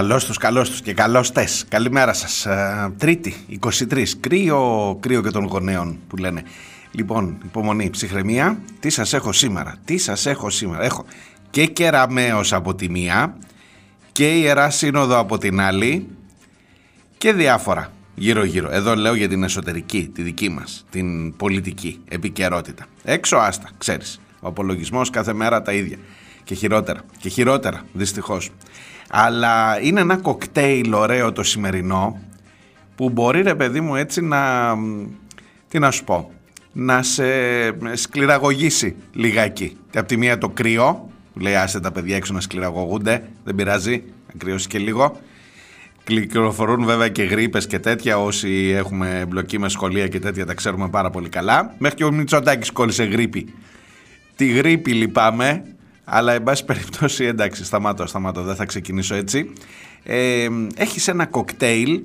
Καλώς τους, καλώς τους και καλώς τες. Καλημέρα σας. Ε, τρίτη, 23. Κρύο, κρύο και των γονέων που λένε. Λοιπόν, υπομονή, ψυχραιμία. Τι σας έχω σήμερα, τι σας έχω σήμερα. Έχω και κεραμαίο από τη μία και ιερά σύνοδο από την άλλη και διάφορα γύρω-γύρω. Εδώ λέω για την εσωτερική, τη δική μας, την πολιτική επικαιρότητα. Έξω άστα, ξέρεις. Ο απολογισμός κάθε μέρα τα ίδια. Και χειρότερα. Και χειρότερα, δυστυχώς αλλά είναι ένα κοκτέιλ ωραίο το σημερινό που μπορεί ρε παιδί μου έτσι να, τι να σου πω, να σε σκληραγωγήσει λιγάκι. Από τη μία το κρύο, που λέει άσε τα παιδιά έξω να σκληραγωγούνται, δεν πειράζει, να κρυώσει και λίγο. Κυκλοφορούν βέβαια και γρήπες και τέτοια, όσοι έχουμε εμπλοκή με σχολεία και τέτοια τα ξέρουμε πάρα πολύ καλά. Μέχρι και ο Μητσοτάκης κόλλησε γρήπη. Τη γρήπη λυπάμαι, αλλά, εν πάση περιπτώσει, εντάξει, σταμάτω, σταμάτω, δεν θα ξεκινήσω έτσι. Ε, έχεις ένα κοκτέιλ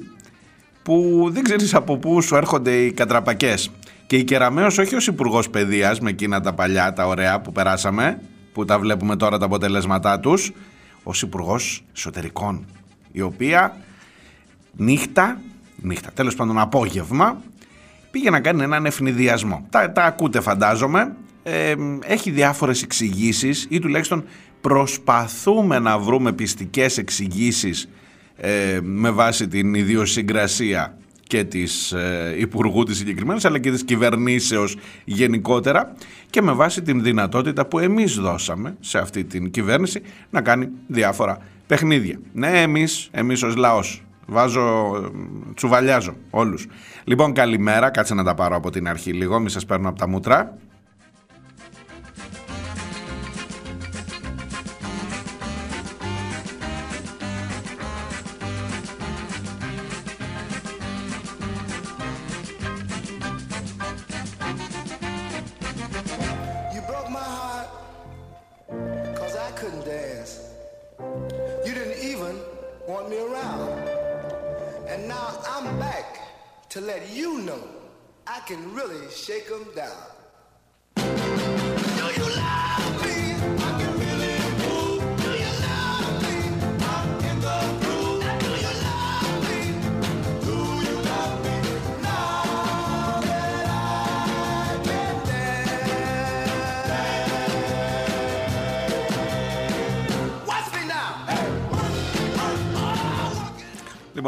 που δεν ξέρεις από πού σου έρχονται οι κατραπακές. Και η Κεραμέως όχι ως υπουργός Παιδείας με εκείνα τα παλιά, τα ωραία που περάσαμε, που τα βλέπουμε τώρα τα αποτελέσματά τους, ως υπουργός Εσωτερικών, η οποία νύχτα, νύχτα, τέλος πάντων απόγευμα, πήγε να κάνει έναν ευνηδιασμό. Τα, τα ακούτε φαντάζομαι, έχει διάφορες εξηγήσεις ή τουλάχιστον προσπαθούμε να βρούμε πιστικές εξηγήσεις ε, με βάση την ιδιοσυγκρασία και της ε, Υπουργού της συγκεκριμένης, αλλά και της κυβερνήσεως γενικότερα και με βάση την δυνατότητα που εμείς δώσαμε σε αυτή την κυβέρνηση να κάνει διάφορα παιχνίδια. Ναι, εμείς, εμείς ως λαός. Βάζω, τσουβαλιάζω όλους. Λοιπόν, καλημέρα. Κάτσε να τα πάρω από την αρχή λίγο, μη σας παίρνω από τα μούτρα.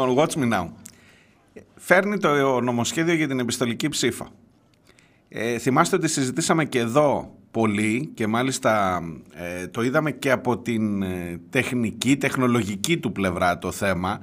Λοιπόν, watch me now; Φέρνει το νομοσχέδιο για την επιστολική ψήφα. Ε, θυμάστε ότι συζητήσαμε και εδώ πολύ και μάλιστα ε, το είδαμε και από την ε, τεχνική, τεχνολογική του πλευρά το θέμα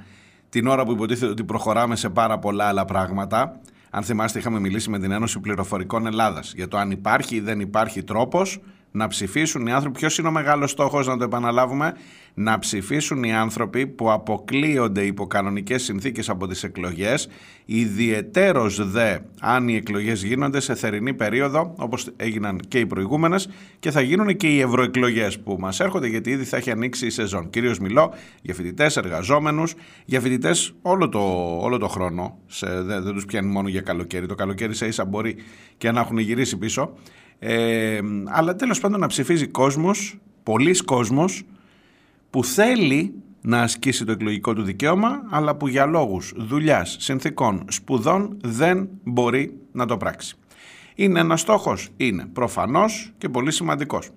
την ώρα που υποτίθεται ότι προχωράμε σε πάρα πολλά άλλα πράγματα. Αν θυμάστε είχαμε μιλήσει με την Ένωση Πληροφορικών Ελλάδας για το αν υπάρχει ή δεν υπάρχει τρόπος να ψηφίσουν οι άνθρωποι. Ποιος είναι ο μεγάλος στόχος, να το επαναλάβουμε, να ψηφίσουν οι άνθρωποι που αποκλείονται υπό κανονικές συνθήκες από τις εκλογές, ιδιαιτέρως δε αν οι εκλογές γίνονται σε θερινή περίοδο, όπως έγιναν και οι προηγούμενες, και θα γίνουν και οι ευρωεκλογές που μας έρχονται, γιατί ήδη θα έχει ανοίξει η σεζόν. Κυρίως μιλώ για φοιτητές, εργαζόμενους, για φοιτητές όλο το, όλο το χρόνο. Σε, δεν, δεν τους πιάνει μόνο για καλοκαίρι. Το καλοκαίρι σε ίσα μπορεί και να έχουν γυρίσει πίσω. Ε, αλλά τέλος πάντων να ψηφίζει κόσμος, πολλής κόσμος, που θέλει να ασκήσει το εκλογικό του δικαίωμα, αλλά που για λόγους δουλειάς, συνθήκων, σπουδών δεν μπορεί να το πράξει. Είναι ένας στόχος, είναι προφανώς και πολύ σημαντικός.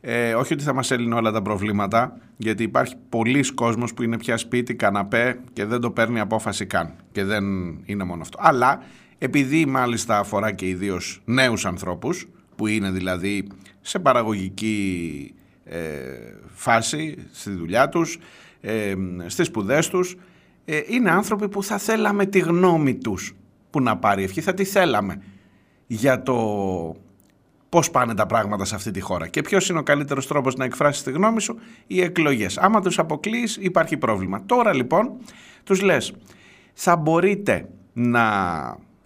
Ε, όχι ότι θα μας έλυνε όλα τα προβλήματα, γιατί υπάρχει πολλοί κόσμος που είναι πια σπίτι, καναπέ και δεν το παίρνει απόφαση καν. Και δεν είναι μόνο αυτό. Αλλά επειδή μάλιστα αφορά και ιδίως νέους ανθρώπους, που είναι δηλαδή σε παραγωγική ε, φάση στη δουλειά τους, ε, στις σπουδές τους. Ε, είναι άνθρωποι που θα θέλαμε τη γνώμη τους που να πάρει ευχή, θα τη θέλαμε για το πώς πάνε τα πράγματα σε αυτή τη χώρα. Και ποιος είναι ο καλύτερος τρόπος να εκφράσεις τη γνώμη σου, οι εκλογές. Άμα τους αποκλείει, υπάρχει πρόβλημα. Τώρα λοιπόν τους λες, θα μπορείτε να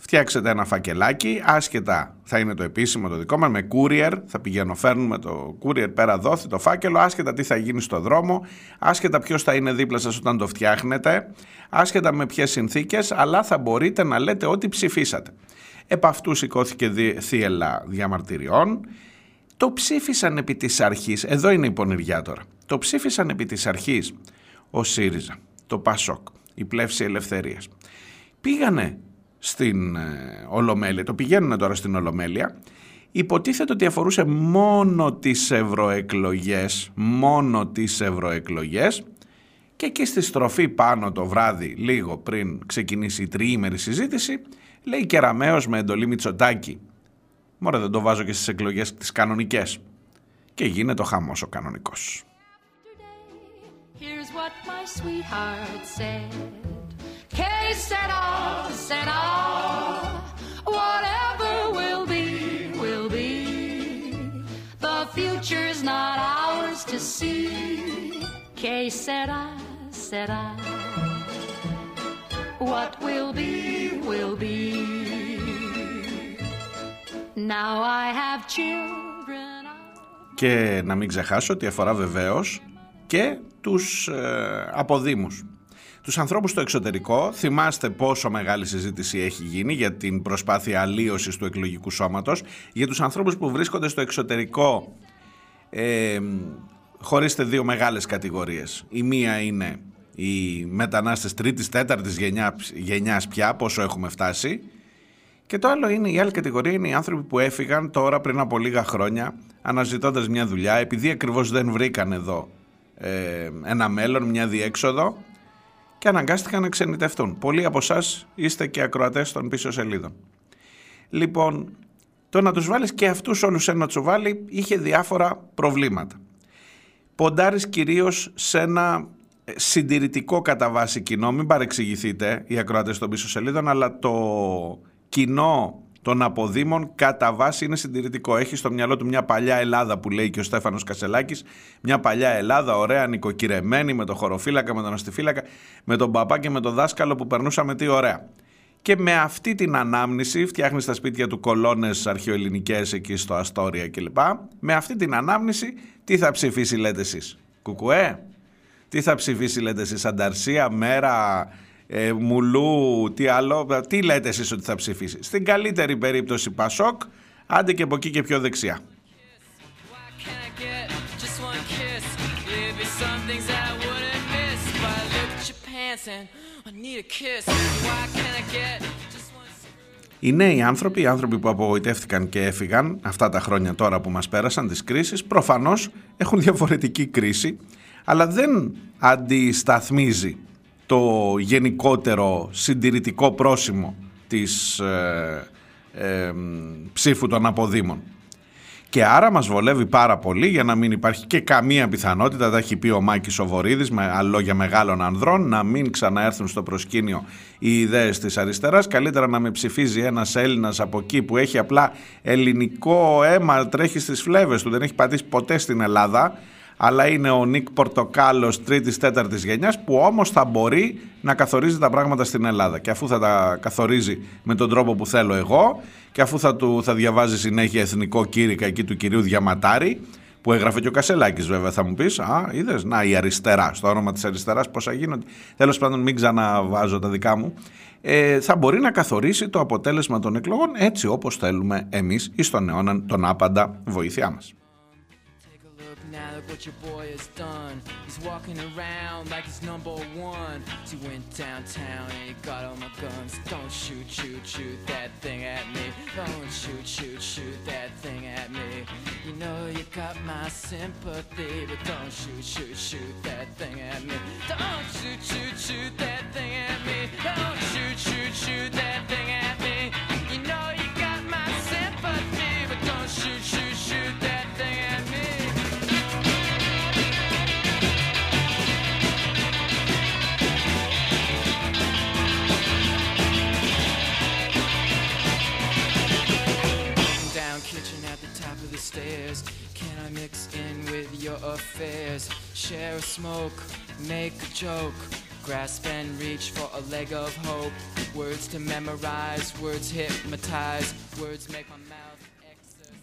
φτιάξετε ένα φακελάκι, άσχετα θα είναι το επίσημο το δικό μας, με courier, θα πηγαίνω φέρνουμε το courier πέρα δόθη το φάκελο, άσχετα τι θα γίνει στο δρόμο, άσχετα ποιος θα είναι δίπλα σας όταν το φτιάχνετε, άσχετα με ποιες συνθήκες, αλλά θα μπορείτε να λέτε ό,τι ψηφίσατε. Επ' αυτού σηκώθηκε θύελα διαμαρτυριών, το ψήφισαν επί της αρχής, εδώ είναι η πονηριά τώρα, το ψήφισαν επί της αρχής ο ΣΥΡΙΖΑ, το ΠΑΣΟΚ, η Πλεύση Ελευθερίας. Πήγανε στην ε, Ολομέλεια, το πηγαίνουν τώρα στην Ολομέλεια, υποτίθεται ότι αφορούσε μόνο τις ευρωεκλογές, μόνο τις ευρωεκλογές και εκεί στη στροφή πάνω το βράδυ, λίγο πριν ξεκινήσει η τριήμερη συζήτηση, λέει Κεραμέως με εντολή Μητσοτάκη. Μωρέ δεν το βάζω και στις εκλογές τις κανονικές. Και γίνεται ο χαμός ο κανονικός. Here's what my sweetheart said. Que sera, sera. Whatever will be, will be. The future's not ours to see. Que sera, sera. What will be, will be. Now I have children. Και να μην ξεχάσω ότι αφορά βεβαίως και τους ε, αποδήμους τους ανθρώπους στο εξωτερικό, θυμάστε πόσο μεγάλη συζήτηση έχει γίνει για την προσπάθεια αλλίωσης του εκλογικού σώματος, για τους ανθρώπους που βρίσκονται στο εξωτερικό ε, χωρίστε δύο μεγάλες κατηγορίες. Η μία είναι οι μετανάστες τρίτης, τέταρτης γενιάς, γενιάς πια, πόσο έχουμε φτάσει. Και το άλλο είναι, η άλλη κατηγορία είναι οι άνθρωποι που έφυγαν τώρα πριν από λίγα χρόνια αναζητώντας μια δουλειά επειδή ακριβώς δεν βρήκαν εδώ ε, ένα μέλλον, μια διέξοδο και αναγκάστηκαν να ξενιτευτούν. Πολλοί από εσάς είστε και ακροατές των πίσω σελίδων. Λοιπόν, το να τους βάλεις και αυτούς όλους σε ένα τσουβάλι είχε διάφορα προβλήματα. Ποντάρεις κυρίως σε ένα ε, συντηρητικό κατά βάση κοινό, μην παρεξηγηθείτε οι ακροατές των πίσω σελίδων, αλλά το κοινό των αποδήμων κατά βάση είναι συντηρητικό. Έχει στο μυαλό του μια παλιά Ελλάδα που λέει και ο Στέφανος Κασελάκης, μια παλιά Ελλάδα ωραία νοικοκυρεμένη με το χωροφύλακα, με τον αστιφύλακα, με τον παπά και με τον δάσκαλο που περνούσαμε τι ωραία. Και με αυτή την ανάμνηση φτιάχνεις στα σπίτια του κολόνες αρχαιοελληνικές εκεί στο Αστόρια κλπ. Με αυτή την ανάμνηση τι θα ψηφίσει λέτε εσείς; Κουκουέ; Τι θα ψηφίσει λέτε εσείς; Ανταρσία, μέρα, ε, Μουλού, τι άλλο, τι λέτε εσείς ότι θα ψηφίσει. Στην καλύτερη περίπτωση Πασόκ, άντε και από εκεί και πιο δεξιά. Οι νέοι άνθρωποι, οι άνθρωποι που απογοητεύτηκαν και έφυγαν αυτά τα χρόνια τώρα που μας πέρασαν τις κρίσεις, προφανώς έχουν διαφορετική κρίση, αλλά δεν αντισταθμίζει το γενικότερο συντηρητικό πρόσημο της ε, ε, ψήφου των αποδήμων. Και άρα μας βολεύει πάρα πολύ για να μην υπάρχει και καμία πιθανότητα, τα έχει πει ο Μάκης Οβορίδης με λόγια μεγάλων ανδρών, να μην ξαναέρθουν στο προσκήνιο οι ιδέες της αριστεράς. Καλύτερα να με ψηφίζει ένας Έλληνας από εκεί που έχει απλά ελληνικό αίμα, τρέχει στις φλέβες του, δεν έχει πατήσει ποτέ στην Ελλάδα, αλλά είναι ο Νίκ Πορτοκάλος τρίτης τέταρτης γενιάς που όμως θα μπορεί να καθορίζει τα πράγματα στην Ελλάδα. Και αφού θα τα καθορίζει με τον τρόπο που θέλω εγώ και αφού θα, του, θα διαβάζει συνέχεια εθνικό κήρυκα εκεί του κυρίου Διαματάρη που έγραφε και ο Κασελάκης βέβαια θα μου πεις α είδες να η αριστερά στο όνομα της αριστεράς πόσα γίνονται τέλος πάντων μην ξαναβάζω τα δικά μου. Ε, θα μπορεί να καθορίσει το αποτέλεσμα των εκλογών έτσι όπως θέλουμε εμείς ή στον αιώνα τον άπαντα βοήθειά μας Now look what your boy has done. He's walking around like he's number one. He went downtown and he got all my guns. Don't shoot, shoot, shoot that thing at me. Don't shoot, shoot, shoot that thing at me. You know you got my sympathy, but don't shoot, shoot, shoot that thing at me. Don't shoot, shoot, shoot that thing at me. Don't shoot, shoot, shoot that thing at me. Share a smoke, make a joke. Grasp and reach for a leg of hope. Words to memorize, words hypnotize. Words make my mouth.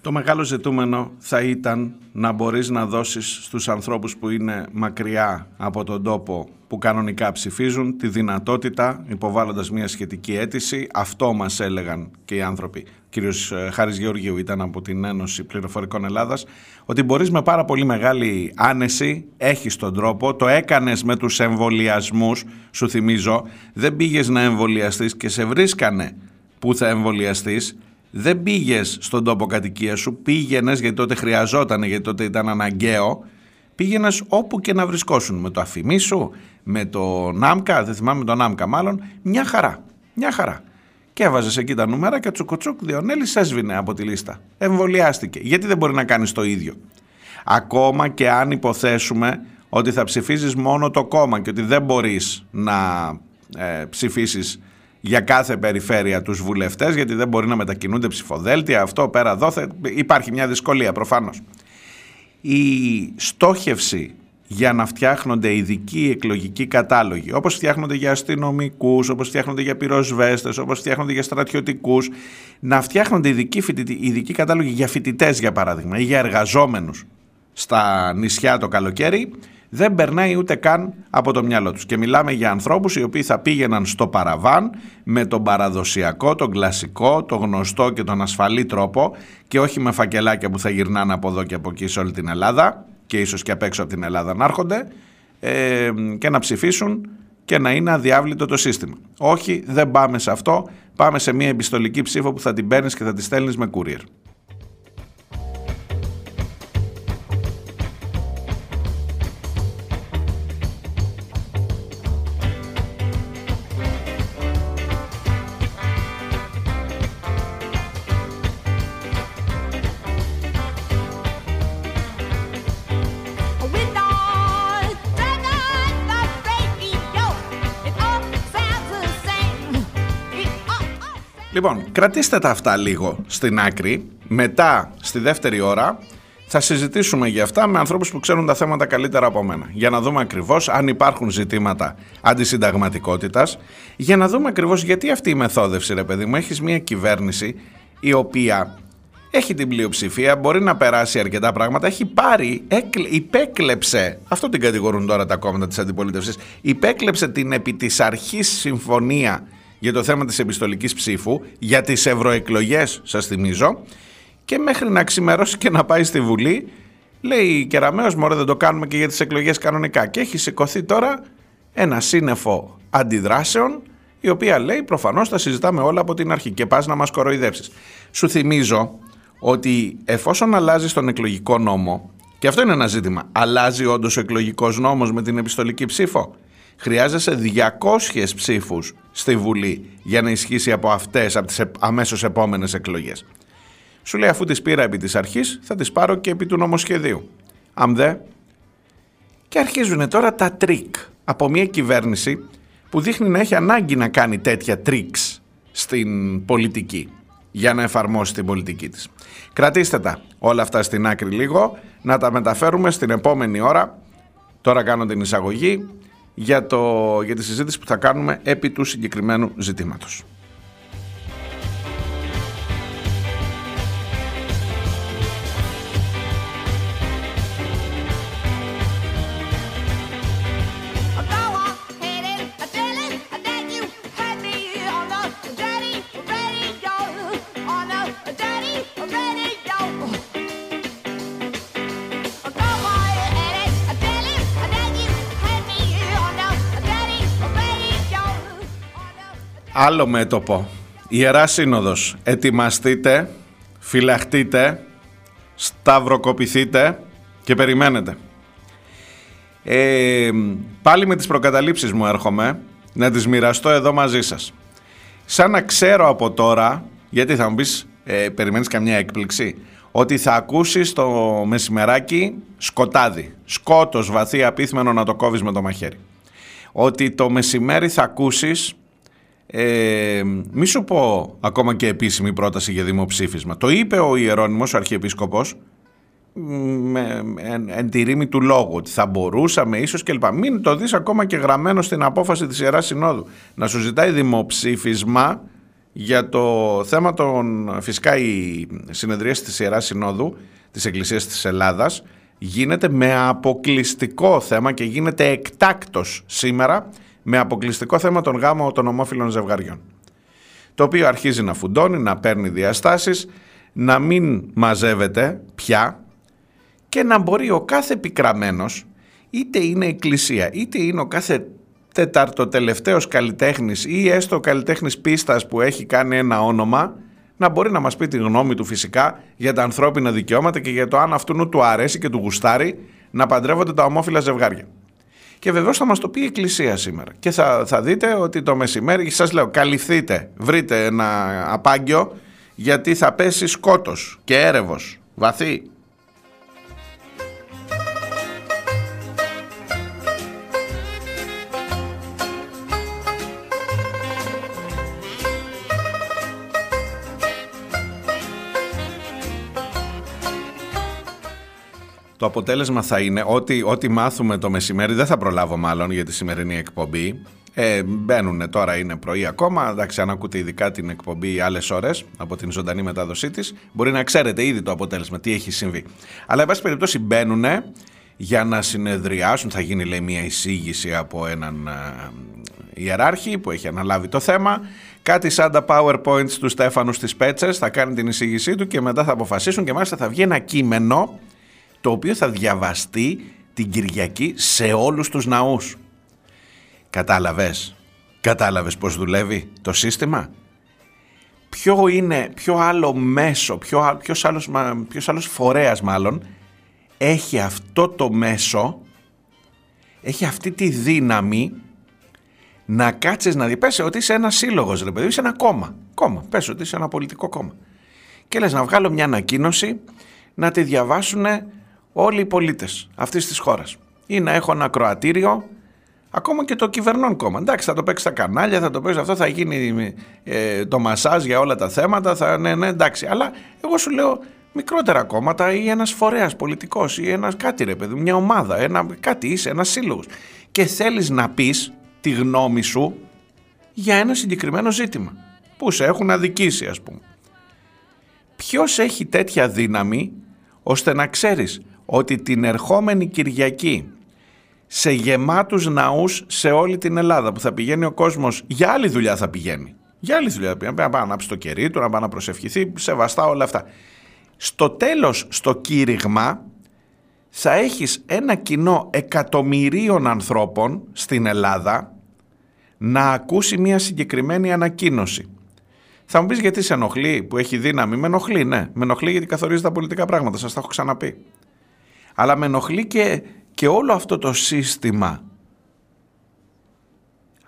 Το μεγάλο ζητούμενο θα ήταν να μπορείς να δώσεις στους ανθρώπους που είναι μακριά από τον τόπο που κανονικά ψηφίζουν τη δυνατότητα υποβάλλοντας μια σχετική αίτηση. Αυτό μας έλεγαν και οι άνθρωποι. Ο κύριος ε, Χάρης Γεωργίου ήταν από την Ένωση Πληροφορικών Ελλάδας ότι μπορείς με πάρα πολύ μεγάλη άνεση, έχεις τον τρόπο, το έκανες με τους εμβολιασμούς, σου θυμίζω, δεν πήγες να εμβολιαστείς και σε βρίσκανε που θα εμβολιαστείς δεν πήγες στον τόπο κατοικίας σου, πήγαινες γιατί τότε χρειαζόταν, γιατί τότε ήταν αναγκαίο. Πήγαινες όπου και να βρισκόσουν. Με το αφημί σου, με το Νάμκα, δεν θυμάμαι το Νάμκα μάλλον, μια χαρά. Μια χαρά. Και έβαζες εκεί τα νούμερα και τσουκουτσούκ Διονέλης έσβηνε από τη λίστα. Εμβολιάστηκε. Γιατί δεν μπορεί να κάνεις το ίδιο. Ακόμα και αν υποθέσουμε ότι θα ψηφίζεις μόνο το κόμμα και ότι δεν μπορείς να ε, ψηφίσεις για κάθε περιφέρεια τους βουλευτές γιατί δεν μπορεί να μετακινούνται ψηφοδέλτια αυτό πέρα εδώ υπάρχει μια δυσκολία προφανώς. Η στόχευση για να φτιάχνονται ειδικοί εκλογικοί κατάλογοι όπως φτιάχνονται για αστυνομικούς, όπως φτιάχνονται για πυροσβέστες όπως φτιάχνονται για στρατιωτικούς να φτιάχνονται ειδικοί, ειδικοί κατάλογοι για φοιτητές, για παράδειγμα ή για εργαζόμενους στα νησιά το καλοκαίρι δεν περνάει ούτε καν από το μυαλό τους. Και μιλάμε για ανθρώπους οι οποίοι θα πήγαιναν στο παραβάν με τον παραδοσιακό, τον κλασικό, τον γνωστό και τον ασφαλή τρόπο και όχι με φακελάκια που θα γυρνάνε από εδώ και από εκεί σε όλη την Ελλάδα και ίσως και απ' έξω από την Ελλάδα να έρχονται ε, και να ψηφίσουν και να είναι αδιάβλητο το σύστημα. Όχι, δεν πάμε σε αυτό. Πάμε σε μια επιστολική ψήφο που θα την παίρνεις και θα τη στέλνεις με courier. Λοιπόν, κρατήστε τα αυτά λίγο στην άκρη. Μετά, στη δεύτερη ώρα, θα συζητήσουμε για αυτά με ανθρώπους που ξέρουν τα θέματα καλύτερα από μένα. Για να δούμε ακριβώς αν υπάρχουν ζητήματα αντισυνταγματικότητας. Για να δούμε ακριβώς γιατί αυτή η μεθόδευση, ρε παιδί μου, έχεις μια κυβέρνηση η οποία έχει την πλειοψηφία, μπορεί να περάσει αρκετά πράγματα, έχει πάρει, υπέκλεψε, αυτό την κατηγορούν τώρα τα κόμματα της αντιπολίτευσης, υπέκλεψε την επί της αρχής συμφωνία για το θέμα της επιστολικής ψήφου, για τις ευρωεκλογές σας θυμίζω και μέχρι να ξημερώσει και να πάει στη Βουλή λέει Κεραμέως μωρέ δεν το κάνουμε και για τις εκλογές κανονικά και έχει σηκωθεί τώρα ένα σύννεφο αντιδράσεων η οποία λέει προφανώς θα συζητάμε όλα από την αρχή και πας να μας κοροϊδέψεις. Σου θυμίζω ότι εφόσον αλλάζει τον εκλογικό νόμο και αυτό είναι ένα ζήτημα, αλλάζει όντως ο εκλογικός νόμος με την επιστολική ψήφο; Χρειάζεσαι 200 ψήφους στη Βουλή για να ισχύσει από αυτές, από τις αμέσως επόμενες εκλογές. Σου λέει αφού τις πήρα επί της αρχής θα τις πάρω και επί του νομοσχεδίου. Αν δε. Και αρχίζουν τώρα τα τρικ από μια κυβέρνηση που δείχνει να έχει ανάγκη να κάνει τέτοια tricks στην πολιτική για να εφαρμόσει την πολιτική της. Κρατήστε τα όλα αυτά στην άκρη λίγο, να τα μεταφέρουμε στην επόμενη ώρα. Τώρα κάνω την εισαγωγή για, το, για τη συζήτηση που θα κάνουμε επί του συγκεκριμένου ζητήματος. Άλλο μέτωπο. Ιερά Σύνοδος. Ετοιμαστείτε, φυλαχτείτε, σταυροκοπηθείτε και περιμένετε. Ε, πάλι με τις προκαταλήψεις μου έρχομαι να τις μοιραστώ εδώ μαζί σας. Σαν να ξέρω από τώρα, γιατί θα μου πεις, ε, περιμένεις καμιά έκπληξη, ότι θα ακούσεις το μεσημεράκι σκοτάδι, σκότος βαθύ απίθμενο να το κόβεις με το μαχαίρι. Ότι το μεσημέρι θα ακούσεις Ε, μη σου πω ακόμα και επίσημη πρόταση για δημοψήφισμα. Το είπε ο Ιερώνυμος, ο Αρχιεπίσκοπος, με, εν, εν τη ρήμη του λόγου, ότι θα μπορούσαμε ίσως κλπ. Μην το δεις ακόμα και γραμμένο στην απόφαση της Ιεράς Συνόδου. Να σου ζητάει δημοψήφισμα για το θέμα των φυσικά η συνεδρία της Ιεράς Συνόδου της Εκκλησίας της Ελλάδας γίνεται με αποκλειστικό θέμα και γίνεται εκτάκτος σήμερα με αποκλειστικό θέμα τον γάμο των ομόφυλων ζευγαριών. Το οποίο αρχίζει να φουντώνει, να παίρνει διαστάσεις, να μην μαζεύεται πια και να μπορεί ο κάθε επικραμένος, είτε είναι εκκλησία, είτε είναι ο κάθε τεταρτοτελευταίος καλλιτέχνης ή έστω καλλιτέχνης πίστας που έχει κάνει ένα όνομα, να μπορεί να μας πει τη γνώμη του φυσικά για τα ανθρώπινα δικαιώματα και για το αν αυτού του αρέσει και του γουστάρει να παντρεύονται τα ομόφυλα ζευγάρια. Και βεβαίως θα μας το πει η Εκκλησία σήμερα. Και θα, θα δείτε ότι το μεσημέρι, σας λέω, καλυφθείτε, βρείτε ένα απάγγιο, γιατί θα πέσει σκότος και έρευος βαθύ Το αποτέλεσμα θα είναι ότι ό,τι μάθουμε το μεσημέρι δεν θα προλάβω μάλλον για τη σημερινή εκπομπή. Ε, μπαίνουν τώρα, είναι πρωί ακόμα. Εντάξει, αν ακούτε ειδικά την εκπομπή άλλες ώρες από την ζωντανή μετάδοσή της, μπορεί να ξέρετε ήδη το αποτέλεσμα, τι έχει συμβεί. Αλλά, εν πάση περιπτώσει, μπαίνουν για να συνεδριάσουν. Θα γίνει, λέει, μια εισήγηση από έναν ε, ιεράρχη που έχει αναλάβει το θέμα. Κάτι σαν τα PowerPoints του Στέφανου στις Πέτσες. Θα κάνει την εισήγησή του και μετά θα αποφασίσουν και μάλιστα θα βγει ένα κείμενο το οποίο θα διαβαστεί την Κυριακή σε όλους τους ναούς. Κατάλαβες, κατάλαβες πώς δουλεύει το σύστημα; Ποιο είναι, ποιο άλλο μέσο, ποιο, ποιος, άλλος, ποιος άλλος φορέας μάλλον, έχει αυτό το μέσο, έχει αυτή τη δύναμη να κάτσεις να δει. Πες ότι είσαι ένας σύλλογος ρε παιδί, είσαι ένα κόμμα. Κόμμα, πες ότι είσαι ένα πολιτικό κόμμα. Και λες να βγάλω μια ανακοίνωση να τη διαβάσουν όλοι οι πολίτες αυτής της χώρας. Ή να έχω ένα κροατήριο, ακόμα και το κυβερνών κόμμα. Εντάξει, θα το παίξει στα κανάλια, θα το παίξει αυτό, θα γίνει ε, το μασάζ για όλα τα θέματα, θα, ναι, ναι, εντάξει. Αλλά εγώ σου λέω μικρότερα κόμματα ή ένας φορέας πολιτικός ή ένας κάτι ρε παιδί, μια ομάδα, ένα, κάτι είσαι, ένας σύλλογος. Και θέλεις να πεις τη γνώμη σου για ένα συγκεκριμένο ζήτημα που σε έχουν αδικήσει ας πούμε. Ποιος έχει τέτοια δύναμη ώστε να ξέρεις ότι την ερχόμενη Κυριακή σε γεμάτους ναούς σε όλη την Ελλάδα που θα πηγαίνει ο κόσμος, για άλλη δουλειά θα πηγαίνει. Για άλλη δουλειά θα πηγαίνει, να πάει να ανάψει το κερί του, να πάει να προσευχηθεί, σεβαστά όλα αυτά. Στο τέλος, στο κήρυγμα, θα έχεις ένα κοινό εκατομμυρίων ανθρώπων στην Ελλάδα να ακούσει μια συγκεκριμένη ανακοίνωση. Θα μου πεις γιατί σε ενοχλεί που έχει δύναμη. Με ενοχλεί, ναι. Με ενοχλεί γιατί καθορίζει τα πολιτικά πράγματα. Σας τα έχω ξαναπεί αλλά με ενοχλεί και, και όλο αυτό το σύστημα.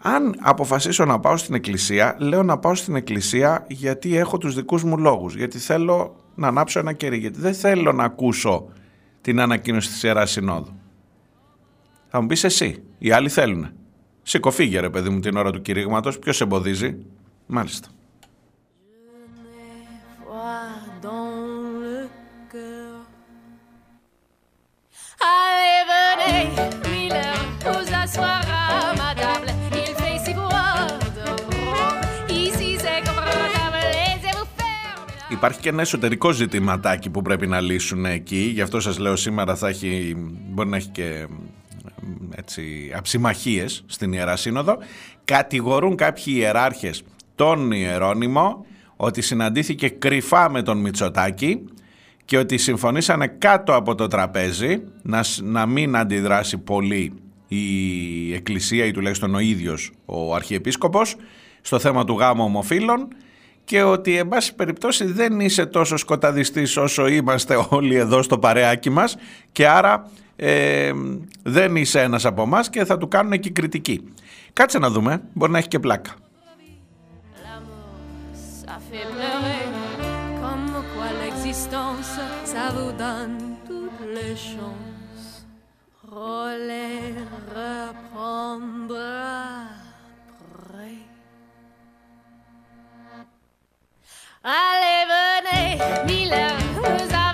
Αν αποφασίσω να πάω στην εκκλησία, λέω να πάω στην εκκλησία γιατί έχω τους δικούς μου λόγους, γιατί θέλω να ανάψω ένα κερί, γιατί δεν θέλω να ακούσω την ανακοίνωση της Ιεράς Συνόδου. Θα μου πεις εσύ, οι άλλοι θέλουν. Σήκω φύγε ρε παιδί μου την ώρα του κηρύγματος, ποιος εμποδίζει. Μάλιστα. Υπάρχει και ένα εσωτερικό ζητηματάκι που πρέπει να λύσουν εκεί. Γι' αυτό σας λέω σήμερα θα έχει, μπορεί να έχει και έτσι, αψιμαχίες στην Ιερά Σύνοδο. Κατηγορούν κάποιοι ιεράρχες τον Ιερώνυμο ότι συναντήθηκε κρυφά με τον Μητσοτάκη και ότι συμφωνήσανε κάτω από το τραπέζι να, να μην αντιδράσει πολύ η Εκκλησία ή τουλάχιστον ο ίδιος ο Αρχιεπίσκοπος στο θέμα του γάμου ομοφύλων και ότι εν πάση περιπτώσει δεν είσαι τόσο σκοταδιστής όσο είμαστε όλοι εδώ στο παρεάκι μας και άρα ε, δεν είσαι ένας από εμάς και θα του κάνουν εκεί κριτική. Κάτσε να δούμε, μπορεί να έχει και πλάκα. vous donne toutes les chances. Relais reprendre après. Allez, venez, Miller, vous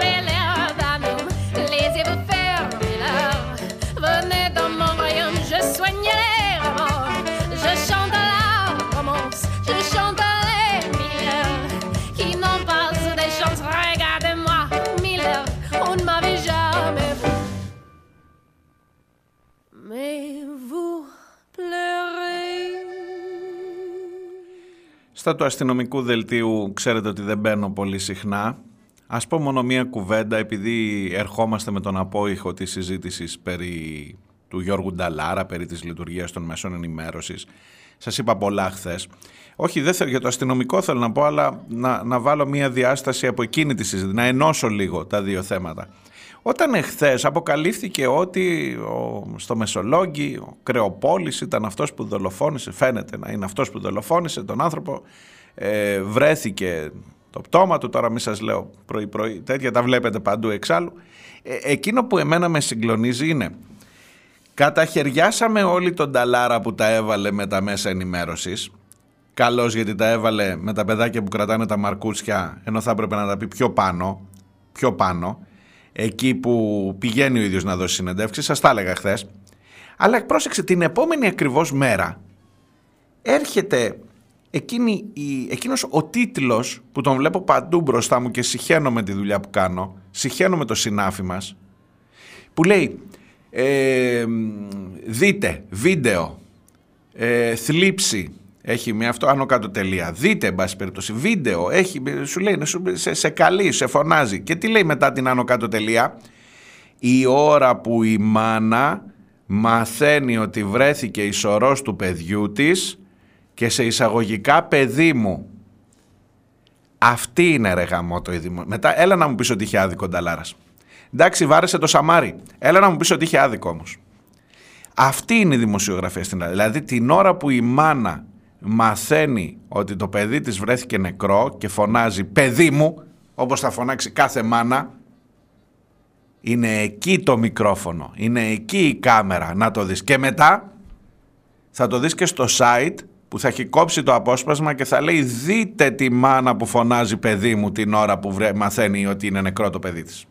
Στα του αστυνομικού δελτίου ξέρετε ότι δεν μπαίνω πολύ συχνά. Ας πω μόνο μία κουβέντα επειδή ερχόμαστε με τον απόϊχο της συζήτησης περί του Γιώργου Νταλάρα, περί της λειτουργίας των μέσων ενημέρωσης. Σας είπα πολλά χθες. Όχι, δεν θέλω, για το αστυνομικό θέλω να πω, αλλά να, να βάλω μία διάσταση από εκείνη τη συζήτηση, να ενώσω λίγο τα δύο θέματα. Όταν εχθές αποκαλύφθηκε ότι ο, στο Μεσολόγγι ο Κρεοπόλης ήταν αυτός που δολοφόνησε, φαίνεται να είναι αυτός που δολοφόνησε τον άνθρωπο, ε, βρέθηκε το πτώμα του, τώρα μη σας λέω πρωί πρωί, τέτοια τα βλέπετε παντού εξάλλου. Ε, εκείνο που εμένα με συγκλονίζει είναι, καταχαιριάσαμε όλοι τον Ταλάρα που τα έβαλε με τα μέσα ενημέρωσης, καλώς γιατί τα έβαλε με τα παιδάκια που κρατάνε τα μαρκούτσια, ενώ θα έπρεπε να τα πει πιο πάνω, πιο πάνω, εκεί που πηγαίνει ο ίδιος να δώσει συνεντεύξεις, σας τα έλεγα χθες. Αλλά πρόσεξε, την επόμενη ακριβώς μέρα έρχεται εκείνη η, εκείνος ο τίτλος που τον βλέπω παντού μπροστά μου και συχαίνω με τη δουλειά που κάνω, συχαίνω με το συνάφι μας, που λέει ε, δείτε βίντεο, ε, θλίψη, έχει μια αυτό άνω κάτω τελεία. Δείτε, εν πάση περιπτώσει, βίντεο, έχει, σου λέει, σου, σε, σε καλεί, σε φωνάζει. Και τι λέει μετά την άνω κάτω τελεία; Η ώρα που η μάνα μαθαίνει ότι βρέθηκε η σωρός του παιδιού της και σε εισαγωγικά παιδί μου. Αυτή είναι ρε γαμότο η δημο... Μετά έλα να μου πεις ότι είχε άδικο Νταλάρας. Εντάξει βάρεσε το Σαμάρι. Έλα να μου πεις ότι είχε άδικο όμως. Αυτή είναι η δημοσιογραφία στην Ελλάδα. Δηλαδή την ώρα που η μάνα μαθαίνει ότι το παιδί της βρέθηκε νεκρό και φωνάζει «παιδί μου» όπως θα φωνάξει κάθε μάνα είναι εκεί το μικρόφωνο, είναι εκεί η κάμερα να το δεις και μετά θα το δεις και στο site που θα έχει κόψει το απόσπασμα και θα λέει δείτε τη μάνα που φωνάζει παιδί μου την ώρα που βρε, μαθαίνει ότι είναι νεκρό το παιδί της.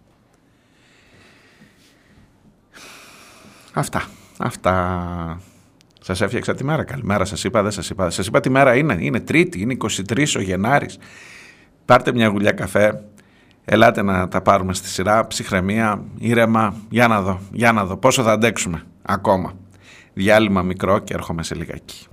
Αυτά, αυτά. Σας έφτιαξα τη μέρα. Καλημέρα σας είπα, δεν σας είπα. Σας είπα τη μέρα είναι, είναι Τρίτη, είναι 23 ο Γενάρης. Πάρτε μια γουλιά καφέ, ελάτε να τα πάρουμε στη σειρά, ψυχραιμία, ήρεμα, για να δω, για να δω πόσο θα αντέξουμε ακόμα. Διάλειμμα μικρό και έρχομαι σε λιγάκι.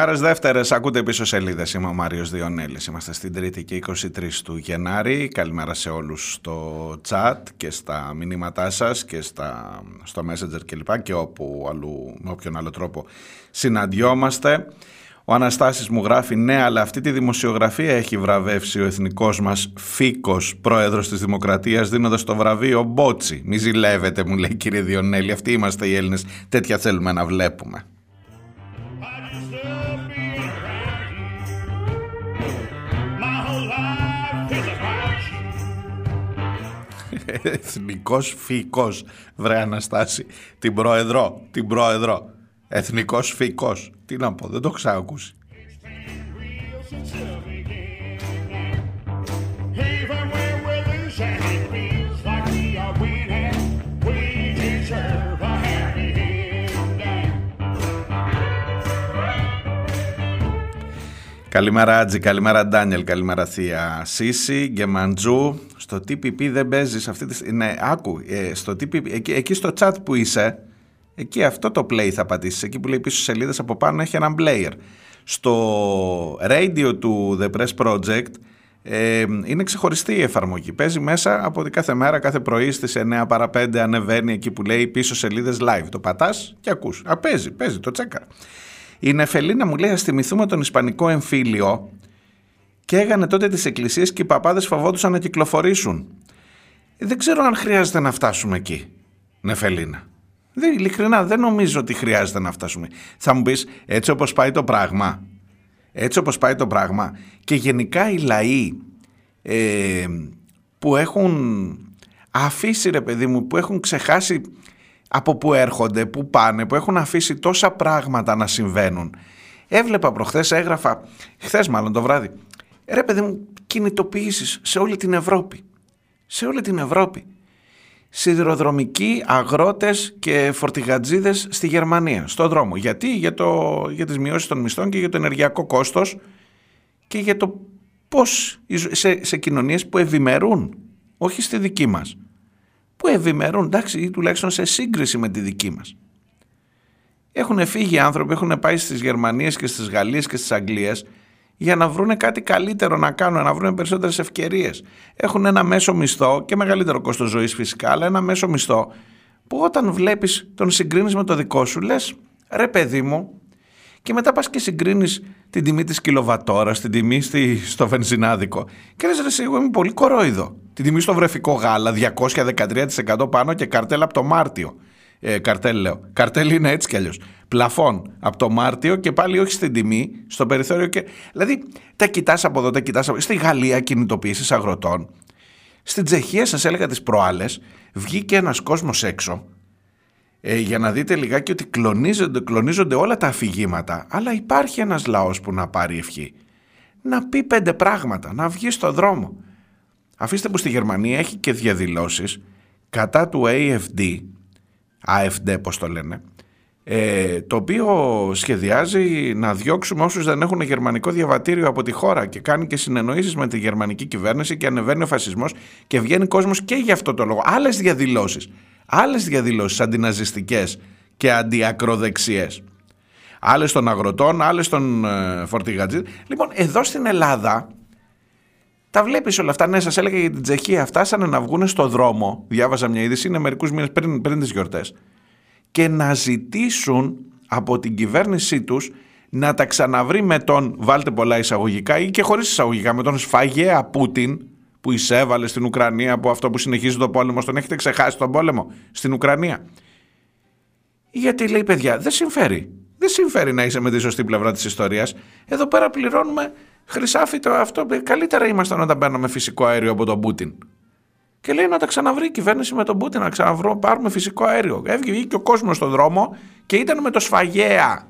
Καλημέρε Δεύτερες, ακούτε πίσω σελίδες. Είμαι ο Μάριος Διονέλης. Είμαστε στην Τρίτη και 23 του Γενάρη. Καλημέρα σε όλους στο chat και στα μηνύματά σας και στα, στο Messenger κλπ. Και όπου αλλού, με όποιον άλλο τρόπο συναντιόμαστε. Ο Αναστάσης μου γράφει ναι, αλλά αυτή τη δημοσιογραφία έχει βραβεύσει ο εθνικός μας φίκος πρόεδρος της Δημοκρατίας δίνοντας το βραβείο Μπότσι. Μη ζηλεύετε μου λέει κύριε Διονέλη, αυτοί είμαστε οι Έλληνες, τέτοια θέλουμε να βλέπουμε. Εθνικός φοικός, βρε Αναστάση, την πρόεδρο, την πρόεδρο. Εθνικός φοικός. Τι να πω, δεν το έχω ξανακούσει. Real since the beginning. Even when we're losing, it feels like we are winning. We deserve a happy ending. Καλημέρα Άτζη, καλημέρα Ντάνιελ, καλημέρα Θεία Σίση, Γκεμαντζού. Στο TPP δεν παίζεις αυτή τη στιγμή. Ναι, άκου, ε, στο TPP, εκεί, εκεί στο chat που είσαι, εκεί αυτό το play θα πατήσεις. Εκεί που λέει πίσω σελίδες από πάνω έχει έναν player. Στο radio του The Press Project Ε, είναι ξεχωριστή η εφαρμογή. Παίζει μέσα από ότι κάθε μέρα, κάθε πρωί στις 9 παρα 5 ανεβαίνει εκεί που λέει πίσω σελίδες live. Το πατάς και ακούς. Α, παίζει, παίζει, το τσέκα. Η Νεφελίνα μου λέει: Α θυμηθούμε τον Ισπανικό εμφύλιο και έγανε τότε τις εκκλησίες και οι παπάδες φοβόντουσαν να κυκλοφορήσουν. Ε, δεν ξέρω αν χρειάζεται να φτάσουμε εκεί, Νεφελίνα. Δεν, ειλικρινά δεν νομίζω ότι χρειάζεται να φτάσουμε. Θα μου πεις έτσι όπως πάει το πράγμα, έτσι όπως πάει το πράγμα και γενικά οι λαοί ε, που έχουν αφήσει ρε παιδί μου, που έχουν ξεχάσει από που έρχονται, που πάνε, που έχουν αφήσει τόσα πράγματα να συμβαίνουν. Έβλεπα προχθές, έγραφα, χθες μάλλον το βράδυ, ρε παιδί μου, κινητοποιήσεις σε όλη την Ευρώπη. Σε όλη την Ευρώπη. Σιδηροδρομικοί, αγρότες και φορτηγατζίδες στη Γερμανία, στο δρόμο. Γιατί, για, το, για τις μειώσεις των μισθών και για το ενεργειακό κόστος και για το πώς σε, σε κοινωνίες που ευημερούν, όχι στη δική μας. Που ευημερούν, εντάξει, ή τουλάχιστον σε σύγκριση με τη δική μας. Έχουν φύγει άνθρωποι, έχουν πάει στις Γερμανίες και στις Γαλλίες και στις Αγγλίες για να βρουν κάτι καλύτερο να κάνουν, να βρουν περισσότερες ευκαιρίες. Έχουν ένα μέσο μισθό και μεγαλύτερο κόστος ζωής φυσικά, αλλά ένα μέσο μισθό που όταν βλέπεις τον συγκρίνεις με το δικό σου λες ρε παιδί μου και μετά πας και συγκρίνεις την τιμή της κιλοβατόρας, την τιμή στη, στο βενζινάδικο και λες ρε εγώ είμαι πολύ κορόιδο. Την τιμή στο βρεφικό γάλα 213% πάνω και καρτέλ από το Μάρτιο. Ε, καρτέλ λέω. Καρτέλ είναι έτσι κι αλλιώς. Πλαφόν από το Μάρτιο και πάλι όχι στην τιμή, στο περιθώριο. Και... Δηλαδή τα κοιτάς από εδώ, τα κοιτάς από Στη Γαλλία κινητοποιήσει αγροτών. Στην Τσεχία, σας έλεγα τις προάλλες, βγήκε ένας κόσμος έξω ε, για να δείτε λιγάκι ότι κλονίζονται, κλονίζονται όλα τα αφηγήματα. Αλλά υπάρχει ένας λαός που να πάρει ευχή. Να πει πέντε πράγματα, να βγει στο δρόμο. Αφήστε που στη Γερμανία έχει και διαδηλώσεις κατά του AFD, AFD πώς το λένε, ε, το οποίο σχεδιάζει να διώξουμε όσους δεν έχουν γερμανικό διαβατήριο από τη χώρα και κάνει και συνεννοήσεις με τη γερμανική κυβέρνηση και ανεβαίνει ο φασισμός και βγαίνει κόσμος και για αυτό το λόγο. Άλλες διαδηλώσεις, άλλες διαδηλώσεις αντιναζιστικές και αντιακροδεξιές. Άλλες των αγροτών, άλλες των ε, φορτηγατζή. Λοιπόν, εδώ στην Ελλάδα τα βλέπεις όλα αυτά. Ναι, σας έλεγα για την Τσεχία. Φτάσανε να βγουν στο δρόμο. Διάβαζα μια είδηση, είναι μερικούς μήνες πριν, πριν τις γιορτές. Και να ζητήσουν από την κυβέρνησή τους να τα ξαναβρει με τον, βάλτε πολλά εισαγωγικά ή και χωρίς εισαγωγικά, με τον σφαγέα Πούτιν που εισέβαλε στην Ουκρανία από αυτό που συνεχίζει το πόλεμο. Τον έχετε ξεχάσει τον πόλεμο στην Ουκρανία. Γιατί λέει, παιδιά, δεν συμφέρει. Δεν συμφέρει να είσαι με τη σωστή πλευρά της ιστορίας. Εδώ πέρα πληρώνουμε Χρυσάφι το αυτό, καλύτερα ήμασταν όταν παίρναμε φυσικό αέριο από τον Πούτιν. Και λέει να τα ξαναβρει η κυβέρνηση με τον Πούτιν, να ξαναβρούμε, πάρουμε φυσικό αέριο. Έβγαινε και ο κόσμος στον δρόμο και ήταν με το σφαγέα.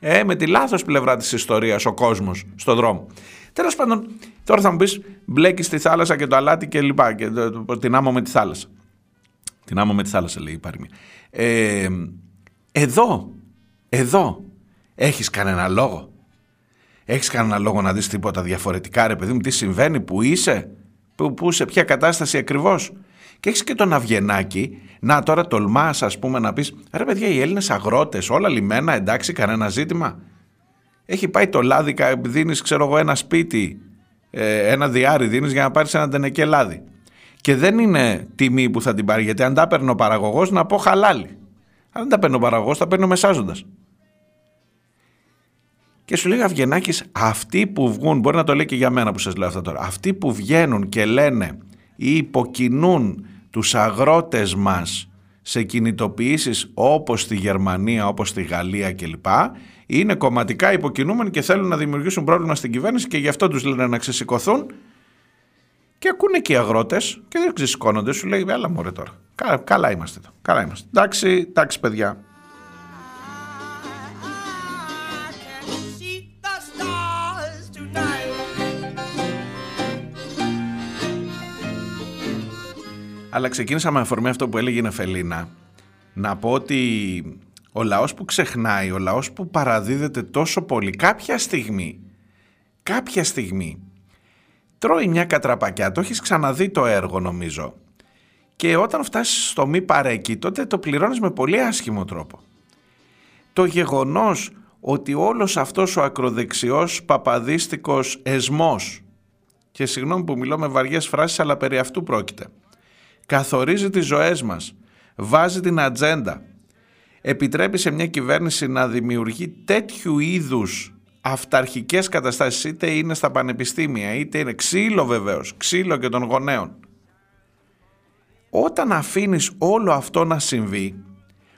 Ε, με τη λάθος πλευρά της ιστορίας ο κόσμος στον δρόμο. Τέλος πάντων, τώρα θα μου πεις μπλέκεις στη θάλασσα και το αλάτι και λοιπά. Και την άμμο με τη θάλασσα. Την άμμο με τη θάλασσα, λέει η παροιμία. Ε, εδώ, εδώ, έχεις κανένα λόγο έχεις κανένα λόγο να δεις τίποτα διαφορετικά, ρε παιδί μου, τι συμβαίνει, που είσαι, που, που σε ποια κατάσταση ακριβώς; Και έχεις και τον Αυγενάκη, να τώρα τολμάς, ας πούμε, να πεις: Ρε παιδιά, οι Έλληνες αγρότες, όλα λιμένα, εντάξει, κανένα ζήτημα. Έχει πάει το λάδι, δίνεις, ξέρω εγώ, ένα σπίτι, ε, ένα διάρρη δίνεις για να πάρεις ένα τενεκέ λάδι. Και δεν είναι τιμή που θα την πάρει, γιατί αν τα παίρνει ο παραγωγός, να πω χαλάλι. Αν δεν τα παίρνει ο παραγωγός, τα παίρνει ο μεσάζοντας. Και σου λέει Αυγενάκης, αυτοί που βγουν, μπορεί να το λέει και για μένα που σας λέω αυτά τώρα, αυτοί που βγαίνουν και λένε ή υποκινούν τους αγρότες μας σε κινητοποιήσεις όπως στη Γερμανία, όπως στη Γαλλία κλπ. Είναι κομματικά υποκινούμενοι και θέλουν να δημιουργήσουν πρόβλημα στην κυβέρνηση και γι' αυτό τους λένε να ξεσηκωθούν και ακούνε και οι αγρότες και δεν ξεσηκώνονται. Σου λέει, έλα μωρέ τώρα. Καλά, είμαστε εδώ. Καλά είμαστε. Εντάξει, εντάξει παιδιά. Αλλά ξεκίνησα με αφορμή αυτό που έλεγε η Νεφελίνα να πω ότι ο λαός που ξεχνάει, ο λαός που παραδίδεται τόσο πολύ κάποια στιγμή, κάποια στιγμή τρώει μια κατραπακιά, το έχεις ξαναδεί το έργο νομίζω και όταν φτάσεις στο μη παρέκει τότε το πληρώνεις με πολύ άσχημο τρόπο. Το γεγονός ότι όλος αυτός ο ακροδεξιός παπαδίστικος εσμός Και συγγνώμη που μιλώ με βαριές φράσεις, αλλά περί αυτού πρόκειται. Καθορίζει τις ζωές μας, βάζει την ατζέντα, επιτρέπει σε μια κυβέρνηση να δημιουργεί τέτοιου είδους αυταρχικές καταστάσεις, είτε είναι στα πανεπιστήμια, είτε είναι ξύλο βεβαίως, ξύλο και των γονέων. Όταν αφήνεις όλο αυτό να συμβεί,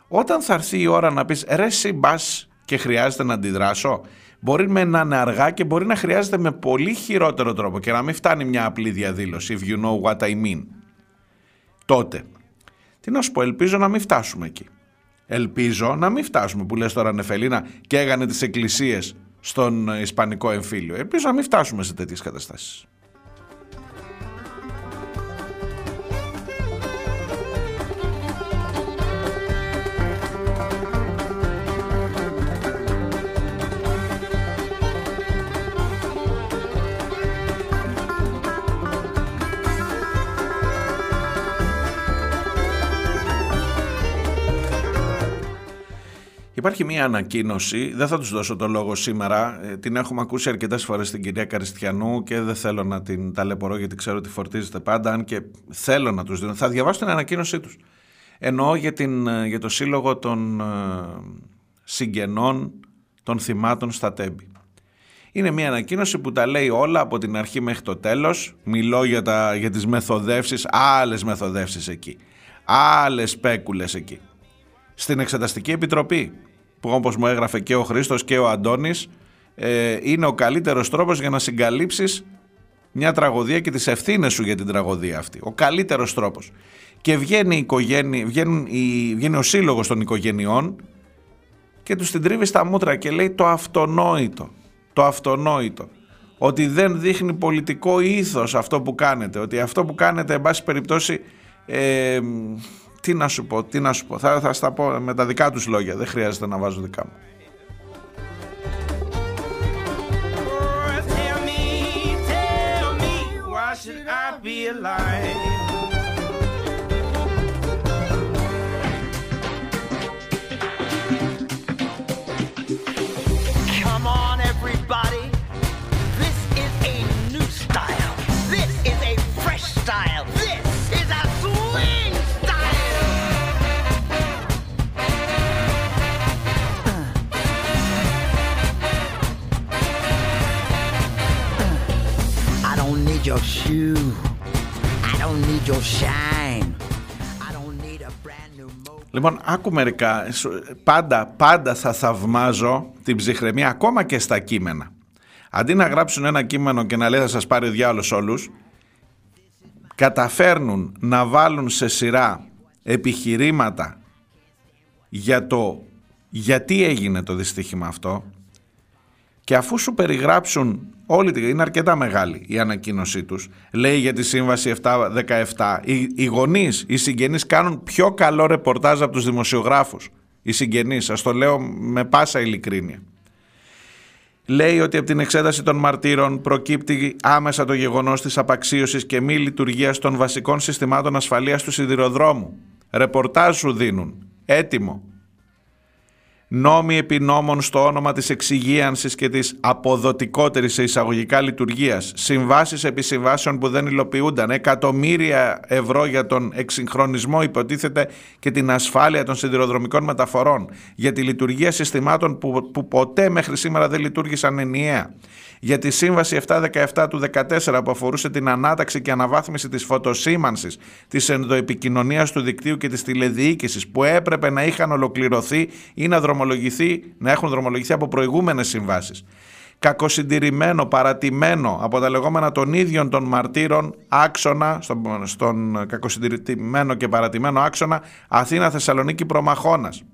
όταν θα έρθει η ώρα να πεις ρε εσύ μπας και χρειάζεται να αντιδράσω, μπορεί με να είναι αργά και μπορεί να χρειάζεται με πολύ χειρότερο τρόπο και να μην φτάνει μια απλή διαδήλωση, if you know what I mean. Τότε, τι να σου πω, ελπίζω να μην φτάσουμε εκεί. Ελπίζω να μην φτάσουμε που λες τώρα Νεφελίνα και έγανε τις εκκλησίες στον Ισπανικό εμφύλιο. Ελπίζω να μην φτάσουμε σε τέτοιες καταστάσεις. Υπάρχει μία ανακοίνωση, δεν θα τους δώσω το λόγο σήμερα, ε, την έχουμε ακούσει αρκετές φορές στην κυρία Καριστιανού και δεν θέλω να την ταλαιπωρώ γιατί ξέρω ότι φορτίζεται πάντα, αν και θέλω να τους δίνω. Θα διαβάσω την ανακοίνωσή τους. Εννοώ για, την, ε, για το σύλλογο των ε, συγγενών των θυμάτων στα Τέμπη. Είναι μια ανακοίνωση που τα λέει όλα από την αρχή μέχρι το τέλος. Μιλώ για, τα, για τις μεθοδεύσεις, άλλες μεθοδεύσεις εκεί. Άλλες σπέκουλες εκεί. Στην Εξεταστική Επιτροπή που όπως μου έγραφε και ο Χρήστος και ο Αντώνης ε, είναι ο καλύτερος τρόπος για να συγκαλύψεις μια τραγωδία και τις ευθύνες σου για την τραγωδία αυτή. Ο καλύτερος τρόπος. Και βγαίνει, η οικογένεια, βγαίνουν η, βγαίνει ο σύλλογος των οικογενειών και τους την τρίβει στα μούτρα και λέει το αυτονόητο. Το αυτονόητο. Ότι δεν δείχνει πολιτικό ήθος αυτό που κάνετε. Ότι αυτό που κάνετε, εν πάση περιπτώσει, ε, τι να σου πω, τι να σου πω. Θα, θα στα πω με τα δικά τους λόγια. Δεν χρειάζεται να βάζω δικά μου. Tell me, tell me, why should I be alive? Need your shoe. I don't need your shine. I don't need a brand new mobile. Λοιπόν, άκου μερικά. Σου- Πάντα, πάντα θα θαυμάζω την ψυχραιμία ακόμα και στα κείμενα. Αντί να γράψουν ένα κείμενο και να λέει θα σας πάρει ο διάολος όλους, καταφέρνουν να βάλουν σε σειρά επιχειρήματα για το γιατί έγινε το δυστύχημα αυτό και αφού σου περιγράψουν όλη την... είναι αρκετά μεγάλη η ανακοίνωσή τους λέει για τη σύμβαση 7-17 οι, οι γονείς, οι συγγενείς κάνουν πιο καλό ρεπορτάζ από τους δημοσιογράφους οι συγγενείς, σας το λέω με πάσα ειλικρίνεια Λέει ότι από την εξέταση των μαρτύρων προκύπτει άμεσα το γεγονός της απαξίωσης και μη λειτουργίας των βασικών συστημάτων ασφαλείας του σιδηροδρόμου. Ρεπορτάζ σου δίνουν. Έτοιμο. Νόμοι επί νόμων στο όνομα της εξυγίανσης και της αποδοτικότερης σε εισαγωγικά λειτουργίας. Συμβάσεις επί συμβάσεων που δεν υλοποιούνταν. Εκατομμύρια ευρώ για τον εξυγχρονισμό υποτίθεται και την ασφάλεια των σιδηροδρομικών μεταφορών. Για τη λειτουργία συστημάτων που, που ποτέ μέχρι σήμερα δεν λειτουργήσαν ενιαία. Για τη σύμβαση 717 του 14 που αφορούσε την ανάταξη και αναβάθμιση της φωτοσήμανσης, της ενδοεπικοινωνίας του δικτύου και της τηλεδιοίκησης που έπρεπε να είχαν ολοκληρωθεί ή να, δρομολογηθεί, να έχουν δρομολογηθεί από προηγούμενες συμβάσεις. Κακοσυντηρημένο, παρατημένο από τα λεγόμενα των ίδιων των μαρτύρων άξονα, στον, στον κακοσυντηρημένο και παρατημένο άξονα Αθήνα-Θεσσαλονίκη Προμαχώνας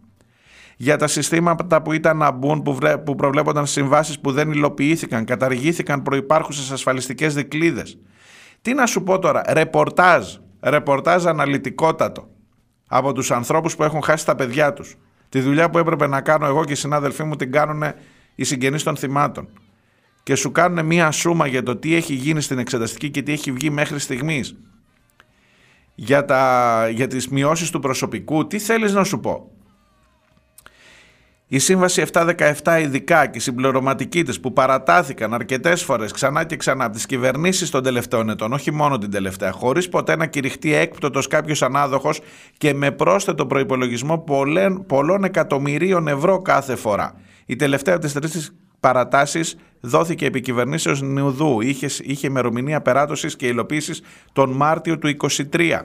για τα συστήματα που ήταν να μπουν, που, βρε- που προβλέπονταν συμβάσεις που δεν υλοποιήθηκαν, καταργήθηκαν προϋπάρχουσες ασφαλιστικές δικλείδες. Τι να σου πω τώρα, ρεπορτάζ, ρεπορτάζ αναλυτικότατο από τους ανθρώπους που έχουν χάσει τα παιδιά τους. Τη δουλειά που έπρεπε να κάνω εγώ και οι συνάδελφοί μου την κάνουν οι συγγενείς των θυμάτων. Και σου κάνουν μία σούμα για το τι έχει γίνει στην εξεταστική και τι έχει βγει μέχρι στιγμής. Για, τα, για τις μειώσεις του προσωπικού, τι θέλεις να σου πω; Η Σύμβαση 717 ειδικά και η συμπληρωματική της που παρατάθηκαν αρκετές φορές ξανά και ξανά από τις κυβερνήσεις των τελευταίων ετών, όχι μόνο την τελευταία, χωρίς ποτέ να κηρυχτεί έκπτωτος κάποιος ανάδοχος και με πρόσθετο προϋπολογισμό πολλών, πολλών εκατομμυρίων ευρώ κάθε φορά. Η τελευταία από τις τρεις παρατάσεις δόθηκε επί κυβερνήσεως Νιουδού, είχε, είχε ημερομηνία περάτωσης και υλοποίησης τον Μάρτιο του 23.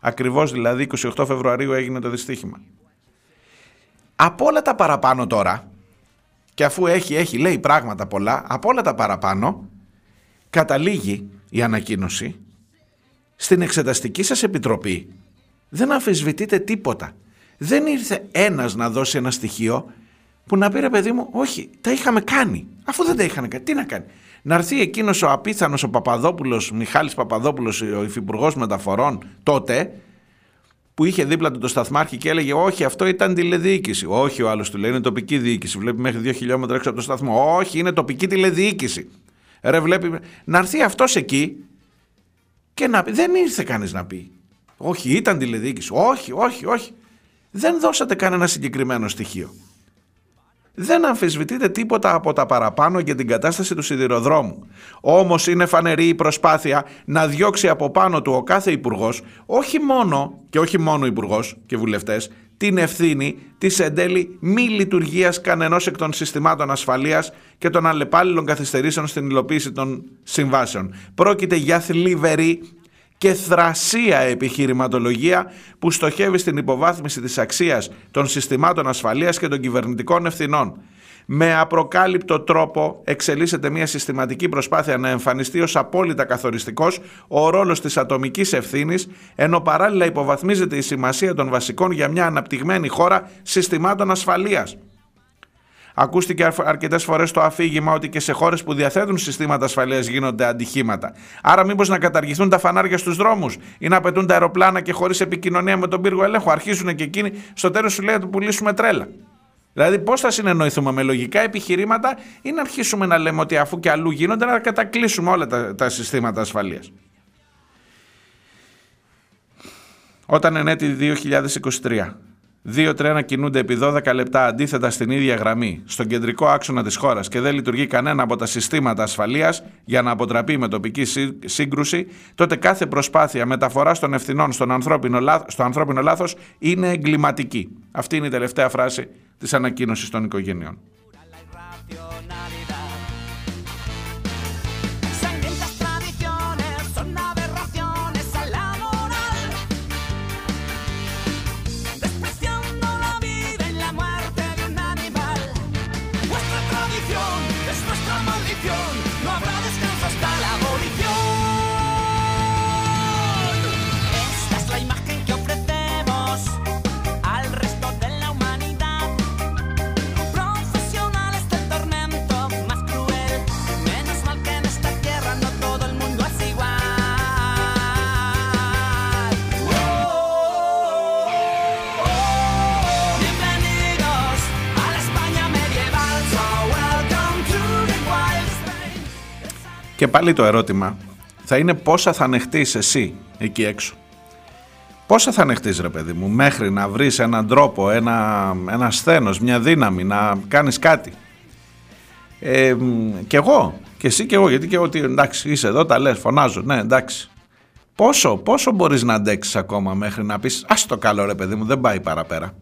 Ακριβώς δηλαδή 28 Φεβρουαρίου έγινε το δυστύχημα. Από όλα τα παραπάνω τώρα, και αφού έχει, έχει λέει πράγματα πολλά, από όλα τα παραπάνω καταλήγει η ανακοίνωση στην εξεταστική σας επιτροπή δεν αμφισβητείτε τίποτα. Δεν ήρθε ένας να δώσει ένα στοιχείο που να πει ρε παιδί μου, όχι, τα είχαμε κάνει. Αφού δεν τα είχαν κάνει, τι να κάνει. Να έρθει εκείνος ο απίθανος ο Παπαδόπουλος, Μιχάλης Παπαδόπουλος, ο υφυπουργός μεταφορών τότε, που είχε δίπλα του το σταθμάρχη και έλεγε Όχι, αυτό ήταν τηλεδιοίκηση. Όχι, ο άλλος του λέει Είναι τοπική διοίκηση. Βλέπει μέχρι δύο χιλιόμετρα έξω από το σταθμό. Όχι, είναι τοπική τηλεδιοίκηση. Ρε, βλέπει. Να έρθει αυτός εκεί και να πει. Δεν ήρθε κανείς να πει. Όχι, ήταν τηλεδιοίκηση. Όχι, όχι, όχι. Δεν δώσατε κανένα συγκεκριμένο στοιχείο. Δεν αμφισβητείτε τίποτα από τα παραπάνω για την κατάσταση του σιδηροδρόμου. Όμως είναι φανερή η προσπάθεια να διώξει από πάνω του ο κάθε υπουργός, όχι μόνο και όχι μόνο υπουργός και βουλευτές, την ευθύνη της εν τέλει μη λειτουργίας κανενός εκ των συστημάτων ασφαλείας και των αλλεπάλληλων καθυστερήσεων στην υλοποίηση των συμβάσεων. Πρόκειται για θλιβερή και θρασία επιχειρηματολογία που στοχεύει στην υποβάθμιση της αξίας των συστημάτων ασφαλείας και των κυβερνητικών ευθυνών. Με απροκάλυπτο τρόπο εξελίσσεται μια συστηματική προσπάθεια να εμφανιστεί ως απόλυτα καθοριστικός ο ρόλος της ατομικής ευθύνης, ενώ παράλληλα υποβαθμίζεται η σημασία των βασικών για μια αναπτυγμένη χώρα συστημάτων ασφαλείας. Ακούστηκε αρκετές φορές το αφήγημα ότι και σε χώρες που διαθέτουν συστήματα ασφαλείας γίνονται ατυχήματα. Άρα, μήπως να καταργηθούν τα φανάρια στους δρόμους ή να πετούν τα αεροπλάνα και χωρίς επικοινωνία με τον πύργο ελέγχου. Αρχίζουν και εκείνοι, στο τέλος σου λέει να του πουλήσουμε τρέλα. Δηλαδή, πώς θα συνεννοηθούμε με λογικά επιχειρήματα ή να αρχίσουμε να λέμε ότι αφού και αλλού γίνονται, να κατακλείσουμε όλα τα, τα συστήματα ασφαλείας. Όταν εν έτη 2023 Δύο τρένα κινούνται επί 12 λεπτά αντίθετα στην ίδια γραμμή, στον κεντρικό άξονα της χώρας και δεν λειτουργεί κανένα από τα συστήματα ασφαλείας για να αποτραπεί με τοπική σύγκρουση, τότε κάθε προσπάθεια μεταφοράς των ευθυνών στον ανθρώπινο, στο ανθρώπινο λάθος είναι εγκληματική. Αυτή είναι η τελευταία φράση της ανακοίνωσης των οικογενειών. Και πάλι το ερώτημα θα είναι πόσα θα ανεχτείς εσύ εκεί έξω; Πόσα θα ανεχτείς ρε παιδί μου μέχρι να βρεις έναν τρόπο, ένα, ένα σθένος, μια δύναμη να κάνεις κάτι; Ε, μ, και εγώ, και εσύ και εγώ, γιατί και εγώ ότι εντάξει είσαι εδώ, τα λες, φωνάζω, ναι εντάξει. Πόσο, πόσο μπορείς να αντέξεις ακόμα μέχρι να πεις ας το καλό ρε παιδί μου, δεν πάει παραπέρα.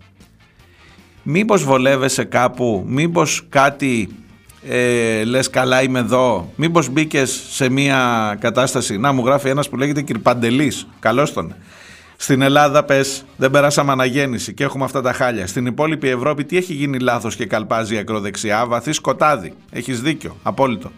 Μήπως βολεύεσαι κάπου, μήπως κάτι ε, λες καλά είμαι εδώ, μήπως μπήκες σε μια κατάσταση, να μου γράφει ένας που λέγεται Κυρπαντελής, καλώς τον. Στην Ελλάδα πες δεν περάσαμε αναγέννηση και έχουμε αυτά τα χάλια. Στην υπόλοιπη Ευρώπη τι έχει γίνει λάθος και καλπάζει η ακροδεξιά, βαθύ σκοτάδι. Έχεις δίκιο, απόλυτο.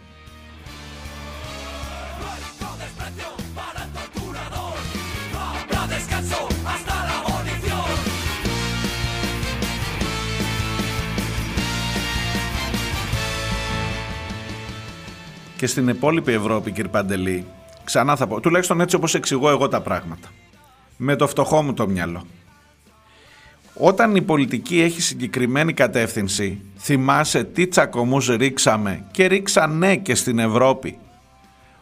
Και στην υπόλοιπη Ευρώπη, κύριε Παντελή, ξανά θα πω, τουλάχιστον έτσι όπως εξηγώ εγώ τα πράγματα. Με το φτωχό μου το μυαλό. Όταν η πολιτική έχει συγκεκριμένη κατεύθυνση, θυμάσαι τι τσακωμούς ρίξαμε και ρίξανε και στην Ευρώπη.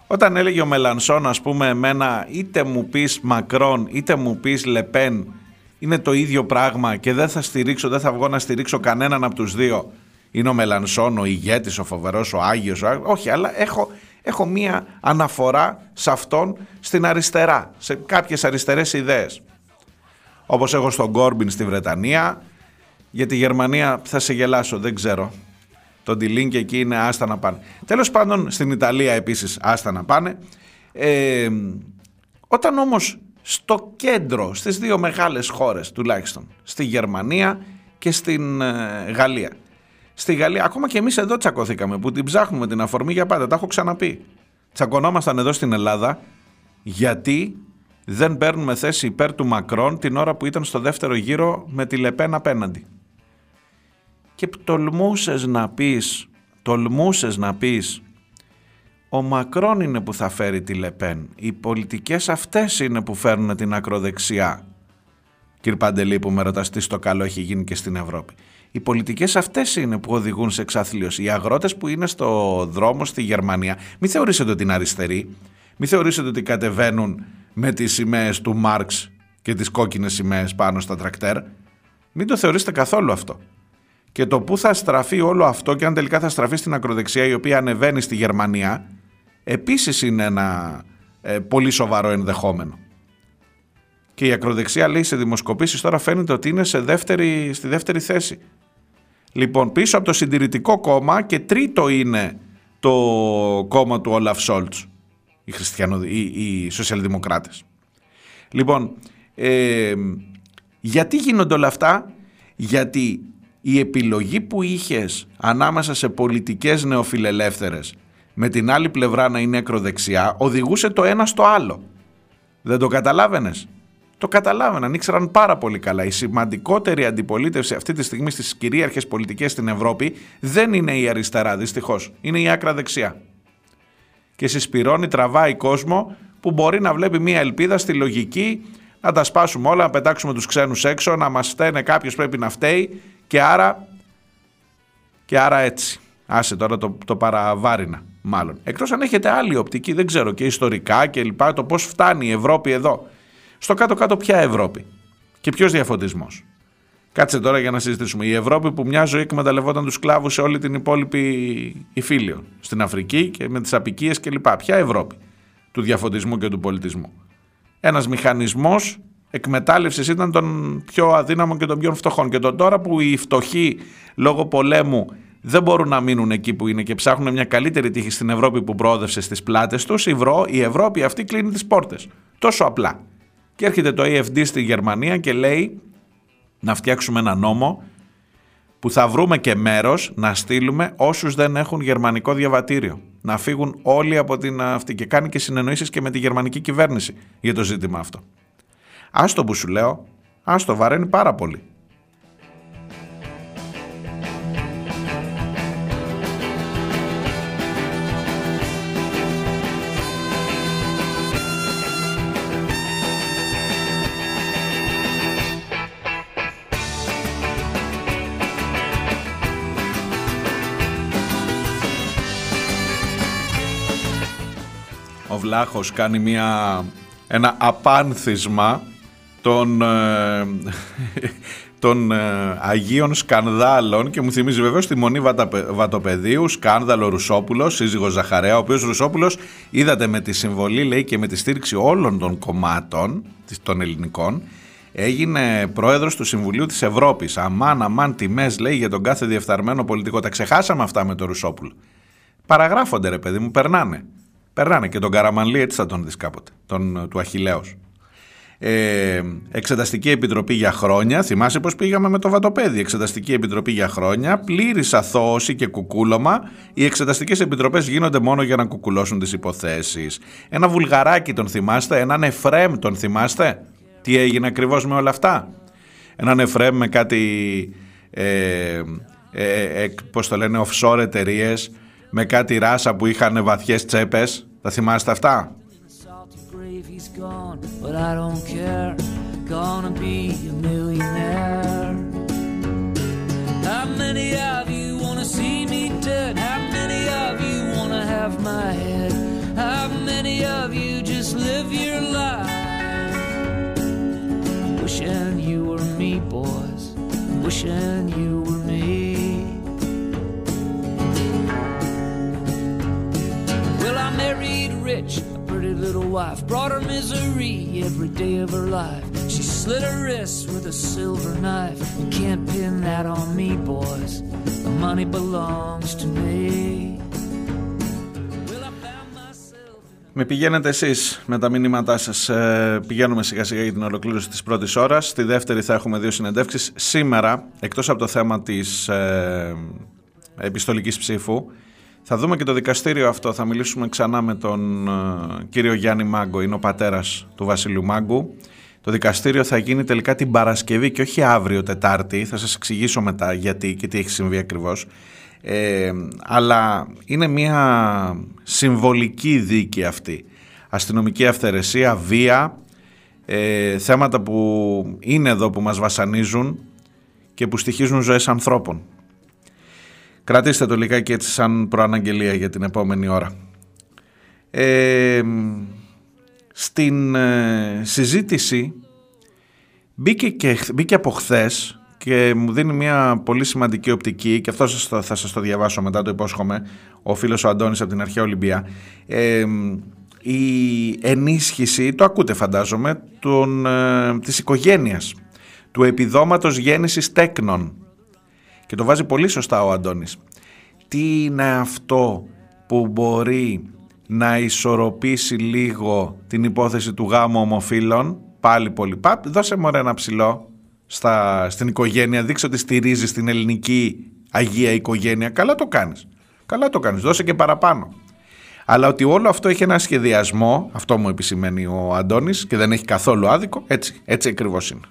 Όταν έλεγε ο Μελανσόν, ας πούμε, εμένα είτε μου πεις Μακρόν είτε μου πεις Λεπέν, είναι το ίδιο πράγμα και δεν θα στηρίξω, δεν θα βγω να στηρίξω κανέναν από τους δύο. Είναι ο Μελανσόν, ο ηγέτης, ο φοβερός, ο Άγιος. ο Άγιος. Όχι, αλλά έχω, έχω μία αναφορά σε αυτόν στην αριστερά, σε κάποιες αριστερές ιδέες. Όπως έχω στον Κόρμπιν στη Βρετανία, για τη Γερμανία θα σε γελάσω, δεν ξέρω. Το Ντιλίν και εκεί είναι άστα να πάνε. Τέλος πάντων στην Ιταλία επίσης άστα να πάνε. Ε, όταν όμως στο κέντρο, στις δύο μεγάλες χώρες τουλάχιστον, στη Γερμανία και στην ε, Γαλλία. Στη Γαλλία, ακόμα και εμείς εδώ τσακωθήκαμε που την ψάχνουμε την αφορμή για πάντα, τα έχω ξαναπεί. Τσακωνόμασταν εδώ στην Ελλάδα γιατί δεν παίρνουμε θέση υπέρ του Μακρόν την ώρα που ήταν στο δεύτερο γύρο με τη Λεπέν απέναντι. Και τολμούσες να πεις, τολμούσες να πεις ο Μακρόν είναι που θα φέρει τη Λεπέν. Οι πολιτικές αυτές είναι που φέρνουν την ακροδεξιά. Κύριε Παντελή που με ρωτάς τι στο καλό έχει γίνει και στην Ευρώπη. Οι πολιτικές αυτές είναι που οδηγούν σε εξαθλίωση. Οι αγρότες που είναι στο δρόμο στη Γερμανία, μην θεωρήσετε ότι είναι αριστεροί. Μην θεωρήσετε ότι κατεβαίνουν με τις σημαίες του Μάρξ και τις κόκκινες σημαίες πάνω στα τρακτέρ. Μην το θεωρήσετε καθόλου αυτό. Και το που θα στραφεί όλο αυτό και αν τελικά θα στραφεί στην ακροδεξιά η οποία ανεβαίνει στη Γερμανία επίσης είναι ένα ε, πολύ σοβαρό ενδεχόμενο. Και η ακροδεξιά λέει σε δημοσκοπήσεις τώρα φαίνεται ότι είναι σε δεύτερη, στη δεύτερη θέση. Λοιπόν πίσω από το συντηρητικό κόμμα και τρίτο είναι το κόμμα του Όλαφ Σόλτς, οι, χριστιανο, οι, οι σοσιαλδημοκράτες. Λοιπόν, ε, γιατί γίνονται όλα αυτά, γιατί η επιλογή που είχες ανάμεσα σε πολιτικές νεοφιλελεύθερες με την άλλη πλευρά να είναι ακροδεξιά οδηγούσε το ένα στο άλλο. Δεν το καταλάβαινες; Το καταλάβαιναν, ήξεραν πάρα πολύ καλά. Η σημαντικότερη αντιπολίτευση αυτή τη στιγμή στις κυρίαρχες πολιτικές στην Ευρώπη δεν είναι η αριστερά δυστυχώς, είναι η άκρα δεξιά. Και συσπηρώνει, τραβάει κόσμο που μπορεί να βλέπει μια ελπίδα στη λογική να τα σπάσουμε όλα, να πετάξουμε τους ξένους έξω, να μας φταίνε κάποιος πρέπει να φταίει και άρα, και άρα έτσι. Άσε τώρα το, το παραβάρινα μάλλον. Εκτός αν έχετε άλλη οπτική, δεν ξέρω και ιστορικά και λοιπά, το πώς φτάνει η Ευρώπη εδώ. Στο κάτω-κάτω ποια Ευρώπη και ποιος διαφωτισμός. Κάτσε τώρα για να συζητήσουμε. Η Ευρώπη που μια ζωή εκμεταλλευόταν τους σκλάβους σε όλη την υπόλοιπη υφήλιο. Στην Αφρική και με τις απικίες κλπ. Ποια Ευρώπη του διαφωτισμού και του πολιτισμού. Ένας μηχανισμός εκμετάλλευσης ήταν των πιο αδύναμων και των πιο φτωχών. Και το τώρα που οι φτωχοί λόγω πολέμου δεν μπορούν να μείνουν εκεί που είναι και ψάχνουν μια καλύτερη τύχη στην Ευρώπη που προόδευσε στις πλάτες τους, η Ευρώπη αυτή κλείνει τις πόρτες. Τόσο απλά. Και έρχεται το AFD στη Γερμανία και λέει να φτιάξουμε ένα νόμο που θα βρούμε και μέρος να στείλουμε όσους δεν έχουν γερμανικό διαβατήριο. Να φύγουν όλοι από την αυτή και κάνει και συνεννοήσεις και με τη γερμανική κυβέρνηση για το ζήτημα αυτό. Άστο που σου λέω, άστο βαραίνει πάρα πολύ. Βλάχος κάνει μια, ένα απάνθισμα των, ε, των ε, Αγίων Σκανδάλων και μου θυμίζει βεβαίως τη Μονή Βατα- Βατοπεδίου, σκάνδαλο Ρουσόπουλος, σύζυγος Ζαχαρέα, ο οποίος Ρουσόπουλος είδατε με τη συμβολή λέει και με τη στήριξη όλων των κομμάτων της- των ελληνικών έγινε πρόεδρος του Συμβουλίου της Ευρώπης. Αμάν, αμάν τιμές λέει για τον κάθε διεφθαρμένο πολιτικό. Τα ξεχάσαμε αυτά με τον Ρουσόπουλο. Παραγράφονται ρε παιδί μου, περνάνε. Περνάνε και τον Καραμανλή έτσι θα τον δεις κάποτε, τον, του Αχιλέως. Ε, εξεταστική επιτροπή για χρόνια. Θυμάσαι πως πήγαμε με το βατοπέδι. Εξεταστική επιτροπή για χρόνια. Πλήρης αθώωση και κουκούλωμα. Οι εξεταστικές επιτροπές γίνονται μόνο για να κουκουλώσουν τις υποθέσεις. Ένα βουλγαράκι τον θυμάστε. Έναν Εφρέμ τον θυμάστε; Τι έγινε ακριβώς με όλα αυτά; Έναν Εφρέμ με κάτι. Ε, ε, ε, πώς το λένε, offshore εταιρείες με κάτι ράσα που είχαν βαθιές τσέπες. Τα θυμάστε αυτά. salty gravy's gone, but I don't care. Gonna knife. Με πηγαίνετε εσείς με τα μηνύματά σας. Ε, πηγαίνουμε σιγά σιγά για την ολοκλήρωση της πρώτης ώρας. Στη δεύτερη θα έχουμε δύο συνεντεύξεις. Σήμερα, εκτός από το θέμα της ε, επιστολικής ψήφου, θα δούμε και το δικαστήριο αυτό. Θα μιλήσουμε ξανά με τον ε, κύριο Γιάννη Μάγκο. Είναι ο πατέρας του Βασιλιού Μάγκου. Το δικαστήριο θα γίνει τελικά την Παρασκευή και όχι αύριο Τετάρτη. Θα σας εξηγήσω μετά γιατί και τι έχει συμβεί ακριβώς. Ε, αλλά είναι μια συμβολική δίκη αυτή. Αστυνομική αυθαιρεσία, βία, ε, θέματα που είναι εδώ που μας βασανίζουν και που στοιχίζουν ζωές ανθρώπων. Κρατήστε το λιγάκι έτσι σαν προαναγγελία για την επόμενη ώρα. Ε, στην ε, συζήτηση μπήκε, και, μπήκε από χθες και μου δίνει μια πολύ σημαντική οπτική και αυτό σας το- θα σας το διαβάσω μετά το υπόσχομαι ο φίλος ο Αντώνης από την Αρχαία Ολυμπία ε, η ενίσχυση, το ακούτε φαντάζομαι των, ε, της οικογένειας του επιδόματος γέννησης τέκνων και το βάζει πολύ σωστά ο Αντώνης. Τι είναι αυτό που μπορεί να ισορροπήσει λίγο την υπόθεση του γάμου ομοφύλων, πάλι πολύ παπ, δώσε μου ένα ψηλό στα, στην οικογένεια, δείξε ότι στηρίζεις την ελληνική αγία οικογένεια, καλά το κάνεις. Καλά το κάνεις, δώσε και παραπάνω. Αλλά ότι όλο αυτό έχει ένα σχεδιασμό, αυτό μου επισημαίνει ο Αντώνης και δεν έχει καθόλου άδικο, έτσι, έτσι ακριβώς είναι.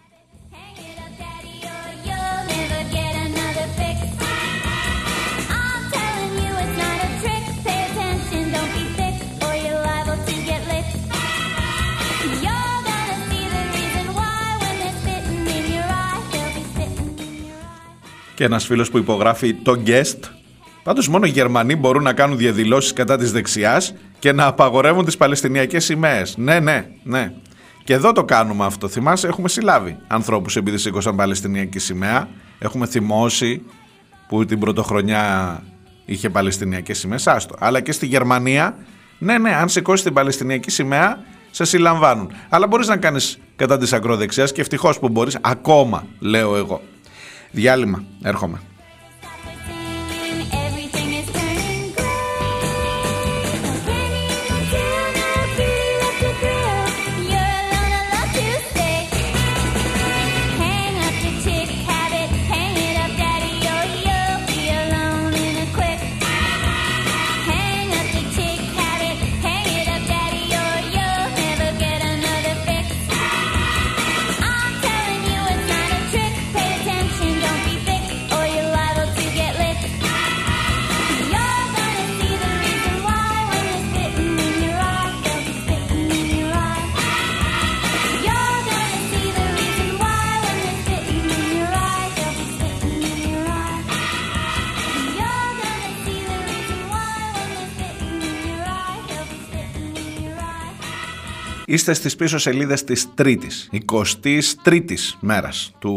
Και ένας φίλος που υπογράφει το guest. Πάντως μόνο οι Γερμανοί μπορούν να κάνουν διαδηλώσεις κατά της δεξιάς και να απαγορεύουν τις Παλαιστινιακές σημαίες. Ναι, ναι, ναι. Και εδώ το κάνουμε αυτό. Θυμάσαι, έχουμε συλλάβει ανθρώπους επειδή σήκωσαν Παλαιστινιακή σημαία. Έχουμε θυμώσει που την πρωτοχρονιά είχε Παλαιστινιακές σημαίες. Άστο. Αλλά και στη Γερμανία, ναι, ναι, αν σηκώσει την Παλαιστινιακή σημαία, σε συλλαμβάνουν. Αλλά μπορείς να κάνεις κατά της ακροδεξιάς και ευτυχώς που μπορείς, ακόμα, λέω εγώ. Διάλειμμα, έρχομαι. Είστε στις πίσω σελίδες της Τρίτης, 23ης μέρας του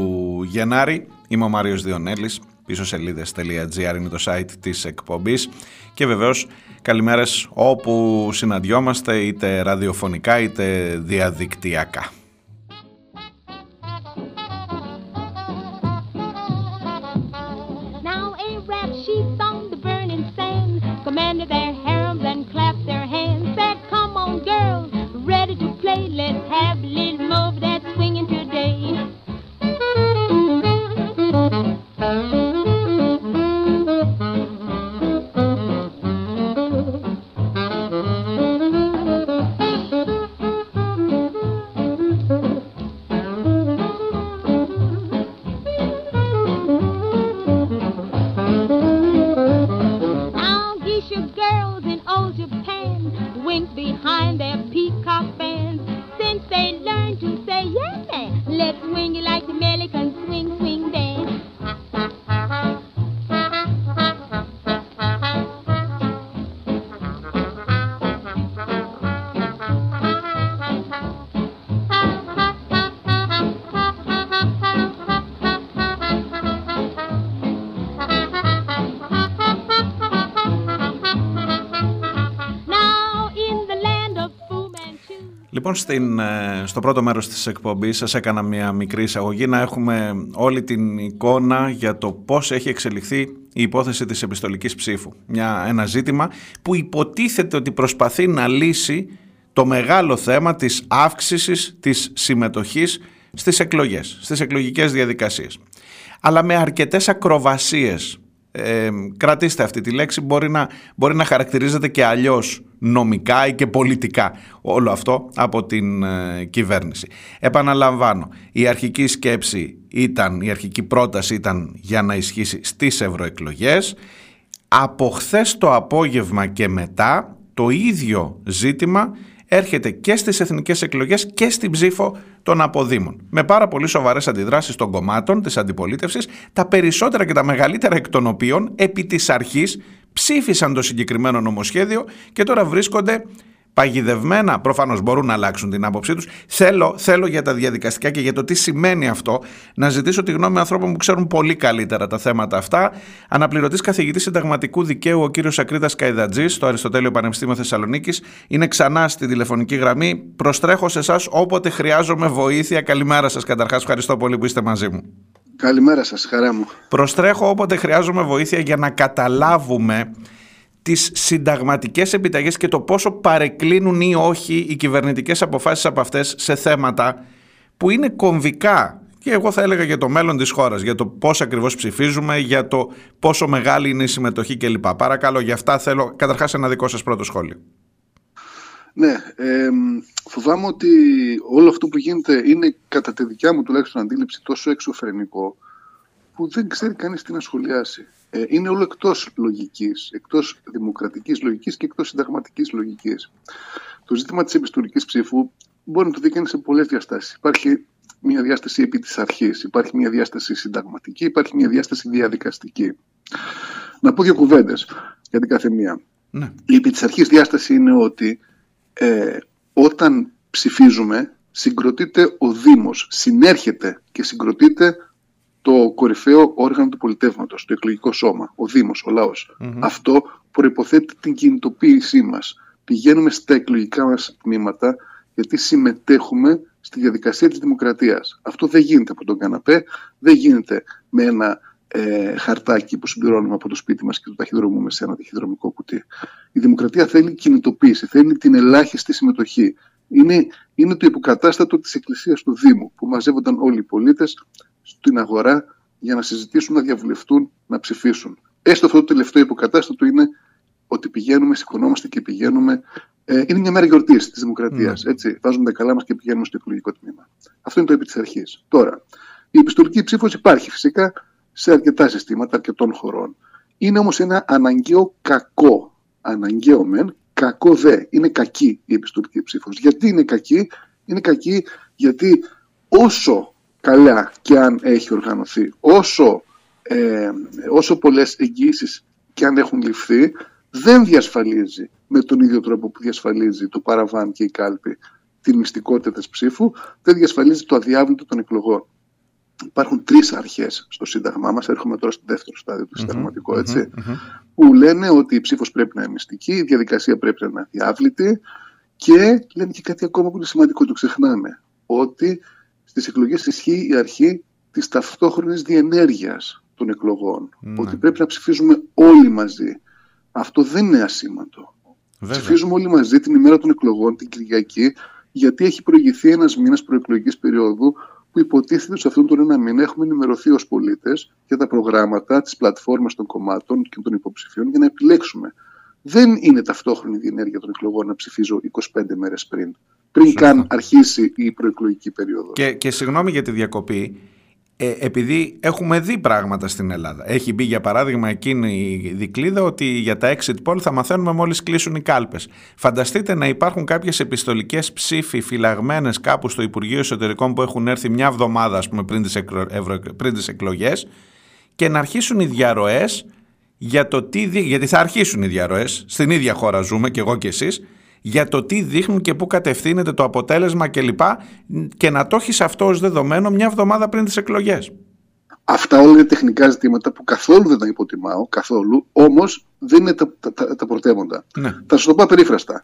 Γενάρη. Είμαι ο Μάριος Διονέλης, πίσω σελίδες.gr είναι το site της εκπομπής και βεβαίως καλημέρες όπου συναντιόμαστε είτε ραδιοφωνικά είτε διαδικτυακά. Now a rap sheets on the burning sands commanded their harems and clapped their hands. Said, "Come on, girls, ready to play? Let's have a little more of that swinging Λοιπόν, στην, ε, στο πρώτο μέρος της εκπομπής σας έκανα μια μικρή εισαγωγή να έχουμε όλη την εικόνα για το πώς έχει εξελιχθεί η υπόθεση της επιστολικής ψήφου. Μια, ένα ζήτημα που υποτίθεται ότι προσπαθεί να λύσει το μεγάλο θέμα της αύξησης της συμμετοχής στις εκλογές, στις εκλογικές διαδικασίες. Αλλά με αρκετές ακροβασίες ε, κρατήστε αυτή τη λέξη, μπορεί να, μπορεί να χαρακτηρίζεται και αλλιώς νομικά ή και πολιτικά όλο αυτό από την ε, κυβέρνηση. Επαναλαμβάνω, η αρχική σκέψη ήταν, η αρχική πρόταση ήταν για να ισχύσει στις ευρωεκλογές. Από χθες το απόγευμα και μετά το ίδιο ζήτημα έρχεται και στις εθνικές εκλογές και στην ψήφο των αποδήμων. Με πάρα πολύ σοβαρές αντιδράσεις των κομμάτων της αντιπολίτευσης, τα περισσότερα και τα μεγαλύτερα εκ των οποίων επί της αρχής ψήφισαν το συγκεκριμένο νομοσχέδιο και τώρα βρίσκονται παγιδευμένα, προφανώς μπορούν να αλλάξουν την άποψή τους. Θέλω, θέλω για τα διαδικαστικά και για το τι σημαίνει αυτό να ζητήσω τη γνώμη ανθρώπων που ξέρουν πολύ καλύτερα τα θέματα αυτά. Αναπληρωτής καθηγητής συνταγματικού δικαίου, ο κύριος Ακρίτα Καϊδατζής, στο Αριστοτέλειο Πανεπιστήμιο Θεσσαλονίκης, είναι ξανά στη τηλεφωνική γραμμή. Προστρέχω σε εσάς όποτε χρειάζομαι βοήθεια. Καλημέρα σας, καταρχάς. Ευχαριστώ πολύ που είστε μαζί μου. Καλημέρα σας, χαρά μου. Προστρέχω όποτε χρειάζομαι βοήθεια για να καταλάβουμε τις συνταγματικές επιταγές και το πόσο παρεκκλίνουν ή όχι οι κυβερνητικές αποφάσεις από αυτές σε θέματα που είναι κομβικά και εγώ θα έλεγα για το μέλλον της χώρας, για το πώς ακριβώς ψηφίζουμε, για το πόσο μεγάλη είναι η συμμετοχή κλπ. Παρακαλώ, για αυτά θέλω καταρχάς ένα δικό σας πρώτο σχόλιο. Ναι, ε, φοβάμαι ότι όλο αυτό που γίνεται είναι κατά τη δικιά μου τουλάχιστον αντίληψη τόσο εξωφρενικό που δεν ξέρει κανείς τι να σχολιάσει. Ε, είναι όλο εκτός λογικής, εκτός δημοκρατικής λογικής και εκτός συνταγματικής λογικής. Το ζήτημα της επιστολικής ψήφου μπορεί να το δει κανείς σε πολλές διαστάσεις. Υπάρχει μια διάσταση επί της αρχής, υπάρχει μια διάσταση συνταγματική, υπάρχει μια διάσταση διαδικαστική. Να πω δύο κουβέντες για την κάθε μία. Ναι. Η επί της αρχής διάσταση είναι ότι ε, όταν ψηφίζουμε συγκροτείται ο Δήμος, συνέρχεται και συγκροτείται το κορυφαίο όργανο του πολιτεύματος, το εκλογικό σώμα, ο Δήμος, ο λαος Αυτό προϋποθέτει την κινητοποίησή μας. Πηγαίνουμε στα εκλογικά μας τμήματα γιατί συμμετέχουμε στη διαδικασία της δημοκρατίας. Αυτό δεν γίνεται από τον καναπέ, δεν γίνεται με ένα ε, χαρτάκι που συμπληρώνουμε από το σπίτι μας και το ταχυδρομούμε σε ένα ταχυδρομικό κουτί. Η δημοκρατία θέλει κινητοποίηση, θέλει την ελάχιστη συμμετοχή. Είναι, είναι το υποκατάστατο της Εκκλησίας του Δήμου που μαζεύονταν όλοι οι πολίτες στην αγορά για να συζητήσουν, να διαβουλευτούν, να ψηφίσουν. Έστω αυτό το τελευταίο υποκατάστατο είναι ότι πηγαίνουμε, σηκωνόμαστε και πηγαίνουμε. Ε, είναι μια μέρα γιορτής της Δημοκρατίας. Έτσι, βάζουμε τα καλά μας και πηγαίνουμε στο εκλογικό τμήμα. Αυτό είναι το επί της αρχής. Τώρα, η επιστολική ψήφος υπάρχει φυσικά σε αρκετά συστήματα αρκετών χωρών. Είναι όμως ένα αναγκαίο κακό. Αναγκαίο μεν, κακό δε. Είναι κακή η επιστολική ψήφος. Γιατί είναι κακή, είναι κακή γιατί όσο καλά και αν έχει οργανωθεί, όσο, ε, όσο πολλές εγγύησεις και αν έχουν ληφθεί, δεν διασφαλίζει με τον ίδιο τρόπο που διασφαλίζει το παραβάν και η κάλπη τη μυστικότητα της ψήφου, δεν διασφαλίζει το αδιάβλητο των εκλογών. Υπάρχουν τρεις αρχές στο Σύνταγμά μας, έρχομαι τώρα στο δεύτερο στάδιο του συνταγματικο έτσι, που λένε ότι η ψήφος πρέπει να είναι μυστική, η διαδικασία πρέπει να είναι αδιάβλητη και λένε και κάτι ακόμα που είναι σημαντικό, το ξεχνάμε, ότι στις εκλογές ισχύει η αρχή της ταυτόχρονης διενέργειας των εκλογών. Ότι πρέπει να ψηφίζουμε όλοι μαζί. Αυτό δεν είναι ασήμαντο. Βέβαια. Ψηφίζουμε όλοι μαζί την ημέρα των εκλογών, την Κυριακή, γιατί έχει προηγηθεί ένας μήνας προεκλογικής περίοδου που υποτίθεται ότι σε αυτόν τον ένα μήνα έχουμε ενημερωθεί ως πολίτες για τα προγράμματα, τις πλατφόρμες των κομμάτων και των υποψηφίων για να επιλέξουμε. Δεν είναι ταυτόχρονη η διενέργεια των εκλογών να ψηφίζω 25 μέρες πριν. Πριν καν αρχίσει η προεκλογική περίοδος. Και, και συγγνώμη για τη διακοπή, ε, επειδή έχουμε δει πράγματα στην Ελλάδα. Έχει μπει για παράδειγμα εκείνη η δικλίδα ότι για τα exit poll θα μαθαίνουμε μόλις κλείσουν οι κάλπες. Φανταστείτε να υπάρχουν κάποιες επιστολικές ψήφοι φυλαγμένες κάπου στο Υπουργείο Εσωτερικών που έχουν έρθει μια εβδομάδα ας πούμε, πριν, τις εκλο... ευρω... πριν τις εκλογές και να αρχίσουν οι διαρροές για το τι δει... γιατί θα αρχίσουν οι διαρροές, στην ίδια χώρα ζούμε και εγώ και εσείς, για το τι δείχνουν και πού κατευθύνεται το αποτέλεσμα κλπ. Και, και να το έχεις αυτό ως δεδομένο μια εβδομάδα πριν τις εκλογές. Αυτά όλα είναι τεχνικά ζητήματα που καθόλου δεν τα υποτιμάω, καθόλου, όμως δεν είναι τα, τα, τα, τα πρωτεύοντα. Ναι. Θα σου το πω περίφραστα.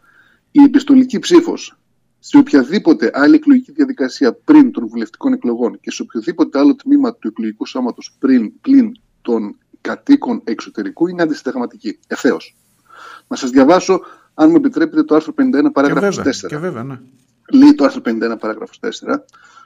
Η επιστολική ψήφος σε οποιαδήποτε άλλη εκλογική διαδικασία πριν των βουλευτικών εκλογών και σε οποιοδήποτε άλλο τμήμα του εκλογικού σώματος πριν, πλην των κατοίκων εξωτερικού είναι αντισυνταγματική. Ευθέως. Να σας διαβάσω, αν μου επιτρέπετε, το άρθρο 51 Και παράγραφος 4 βέβαια, και βέβαια, ναι. λέει το άρθρο 51 παράγραφος 4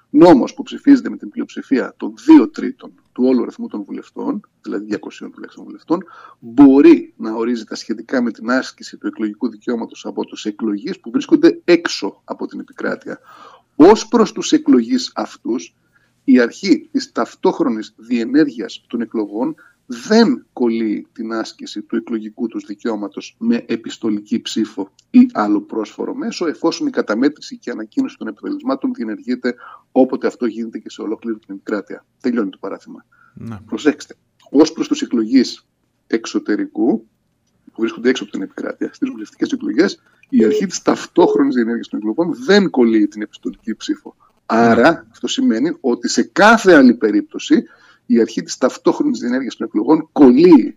νόμος που ψηφίζεται με την πλειοψηφία των 2 τρίτων του όλου αριθμού των βουλευτών, δηλαδή 200 τουλάχιστον βουλευτών, μπορεί να ορίζει τα σχετικά με την άσκηση του εκλογικού δικαιώματος από τους εκλογείς που βρίσκονται έξω από την επικράτεια. Ως προς τους εκλογείς αυτούς, η αρχή της ταυτόχρονης διενέργειας των εκλογών δεν κολλεί την άσκηση του εκλογικού τους δικαιώματος με επιστολική ψήφο ή άλλο πρόσφορο μέσο, εφόσον η καταμέτρηση και η ανακοίνωση των επιτελεσμάτων διενεργείται όποτε αυτό γίνεται και σε ολόκληρη την επικράτεια. Τελειώνει το παράθυμα. ναι. Προσέξτε, ως προς τους εκλογείς εξωτερικού, που βρίσκονται έξω από την επικράτεια, στις βουλευτικές εκλογές, η αρχή της ταυτόχρονης διενέργειας των εκλογών δεν κολλεί την επιστολική ψήφο. Άρα, αυτό σημαίνει ότι σε κάθε άλλη περίπτωση, η αρχή της ταυτόχρονης διενέργειας των εκλογών κολλεί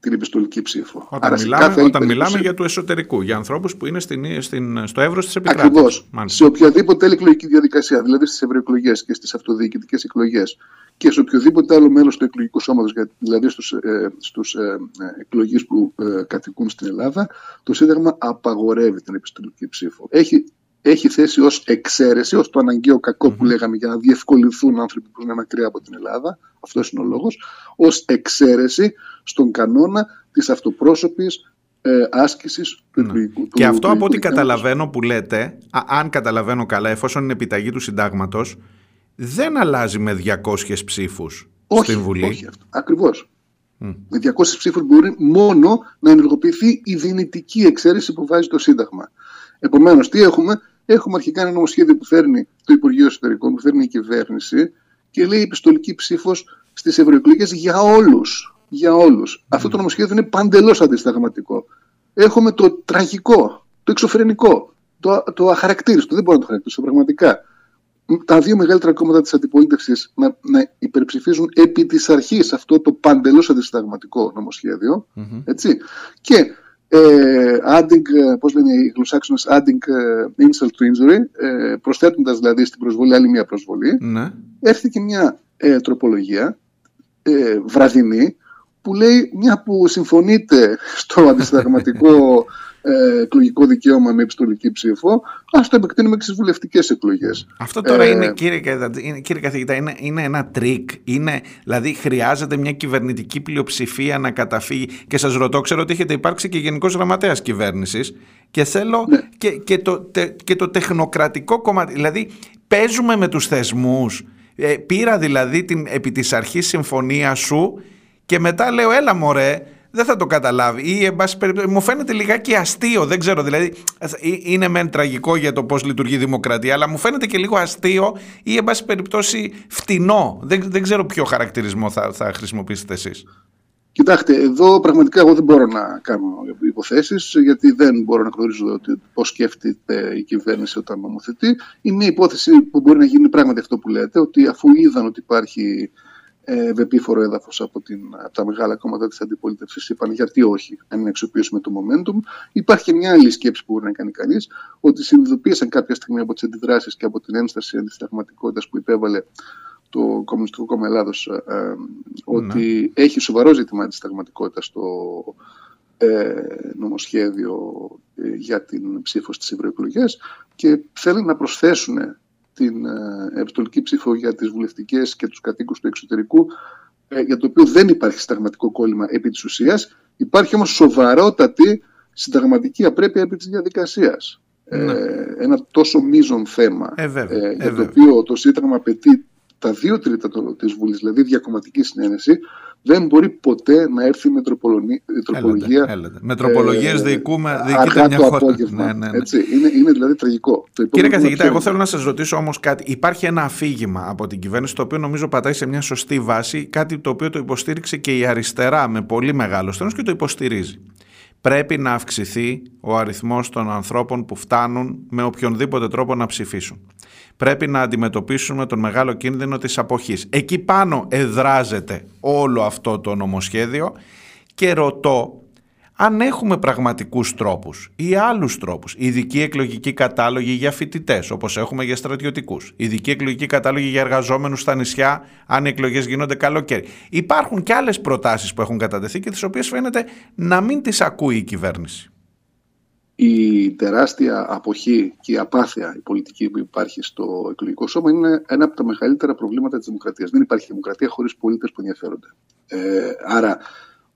την επιστολική ψήφο. Όταν, Άρα, σε μιλάμε, κάθε άλλη όταν μιλάμε περίπτωση- για του εσωτερικού, για ανθρώπους που είναι στην, στην, στο εύρος της επικράτειας. Ακριβώς. Μάλιστα. Σε οποιαδήποτε άλλη εκλογική διαδικασία, δηλαδή στις ευρωεκλογές και στις αυτοδιοικητικές εκλογές και σε οποιοδήποτε άλλο μέλος του εκλογικού σώματος, δηλαδή στους ε, στους, ε, ε, εκλογείς που ε, κατοικούν στην Ελλάδα, το Σύνταγμα απαγορεύει την επιστολική ψήφο. Έχει, έχει θέσει ως εξαίρεση, ως το αναγκαίο κακό που λέγαμε για να διευκολυνθούν άνθρωποι που είναι μακριά από την Ελλάδα, αυτός είναι ο λόγος, ως εξαίρεση στον κανόνα της αυτοπρόσωπης ε, άσκησης του εκλογικού. Ναι. Και του αυτό από εκλογικού ό,τι δικαιώματος. καταλαβαίνω που λέτε, α- αν καταλαβαίνω καλά, εφόσον είναι επιταγή του συντάγματος, δεν αλλάζει με 200 ψήφους Όχι, στην Βουλή. όχι αυτό. Ακριβώς. Με 200 ψήφους μπορεί μόνο να ενεργοποιηθεί η δυνητική εξαίρεση που βάζει το Σύνταγμα. Επομένως, τι έχουμε; Έχουμε αρχικά ένα νομοσχέδιο που φέρνει το Υπουργείο Εσωτερικών, που φέρνει η κυβέρνηση και λέει επιστολική ψήφος στις ευρωεκλογές για όλους. Για όλους. Αυτό το νομοσχέδιο είναι παντελώς αντισταγματικό. Έχουμε το τραγικό, το εξωφρενικό, το, το αχαρακτήριστο. Δεν μπορώ να το χαρακτηρίσω πραγματικά τα δύο μεγαλύτερα κόμματα της αντιπολίτευσης να, να υπερψηφίζουν επί της αρχής αυτό το παντελώς αντισταγματικό νομοσχέδιο, έτσι, και ε, adding, ε, πώς λένε οι γλωσσάξονες, adding ε, insult to injury, ε, προσθέτοντας δηλαδή στην προσβολή άλλη μια προσβολή, Ναι. έρχεται μια ε, τροπολογία ε, βραδινή που λέει μια που συμφωνείτε στο αντισυνταγματικό ε, εκλογικό δικαίωμα με επιστολική ψήφο, ας το επεκτείνουμε και στις βουλευτικές εκλογές. Αυτό τώρα Ε, είναι, κύριε, Καθηγητά, είναι, κύριε καθηγητά, είναι, είναι ένα τρικ. Είναι, δηλαδή χρειάζεται μια κυβερνητική πλειοψηφία να καταφύγει. Και σας ρωτώ, ξέρω ότι έχετε υπάρξει και γενικός γραμματέας κυβέρνησης και θέλω Ναι. και, και, το, τε- και το τεχνοκρατικό κομμάτι. Δηλαδή παίζουμε με τους θεσμούς. Ε, πήρα δηλαδή την, επί της αρχής συμφωνία σου και μετά λέω έλα μωρέ δεν θα το καταλάβει. Ή εν πάση περιπτώσει μου φαίνεται λιγάκι αστείο δεν ξέρω. Δηλαδή ε, είναι μεν τραγικό για το πώς λειτουργεί η δημοκρατία αλλά μου φαίνεται και λίγο αστείο ή εν πάση περιπτώσει φτηνό. Δεν, δεν ξέρω ποιο χαρακτηρισμό θα, θα χρησιμοποιήσετε εσείς. Κοιτάξτε, εδώ πραγματικά εγώ δεν μπορώ να κάνω υποθέσεις γιατί δεν μπορώ να γνωρίζω ότι πώς σκέφτεται η κυβέρνηση όταν νομοθετεί. Είναι μια υπόθεση που μπορεί να γίνει πράγματι αυτό που λέτε, ότι αφού είδαν ότι υπάρχει ε, βεπίφορο έδαφος από, την, από τα μεγάλα κόμματα της αντιπολίτευσης, είπαν γιατί όχι, αν μην αξιοποιήσουμε το momentum. Υπάρχει και μια άλλη σκέψη που μπορεί να κάνει κανείς, ότι συνειδητοποίησαν κάποια στιγμή από τις αντιδράσεις και από την ένσταση αντισταγματικότητας που υπέβαλε το Κομμουνιστικό Κόμμα Ελλάδος ε, ε, ότι έχει σοβαρό ζήτημα αντισταγματικότητας στο ε, νομοσχέδιο ε, για την ψήφο στις ευρωεκλογές και θέλουν να προσθέσουν την ε, επιστολική ψήφο για τις βουλευτικές και τους κατοίκους του εξωτερικού ε, για το οποίο δεν υπάρχει συνταγματικό κόλλημα επί της ουσίας υπάρχει όμως σοβαρότατη συνταγματική απρέπεια επί της διαδικασίας. Ναι. Ε, ένα τόσο μείζον θέμα Ε, βέβαια, ε, ε, για το βέβαια. οποίο το Σύνταγμα απαιτεί τα δύο τρίτα το- της Βουλής, δηλαδή διακομματική συνένεση, δεν μπορεί ποτέ να έρθει με τροπολονι- τροπολογία. Έλατε, έλατε. Με τροπολογίες διοικούμε- διοικείται αργά μια το χώρα. απόγευμα. Ναι, ναι, ναι. Έτσι, είναι, είναι δηλαδή τραγικό. Το Κύριε επόμενο καθηγητά, ποιο εγώ είναι; θέλω να σας ρωτήσω όμως κάτι. Υπάρχει ένα αφήγημα από την κυβέρνηση το οποίο νομίζω πατάει σε μια σωστή βάση, κάτι το οποίο το υποστήριξε και η αριστερά με πολύ μεγάλο στένος και το υποστηρίζει. Πρέπει να αυξηθεί ο αριθμός των ανθρώπων που φτάνουν με οποιονδήποτε τρόπο να ψηφίσουν. Πρέπει να αντιμετωπίσουμε τον μεγάλο κίνδυνο της αποχής. Εκεί πάνω εδράζεται όλο αυτό το νομοσχέδιο και ρωτώ αν έχουμε πραγματικούς τρόπους ή άλλους τρόπους, ειδική εκλογική κατάλογη για φοιτητές, όπως έχουμε για στρατιωτικούς, ειδική εκλογική κατάλογη για εργαζόμενους στα νησιά, αν οι εκλογές γίνονται καλοκαίρι. Υπάρχουν και άλλες προτάσεις που έχουν κατατεθεί και τις οποίες φαίνεται να μην τις ακούει η κυβέρνηση. η τεράστια αποχή και η απάθεια η πολιτική που υπάρχει στο εκλογικό σώμα είναι ένα από τα μεγαλύτερα προβλήματα της δημοκρατίας. Δεν υπάρχει δημοκρατία χωρίς πολίτες που ενδιαφέρονται. Ε, άρα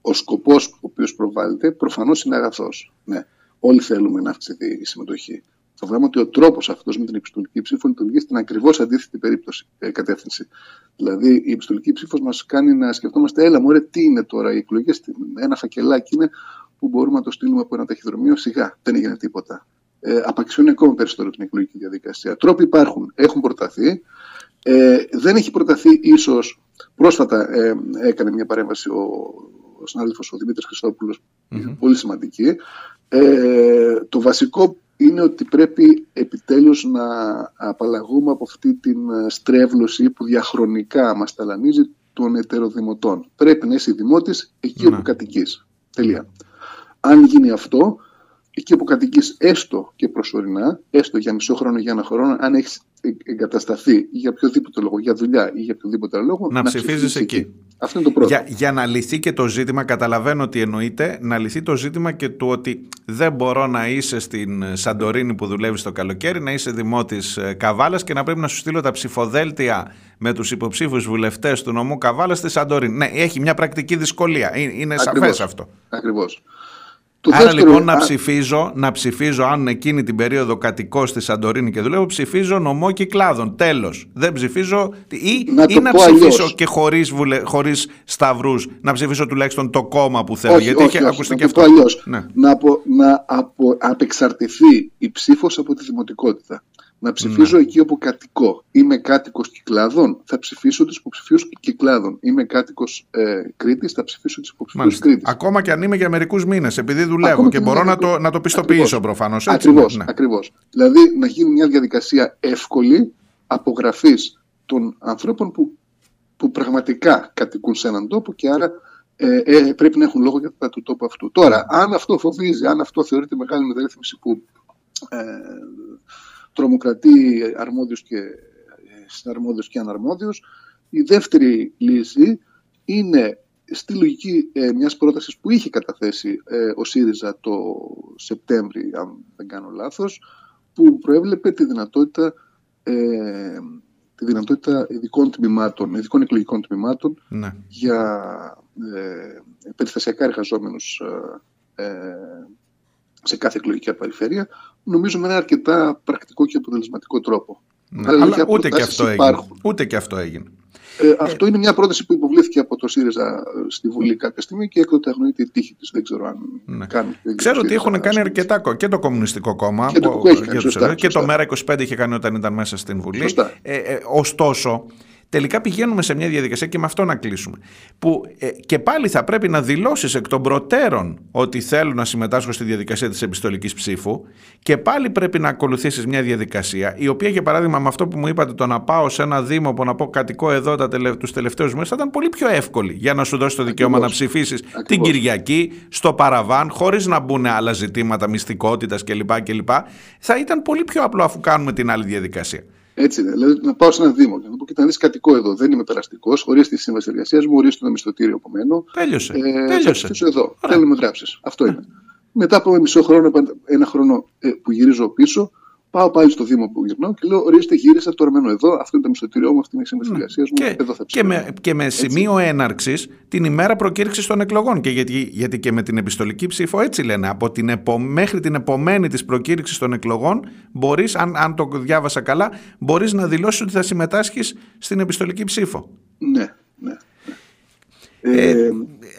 ο σκοπός ο οποίος προβάλλεται προφανώς είναι αγαθός. Ναι, όλοι θέλουμε να αυξηθεί η συμμετοχή. Το θέμα ότι ο τρόπος αυτός με την επιστολική ψήφο λειτουργεί στην ακριβώς αντίθετη περίπτωση, ε, κατεύθυνση. Δηλαδή η επιστολική ψήφος μας κάνει να σκεφτόμαστε, έλα μωρέ τι είναι τώρα οι εκλογές, τι- ένα φακελάκι είναι που μπορούμε να το στείλουμε από ένα ταχυδρομείο, σιγά, δεν έγινε τίποτα. Ε, απαξιώνει ακόμα περισσότερο την εκλογική διαδικασία. Τρόποι υπάρχουν, έχουν προταθεί. Ε, δεν έχει προταθεί ίσως, πρόσφατα ε, έκανε μια παρέμβαση ο, ο συνάδελφος ο Δημήτρης Χριστόπουλος, πολύ σημαντική. Ε, το βασικό είναι ότι πρέπει επιτέλους να απαλλαγούμε από αυτή την ε, στρέβλωση που διαχρονικά μας ταλανίζει των ετεροδημοτών. Πρέπει να είσαι δημότης εκεί Ναι. όπου κατοικείς. Τελεία. Αν γίνει αυτό, εκεί όπου κατοικείς έστω και προσωρινά, έστω για μισό χρόνο ή για ένα χρόνο, αν έχεις ε- εγκατασταθεί για οποιοδήποτε λόγο, για δουλειά ή για οποιοδήποτε άλλο λόγο, Να ψηφίζεις εκεί. Αυτό είναι το πρώτο. Για, για να λυθεί και το ζήτημα, καταλαβαίνω ότι εννοείται, να λυθεί το ζήτημα και του ότι δεν μπορώ να είσαι στην Σαντορίνη που δουλεύεις το καλοκαίρι, να είσαι δημότης ε, Καβάλας και να πρέπει να σου στείλω τα ψηφοδέλτια με τους υποψήφιους βουλευτές του νομού Καβάλας στη Σαντορίνη. Ναι, έχει μια πρακτική δυσκολία. Είναι, είναι Ακριβώς. σαφές αυτό. Ακριβώς. Το Άρα δεύτερο- λοιπόν να α- ψηφίζω, να ψηφίζω αν εκείνη την περίοδο κατοικώ στη Σαντορίνη και δουλεύω, ψηφίζω νομό Κυκλάδων. Τέλος. Δεν ψηφίζω. ή Να ή το να πω ψηφίσω αλλιώς. και χωρίς χωρίς σταυρούς, να ψηφίσω τουλάχιστον το κόμμα που θέλω. όχι, γιατί όχι, έχει όχι, ακουστεί να και το πω αυτό. αλλιώς. Ναι. Να, απο, να απο, απεξαρτηθεί η ψήφος από τη δημοτικότητα. Να ψηφίζω Ναι. εκεί όπου κατοικώ. Είμαι κάτοικος Κυκλάδων, θα ψηφίσω τους υποψηφίους Κυκλάδων. Είμαι κάτοικος ε, Κρήτης, θα ψηφίσω τους υποψηφίους Μάλιστα. Κρήτης. Ακόμα και αν είμαι για μερικούς μήνες, επειδή δουλεύω Ακόμα και και μπορώ για να το, μερικούς- να το πιστοποιήσω Ακριβώς. προφανώς. Ακριβώς, ακριβώς. Δηλαδή να γίνει μια διαδικασία εύκολη απογραφής των ανθρώπων που, που πραγματικά κατοικούν σε έναν τόπο και άρα ε, ε, πρέπει να έχουν λόγο για τα του τόπου αυτού. Τώρα, αν αυτό φοβίζει, αν αυτό θεωρείται μεγάλη μεταρρύθμιση που ε, τρομοκρατεί αρμόδιους και, ε, συναρμόδιους και αναρμόδιους, η δεύτερη λύση είναι στη λογική ε, μιας πρότασης που είχε καταθέσει ε, ο ΣΥΡΙΖΑ το Σεπτέμβρη, αν δεν κάνω λάθος, που προέβλεπε τη δυνατότητα, ε, τη δυνατότητα ειδικών τμήματων, ειδικών εκλογικών τμήματων Ναι. για ε, περιστασιακά εργαζόμενους ε, ε, σε κάθε εκλογική περιφέρεια, νομίζω με ένα αρκετά πρακτικό και αποτελεσματικό τρόπο. Ναι. Αλλά Αλλά για ούτε και προτάσεις αυτό έγινε. υπάρχουν. Ούτε και αυτό έγινε. Ε, αυτό είναι μια πρόταση που υποβλήθηκε από το ΣΥΡΙΖΑ ε, στη Βουλή κάποια στιγμή και έκτοτε αγνοείται η τύχη της. Δεν ξέρω αν Ναι. κάνουν. το ίδιο Ξέρω το ότι ΣΥΡΙΖΑ, έχουν κάνει ας πούμε. αρκετά κο- και το Κομμουνιστικό Κόμμα Και το που- ΚΚΟ έχει κάνει, για τους σωστά, και το σωστά. ΜΕΡΑ 25 είχε κάνει όταν ήταν μέσα στην Βουλή. Σωστά. Ε, ε, ωστόσο, τελικά πηγαίνουμε σε μια διαδικασία και με αυτό να κλείσουμε. Που ε, και πάλι θα πρέπει να δηλώσεις εκ των προτέρων ότι θέλω να συμμετάσχω στη διαδικασία της επιστολικής ψήφου και πάλι πρέπει να ακολουθήσεις μια διαδικασία η οποία, για παράδειγμα, με αυτό που μου είπατε, το να πάω σε ένα Δήμο που να πω κατοικώ εδώ τα τελε, τους τελευταίους μήνες, θα ήταν πολύ πιο εύκολη για να σου δώσει το δικαίωμα να Ακριβώς. ψηφίσεις την Ακριβώς. Κυριακή στο παραβάν, χωρίς να μπουν άλλα ζητήματα μυστικότητας κλπ. κλπ. Θα ήταν πολύ πιο απλό αφού κάνουμε την άλλη διαδικασία. Έτσι είναι. Δηλαδή να πάω σε ένα Δήμο και να πω: Κοίτα, να δεις κατοικώ εδώ. Δεν είμαι περαστικός. Χωρίς τη σύμβαση εργασίας μου, ορίστε το μισθωτήριο που μένω. Τέλειωσε. Ε, θα Τέλειωσε. ψηφίσω εδώ. Ωραία. Θέλω να με γράψεις. Αυτό είναι. Μετά από μισό χρόνο, ένα χρόνο ε, που γυρίζω πίσω, πάω πάλι στο Δήμο που γυρνάω και λέω: Ορίστε, γύρισα, τώρα μένω εδώ. Αυτό είναι το μισθωτήριό μου, αυτή είναι η σύμβαση εργασίας μου. Ναι. Και, εδώ θα και, ψηφίσω. με, και με σημείο έναρξης την ημέρα προκήρυξης των εκλογών. Και γιατί, γιατί και με την επιστολική ψήφο έτσι λένε. Από την επο, μέχρι την επομένη της προκήρυξης των εκλογών, μπορείς, αν, αν το διάβασα καλά, μπορείς να δηλώσεις ότι θα συμμετάσχεις στην επιστολική ψήφο. Ναι, ναι. Ε, ε,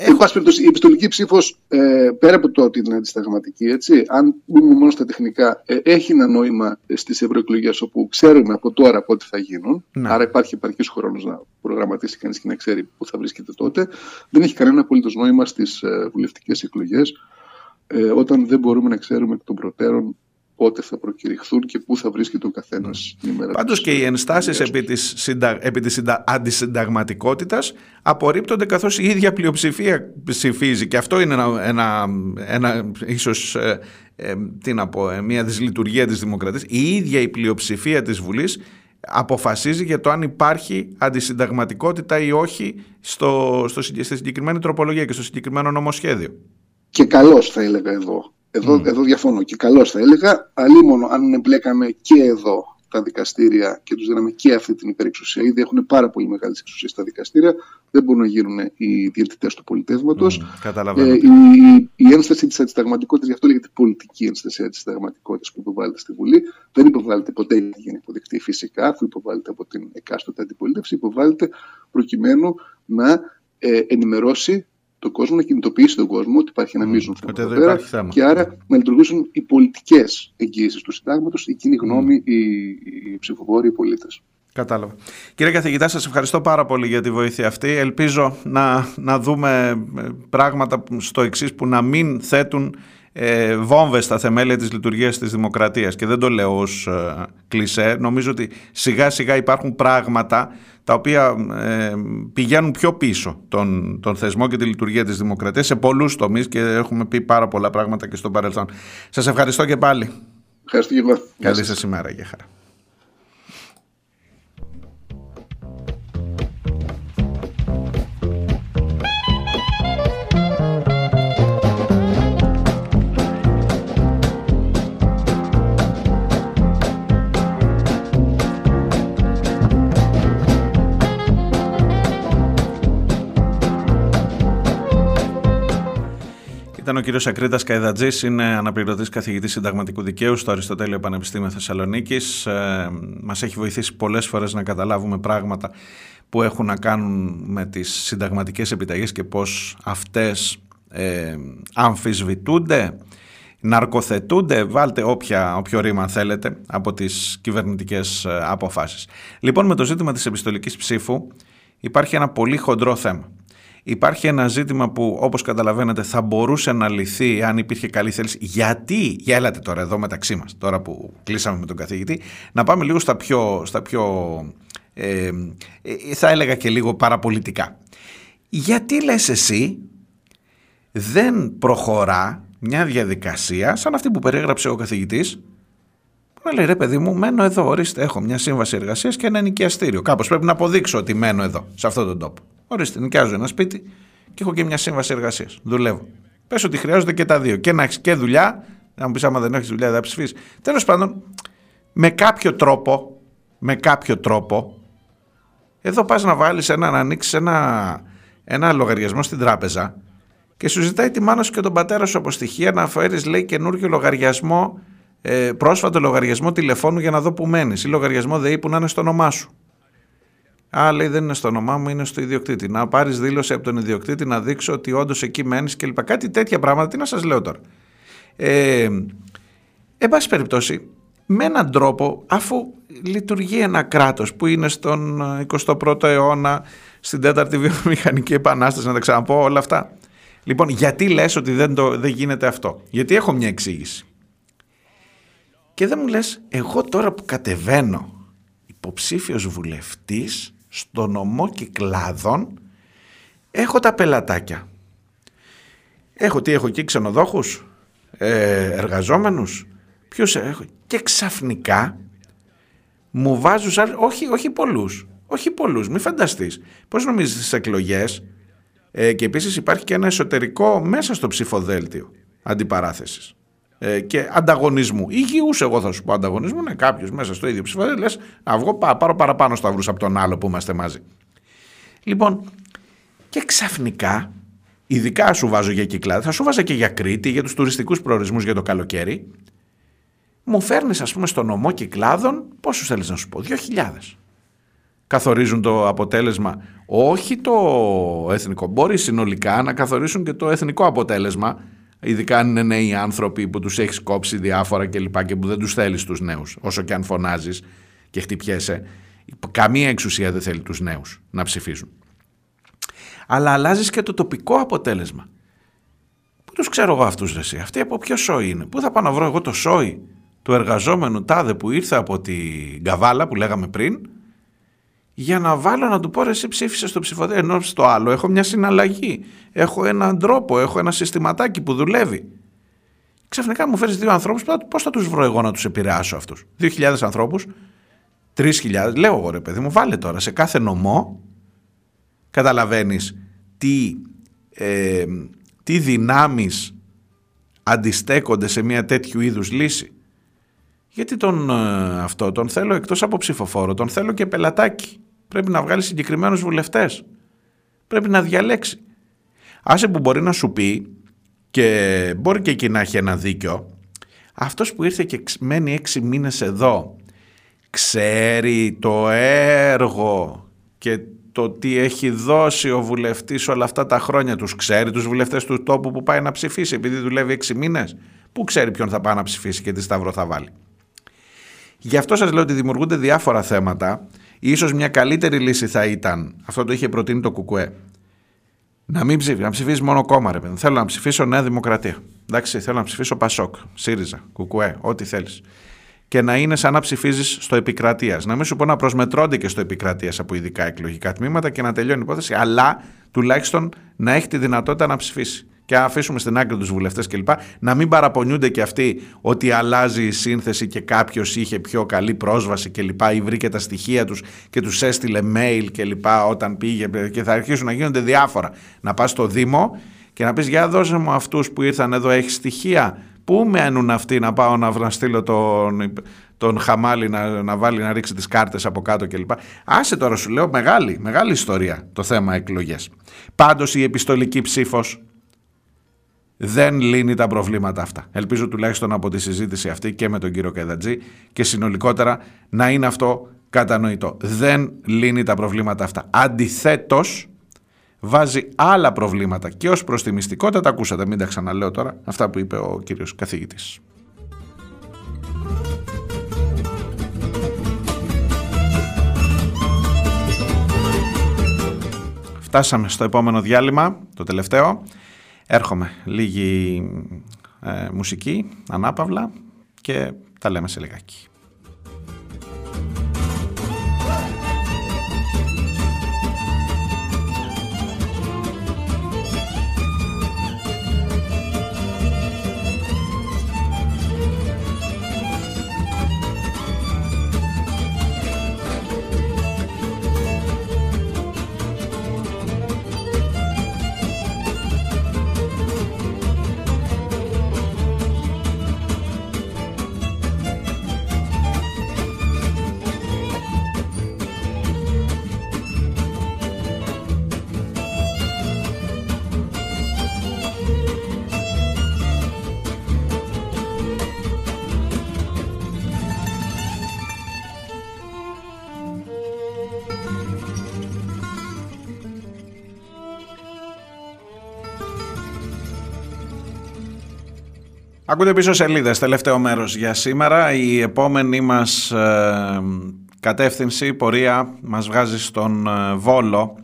εν πάση περιπτώσει, η επιστολική ψήφος, ε, πέρα από το ότι είναι αντισταγματική, έτσι, αν μπούμε μόνο στα τεχνικά, ε, έχει ένα νόημα στις ευρωεκλογές όπου ξέρουμε από τώρα πότε θα γίνουν. Ναι. Άρα υπάρχει επαρκής χρόνος να προγραμματίσει κανείς και να ξέρει πού θα βρίσκεται τότε. Δεν έχει κανένα απολύτως νόημα στις ε, βουλευτικές εκλογές, ε, όταν δεν μπορούμε να ξέρουμε εκ των προτέρων πότε θα προκηρυχθούν και πού θα βρίσκεται ο καθένας την ημέρα. Πάντως της και οι ενστάσεις εκλογής επί της, συντα... επί της συντα... αντισυνταγματικότητας απορρίπτονται καθώς η ίδια πλειοψηφία ψηφίζει και αυτό είναι ένα, ένα, ένα ίσως ε, ε, τι να πω, ε, μια δυσλειτουργία της δημοκρατίας. Η ίδια η πλειοψηφία της Βουλής αποφασίζει για το αν υπάρχει αντισυνταγματικότητα ή όχι στο, στο, συγκε- στη συγκεκριμένη τροπολογία και στο συγκεκριμένο νομοσχέδιο. Και καλώ θα έλεγα εδώ. Εδώ, εδώ διαφωνώ. Και καλώς θα έλεγα, αλλήμον αν εμπλέκαμε και εδώ τα δικαστήρια και τους δίναμε και αυτή την υπερεξουσία, ήδη έχουν πάρα πολύ μεγάλες εξουσίες στα δικαστήρια, δεν μπορούν να γίνουν οι διαιτητές του πολιτεύματος. Καταλαβαίνω. Ε, η, η ένσταση της αντισυνταγματικότητα, γι' αυτό λέγεται πολιτική ένσταση αντισυνταγματικότητα που υποβάλλεται στη Βουλή, δεν υποβάλλεται ποτέ για να υποδεχτεί φυσικά, αφού υποβάλλεται από την εκάστοτε αντιπολίτευση, υποβάλλεται προκειμένου να ε, ενημερώσει τον κόσμο, να κινητοποιήσει τον κόσμο ότι υπάρχει ένα μείζον θέμα. ότι εδώ εδώ πέρα υπάρχει θέμα. Και άρα να λειτουργήσουν οι πολιτικές εγγύησεις του συντάγματος, η κοινή γνώμη, οι, οι ψηφοφόροι, οι πολίτες. Κατάλαβα. Κύριε καθηγητά, σας ευχαριστώ πάρα πολύ για τη βοήθεια αυτή. Ελπίζω να, να δούμε ε, πράγματα που- στο εξής που να μην θέτουν ε, βόμβες στα θεμέλια της λειτουργίας της δημοκρατίας και δεν το λέω ως ε, κλισέ. Νομίζω ότι σιγά σιγά υπάρχουν πράγματα τα οποία ε, πηγαίνουν πιο πίσω τον, τον θεσμό και τη λειτουργία της δημοκρατίας σε πολλούς τομείς και έχουμε πει πάρα πολλά πράγματα και στο παρελθόν. Σας ευχαριστώ και πάλι. Ευχαριστώ και εγώ. Γεια Καλή σας. σας ημέρα. Γεια χαρά. Ήταν ο κύριος Ακρίτας Καϊδατζής, είναι αναπληρωτής καθηγητής συνταγματικού δικαίου στο Αριστοτέλειο Πανεπιστήμιο Θεσσαλονίκης. Ε, μας έχει βοηθήσει πολλές φορές να καταλάβουμε πράγματα που έχουν να κάνουν με τις συνταγματικές επιταγές και πώς αυτές ε, αμφισβητούνται, ναρκοθετούνται, βάλτε όποια, όποιο ρήμα θέλετε από τις κυβερνητικές ε, αποφάσεις. Λοιπόν, με το ζήτημα της επιστολικής ψήφου υπάρχει ένα πολύ χοντρό θέμα. Υπάρχει ένα ζήτημα που όπως καταλαβαίνετε θα μπορούσε να λυθεί αν υπήρχε καλή θέληση. Γιατί, για έλατε τώρα εδώ μεταξύ μας, τώρα που κλείσαμε με τον καθηγητή, να πάμε λίγο στα πιο, στα πιο ε, ε, θα έλεγα και λίγο παραπολιτικά. Γιατί λες εσύ δεν προχωρά μια διαδικασία σαν αυτή που περιέγραψε ο καθηγητής που να λέει ρε παιδί μου μένω εδώ ορίστε έχω μια σύμβαση εργασίας και ένα νοικιαστήριο κάπως πρέπει να αποδείξω ότι μένω εδώ σε αυτόν τον τόπο ορίστε νοικιάζω ένα σπίτι και έχω και μια σύμβαση εργασίας. Δουλεύω. Πες ότι χρειάζονται και τα δύο. Και να έχεις και δουλειά να μου πεις άμα δεν έχεις δουλειά δεν θα ψηφίσεις. Τέλος πάντων με κάποιο τρόπο με κάποιο τρόπο εδώ πας να βάλεις ένα, να ανοίξεις ένα, ένα λογαριασμό στην τράπεζα και σου ζητάει τη μάνα σου και τον πατέρα σου από στοιχεία να φέρεις λέει καινούργιο λογαριασμό, ε, πρόσφατο λογαριασμό τηλεφώνου για να δω που μένεις ή λογαριασμό ΔΕΗ που να είναι στο όνομά σου. Α, λέει δεν είναι στο όνομά μου, είναι στο ιδιοκτήτη. Να πάρεις δήλωση από τον ιδιοκτήτη να δείξω ότι όντως εκεί μένεις κλπ. Κάτι τέτοια πράγματα, τι να σας λέω τώρα. Ε, εν πάση περιπτώσει, με έναν τρόπο, αφού λειτουργεί ένα κράτος που είναι στον 21ο αιώνα, στην τέταρτη βιομηχανική επανάσταση, να τα ξαναπώ όλα αυτά. Λοιπόν, γιατί λες ότι δεν, το, δεν γίνεται αυτό; Γιατί έχω μια εξήγηση. Και δεν μου λες, εγώ τώρα που κατεβαίνω υποψήφιος βουλευτής στο νομό Κυκλάδων, έχω τα πελατάκια. Έχω τι έχω εκεί, ξενοδόχους, ε, εργαζόμενους, ποιους έχω. Και ξαφνικά μου βάζουν, σαν- όχι, όχι πολλούς, όχι πολλούς, μην φανταστείς. Πώς νομίζεις στις εκλογές; Ε, και επίσης υπάρχει και ένα εσωτερικό μέσα στο ψηφοδέλτιο αντιπαράθεσης ε, και ανταγωνισμού. Υγιούς εγώ θα σου πω ανταγωνισμού, είναι κάποιος μέσα στο ίδιο ψηφοδέλτιο, λες να βγω πά- πάρω παραπάνω σταυρούς από τον άλλο που είμαστε μαζί. Λοιπόν, και ξαφνικά, ειδικά σου βάζω για κυκλάδι, θα σου βάζα και για Κρήτη, για τους τουριστικούς προορισμούς για το καλοκαίρι, μου φέρνεις ας πούμε στο νομό Κυκλάδων, πόσους θέλεις να σου πω, 2.000. Καθορίζουν το αποτέλεσμα, όχι το εθνικό. Μπορεί συνολικά να καθορίσουν και το εθνικό αποτέλεσμα, ειδικά αν είναι νέοι άνθρωποι που τους έχεις κόψει διάφορα κλπ. Και, που δεν τους θέλεις τους νέους, όσο και αν φωνάζεις και χτυπιέσαι. Καμία εξουσία δεν θέλει τους νέους να ψηφίζουν. Αλλά αλλάζεις και το τοπικό αποτέλεσμα. Πού τους ξέρω εγώ αυτούς ρε εσύ, αυτοί από ποιο σόι είναι, πού θα πάω να βρω εγώ το σόι του εργαζόμενου τάδε που ήρθε από την Καβάλα που λέγαμε πριν για να βάλω να του πω ρε εσύ ψήφισες στο ψηφοδέλτιο ενώ στο άλλο έχω μια συναλλαγή έχω έναν τρόπο, έχω ένα συστηματάκι που δουλεύει ξαφνικά μου φέρεις δύο ανθρώπους πώς θα τους βρω εγώ να τους επηρεάσω αυτούς; 2.000 ανθρώπους 3.000 λέω εγώ ρε παιδί μου βάλε τώρα σε κάθε νομό καταλαβαίνεις τι, ε, τι δυνάμεις αντιστέκονται σε μια τέτοιου είδους λύση. Γιατί τον ε, αυτό τον θέλω εκτός από ψηφοφόρο, τον θέλω και πελατάκι. Πρέπει να βγάλει συγκεκριμένους βουλευτές. Πρέπει να διαλέξει. Άσε που μπορεί να σου πει και μπορεί και εκεί να έχει ένα δίκιο. Αυτός που ήρθε και μένει έξι μήνες εδώ ξέρει το έργο και το τι έχει δώσει ο βουλευτής όλα αυτά τα χρόνια τους ξέρει τους βουλευτές του τόπου που πάει να ψηφίσει επειδή δουλεύει έξι μήνες που ξέρει ποιον θα πάει να ψηφίσει και τι σταυρό θα βάλει γι' αυτό σας λέω ότι δημιουργούνται διάφορα θέματα ίσως μια καλύτερη λύση θα ήταν αυτό το είχε προτείνει το Κουκουέ να μην ψηφίσει, να ψηφίσεις μόνο κόμμα, ρε παιδί. Θέλω να ψηφίσω Νέα Δημοκρατία. Εντάξει, θέλω να ψηφίσω Πασόκ, ΣΥΡΙΖΑ, Κουκουέ, ό,τι θέλεις και να είναι σαν να ψηφίζεις στο επικρατείας. Να μην σου πω να προσμετρώνται και στο επικρατείας από ειδικά εκλογικά τμήματα και να τελειώνει η υπόθεση, αλλά τουλάχιστον να έχει τη δυνατότητα να ψηφίσει. Και να αφήσουμε στην άκρη τους βουλευτές κλπ. Να μην παραπονιούνται και αυτοί ότι αλλάζει η σύνθεση και κάποιος είχε πιο καλή πρόσβαση κλπ. ή βρήκε τα στοιχεία τους και τους έστειλε mail κλπ. όταν πήγε και θα αρχίσουν να γίνονται διάφορα. Να πας στο Δήμο και να πεις: Για δώσε μου αυτούς που ήρθαν εδώ, έχεις στοιχεία Πού μένουν αυτοί να πάω να, να στείλω τον, τον Χαμάλη να, να βάλει να ρίξει τις κάρτες από κάτω κλπ. Άσε τώρα σου λέω μεγάλη, μεγάλη ιστορία το θέμα εκλογές. Πάντως η επιστολική ψήφος δεν λύνει τα προβλήματα αυτά. Ελπίζω τουλάχιστον από τη συζήτηση αυτή και με τον κύριο Κεδατζή και συνολικότερα να είναι αυτό κατανοητό. Δεν λύνει τα προβλήματα αυτά. Αντιθέτως βάζει άλλα προβλήματα και ως προς τη μυστικότητα, τα ακούσατε, μην τα ξαναλέω τώρα, αυτά που είπε ο κύριος καθηγητής. Φτάσαμε στο επόμενο διάλειμμα, το τελευταίο. Έρχομαι λίγη ε, μουσική, ανάπαυλα και τα λέμε σε λιγάκι. Ακούτε πίσω σελίδες, τελευταίο μέρος για σήμερα. Η επόμενη μας ε, κατεύθυνση, πορεία, μας βγάζει στον ε, Βόλο.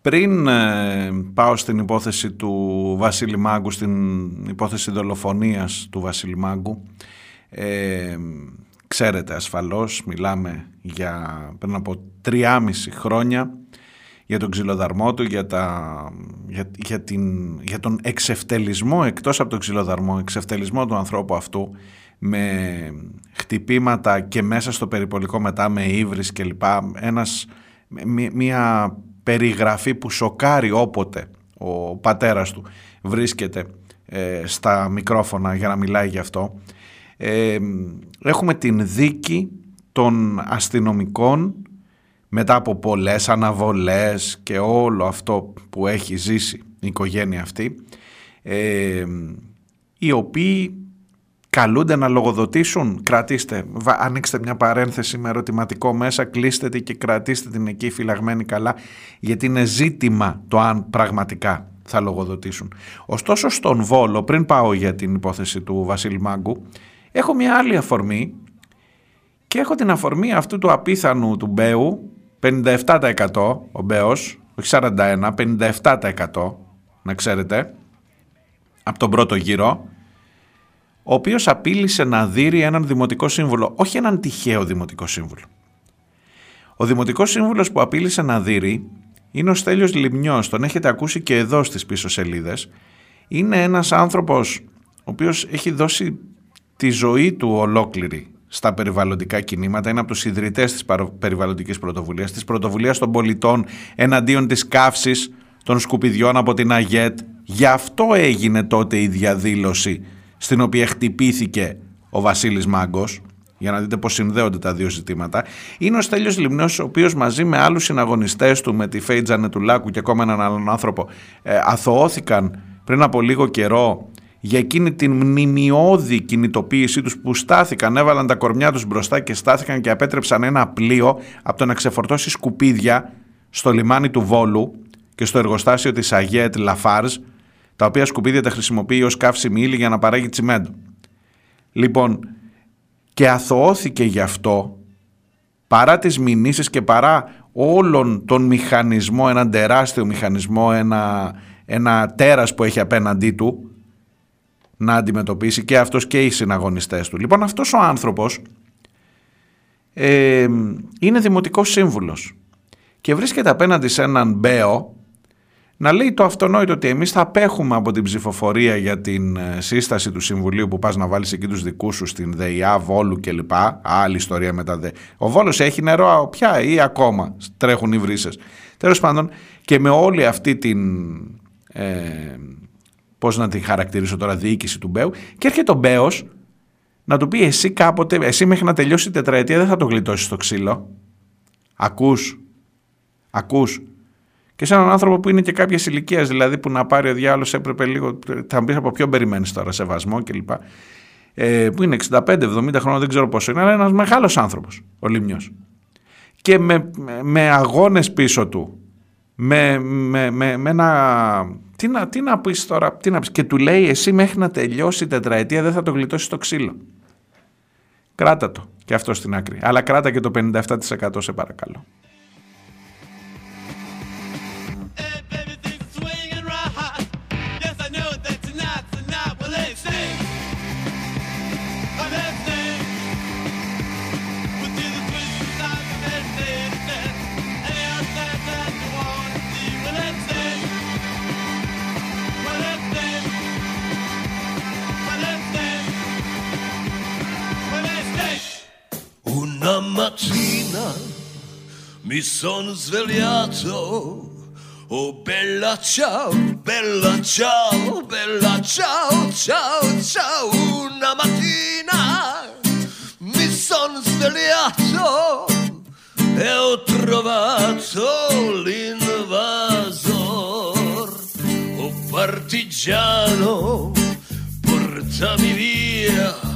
Πριν ε, πάω στην υπόθεση του Βασίλη Μάγκου, στην υπόθεση δολοφονίας του Βασίλη Μάγκου, ξέρετε ασφαλώς, μιλάμε για πριν από 3,5 χρόνια, για τον ξυλοδαρμό του, για, τα, για, για, την, για τον εξευτελισμό εκτός από τον ξυλοδαρμό, εξευτελισμό του ανθρώπου αυτού με χτυπήματα και μέσα στο περιπολικό μετά με ύβρις κλπ. Ένας, μια περιγραφή που σοκάρει όποτε ο πατέρας του βρίσκεται ε, στα μικρόφωνα για να μιλάει γι' αυτό. Ε, έχουμε την δίκη των αστυνομικών μετά από πολλές αναβολές και όλο αυτό που έχει ζήσει η οικογένεια αυτή ε, οι οποίοι καλούνται να λογοδοτήσουν κρατήστε, ανοίξτε μια παρένθεση με ερωτηματικό μέσα κλείστε τη και κρατήστε την εκεί φυλαγμένη καλά γιατί είναι ζήτημα το αν πραγματικά θα λογοδοτήσουν. Ωστόσο στον Βόλο, πριν πάω για την υπόθεση του Βασίλη Μάγκου, έχω μια άλλη αφορμή και έχω την αφορμή αυτού του απίθανου του Μπέου 57% ο Μπέος, όχι 41, 57% να ξέρετε, από τον πρώτο γύρο, ο οποίος απείλησε να δείρει έναν δημοτικό σύμβουλο, όχι έναν τυχαίο δημοτικό σύμβουλο. Ο δημοτικός σύμβουλος που απείλησε να δείρει είναι ο Στέλιος Λιμνιός, τον έχετε ακούσει και εδώ στις πίσω σελίδες. Είναι ένας άνθρωπος ο οποίος έχει δώσει τη ζωή του ολόκληρη στα περιβαλλοντικά κινήματα, είναι από τους ιδρυτές της παρο- περιβαλλοντικής πρωτοβουλίας, της πρωτοβουλίας των πολιτών εναντίον της καύσης των σκουπιδιών από την ΑΓΕΤ. Γι' αυτό έγινε τότε η διαδήλωση στην οποία χτυπήθηκε ο Βασίλης Μάγκος, για να δείτε πώς συνδέονται τα δύο ζητήματα. Είναι ο Στέλιος Λιμνός, ο οποίος μαζί με άλλους συναγωνιστές του, με τη Φέιτζα Νετουλάκου και ακόμα έναν άλλον άνθρωπο, ε, αθωώθηκαν πριν από λίγο καιρό για εκείνη την μνημειώδη κινητοποίησή τους που στάθηκαν, έβαλαν τα κορμιά τους μπροστά και στάθηκαν και απέτρεψαν ένα πλοίο από το να ξεφορτώσει σκουπίδια στο λιμάνι του Βόλου και στο εργοστάσιο της Αγιέτ Λαφάρζ, τα οποία σκουπίδια τα χρησιμοποιεί ως καύσιμη ύλη για να παράγει τσιμέντο. Λοιπόν, και αθωώθηκε γι' αυτό παρά τις μηνύσεις και παρά όλον τον μηχανισμό, έναν τεράστιο μηχανισμό, ένα, ένα τέρας που έχει απέναντί του να αντιμετωπίσει και αυτός και οι συναγωνιστές του. Λοιπόν αυτός ο άνθρωπος ε, είναι δημοτικός σύμβουλος και βρίσκεται απέναντι σε έναν μπέο να λέει το αυτονόητο ότι εμείς θα απέχουμε από την ψηφοφορία για την ε, σύσταση του Συμβουλίου που πας να βάλεις εκεί τους δικούς σου στην ΔΕΙΑ, Βόλου κλπ. Άλλη ιστορία μετά ΔΕ. Ο Βόλος έχει νερό πια ή ακόμα τρέχουν οι βρύσες. Τέλος πάντων και με όλη αυτή την, ε, πώς να την χαρακτηρίσω τώρα, διοίκηση του Μπέου και έρχεται ο Μπέος να του πει εσύ κάποτε, εσύ μέχρι να τελειώσει η τετραετία δεν θα το γλιτώσεις στο ξύλο. Ακούς, ακούς. Και σε έναν άνθρωπο που είναι και κάποια ηλικία, δηλαδή που να πάρει ο διάλογο έπρεπε λίγο. Θα μου πει από ποιον περιμένεις τώρα, σεβασμό κλπ. Ε, που είναι 65-70 χρόνια, δεν ξέρω πόσο είναι, αλλά ένας μεγάλος άνθρωπος ο Λίμνιος. Και με, με, με αγώνες πίσω του, με, με, με, με ένα. Τι να, τι να πεις τώρα, τι να πεις. Και του λέει εσύ μέχρι να τελειώσει η τετραετία δεν θα το γλιτώσεις στο ξύλο. Κράτα το και αυτό στην άκρη. Αλλά κράτα και το 57% σε παρακαλώ. Mi sono svegliato. Oh bella ciao, bella ciao, bella ciao, ciao, ciao. Una mattina mi sono svegliato e ho trovato l'invasor. Oh partigiano, portami via.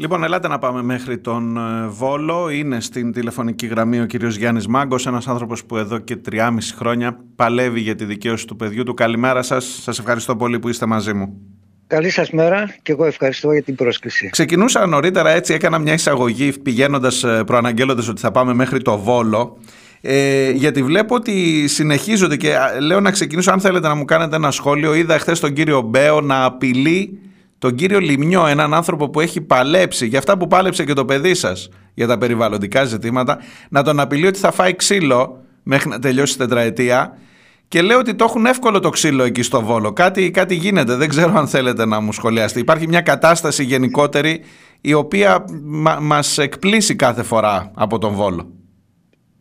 Λοιπόν, ελάτε να πάμε μέχρι τον ε, Βόλο. Είναι στην τηλεφωνική γραμμή ο κύριος Γιάννης Μάγκος, ένας άνθρωπος που εδώ και 3,5 χρόνια παλεύει για τη δικαίωση του παιδιού του. Καλημέρα σας. Σας ευχαριστώ πολύ που είστε μαζί μου. Καλή σας μέρα και εγώ ευχαριστώ για την πρόσκληση. Ξεκινούσα νωρίτερα έτσι, έκανα μια εισαγωγή πηγαίνοντας, ε, προαναγγέλλοντας ότι θα πάμε μέχρι το Βόλο. Ε, γιατί βλέπω ότι συνεχίζονται και α, λέω να ξεκινήσω αν θέλετε να μου κάνετε ένα σχόλιο. Είδα χθες τον κύριο Μπέο να απειλεί τον κύριο Λιμνιό, έναν άνθρωπο που έχει παλέψει για αυτά που πάλεψε και το παιδί σας για τα περιβαλλοντικά ζητήματα, να τον απειλεί ότι θα φάει ξύλο μέχρι να τελειώσει η τετραετία και λέω ότι το έχουν εύκολο το ξύλο εκεί στο Βόλο. Κάτι, κάτι γίνεται, δεν ξέρω αν θέλετε να μου σχολιάσετε. Υπάρχει μια κατάσταση γενικότερη η οποία μα, μας εκπλήσει κάθε φορά από τον Βόλο.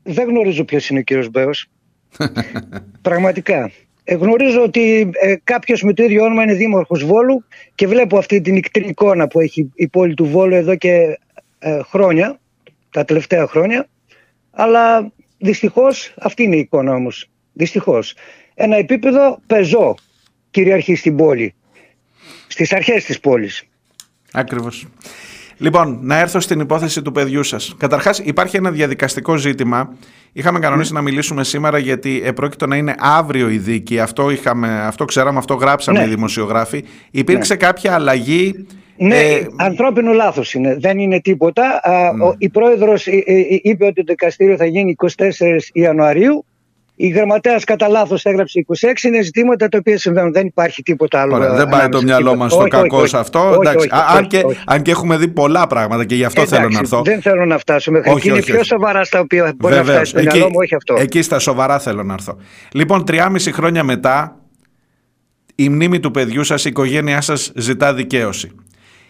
Δεν γνωρίζω ποιος είναι ο κύριος Μπέος. Πραγματικά. Ε, γνωρίζω ότι ε, κάποιος με το ίδιο όνομα είναι δήμαρχος Βόλου και βλέπω αυτή την ικτρή εικόνα που έχει η πόλη του Βόλου εδώ και ε, χρόνια, τα τελευταία χρόνια. Αλλά δυστυχώς αυτή είναι η εικόνα όμως. Δυστυχώς. Ένα επίπεδο πεζό κυριαρχεί στην πόλη. Στις αρχές της πόλης. Ακριβώς. Λοιπόν, να έρθω στην υπόθεση του παιδιού σας. Καταρχάς, υπάρχει ένα διαδικαστικό ζήτημα. Είχαμε κανονίσει να μιλήσουμε σήμερα γιατί επρόκειτο να είναι αύριο η δίκη. Αυτό, είχαμε, αυτό ξέραμε, αυτό γράψαμε Ναι. οι δημοσιογράφοι. Υπήρξε κάποια αλλαγή. Ναι, ε, ανθρώπινο λάθος είναι. Δεν είναι τίποτα. Α, Ναι. ο- η πρόεδρος είπε ότι το δικαστήριο θα γίνει 24 Ιανουαρίου. Η γραμματέας κατά λάθος έγραψε 26. Είναι ζητήματα τα οποία συμβαίνουν. Δεν υπάρχει τίποτα άλλο. Ωραία, ε, δεν πάει ανάμεσα το μυαλό τίποτα. μας στο Όχι, όχι, κακό όχι. σε αυτό. Όχι, Εντάξει, όχι, α- αν, όχι, και, όχι. αν και έχουμε δει πολλά πράγματα και γι' αυτό θέλω Εντάξει, να έρθω. Δεν θέλω να φτάσω μέχρι Όχι, εκεί. Είναι όχι, πιο όχι. σοβαρά στα οποία μπορεί να Βεβαίως. φτάσει το μυαλό μου, όχι αυτό. εκεί στα σοβαρά θέλω να έρθω. Λοιπόν, τριάμιση χρόνια μετά, η μνήμη του παιδιού σας, η οικογένειά σας ζητά δικαίωση.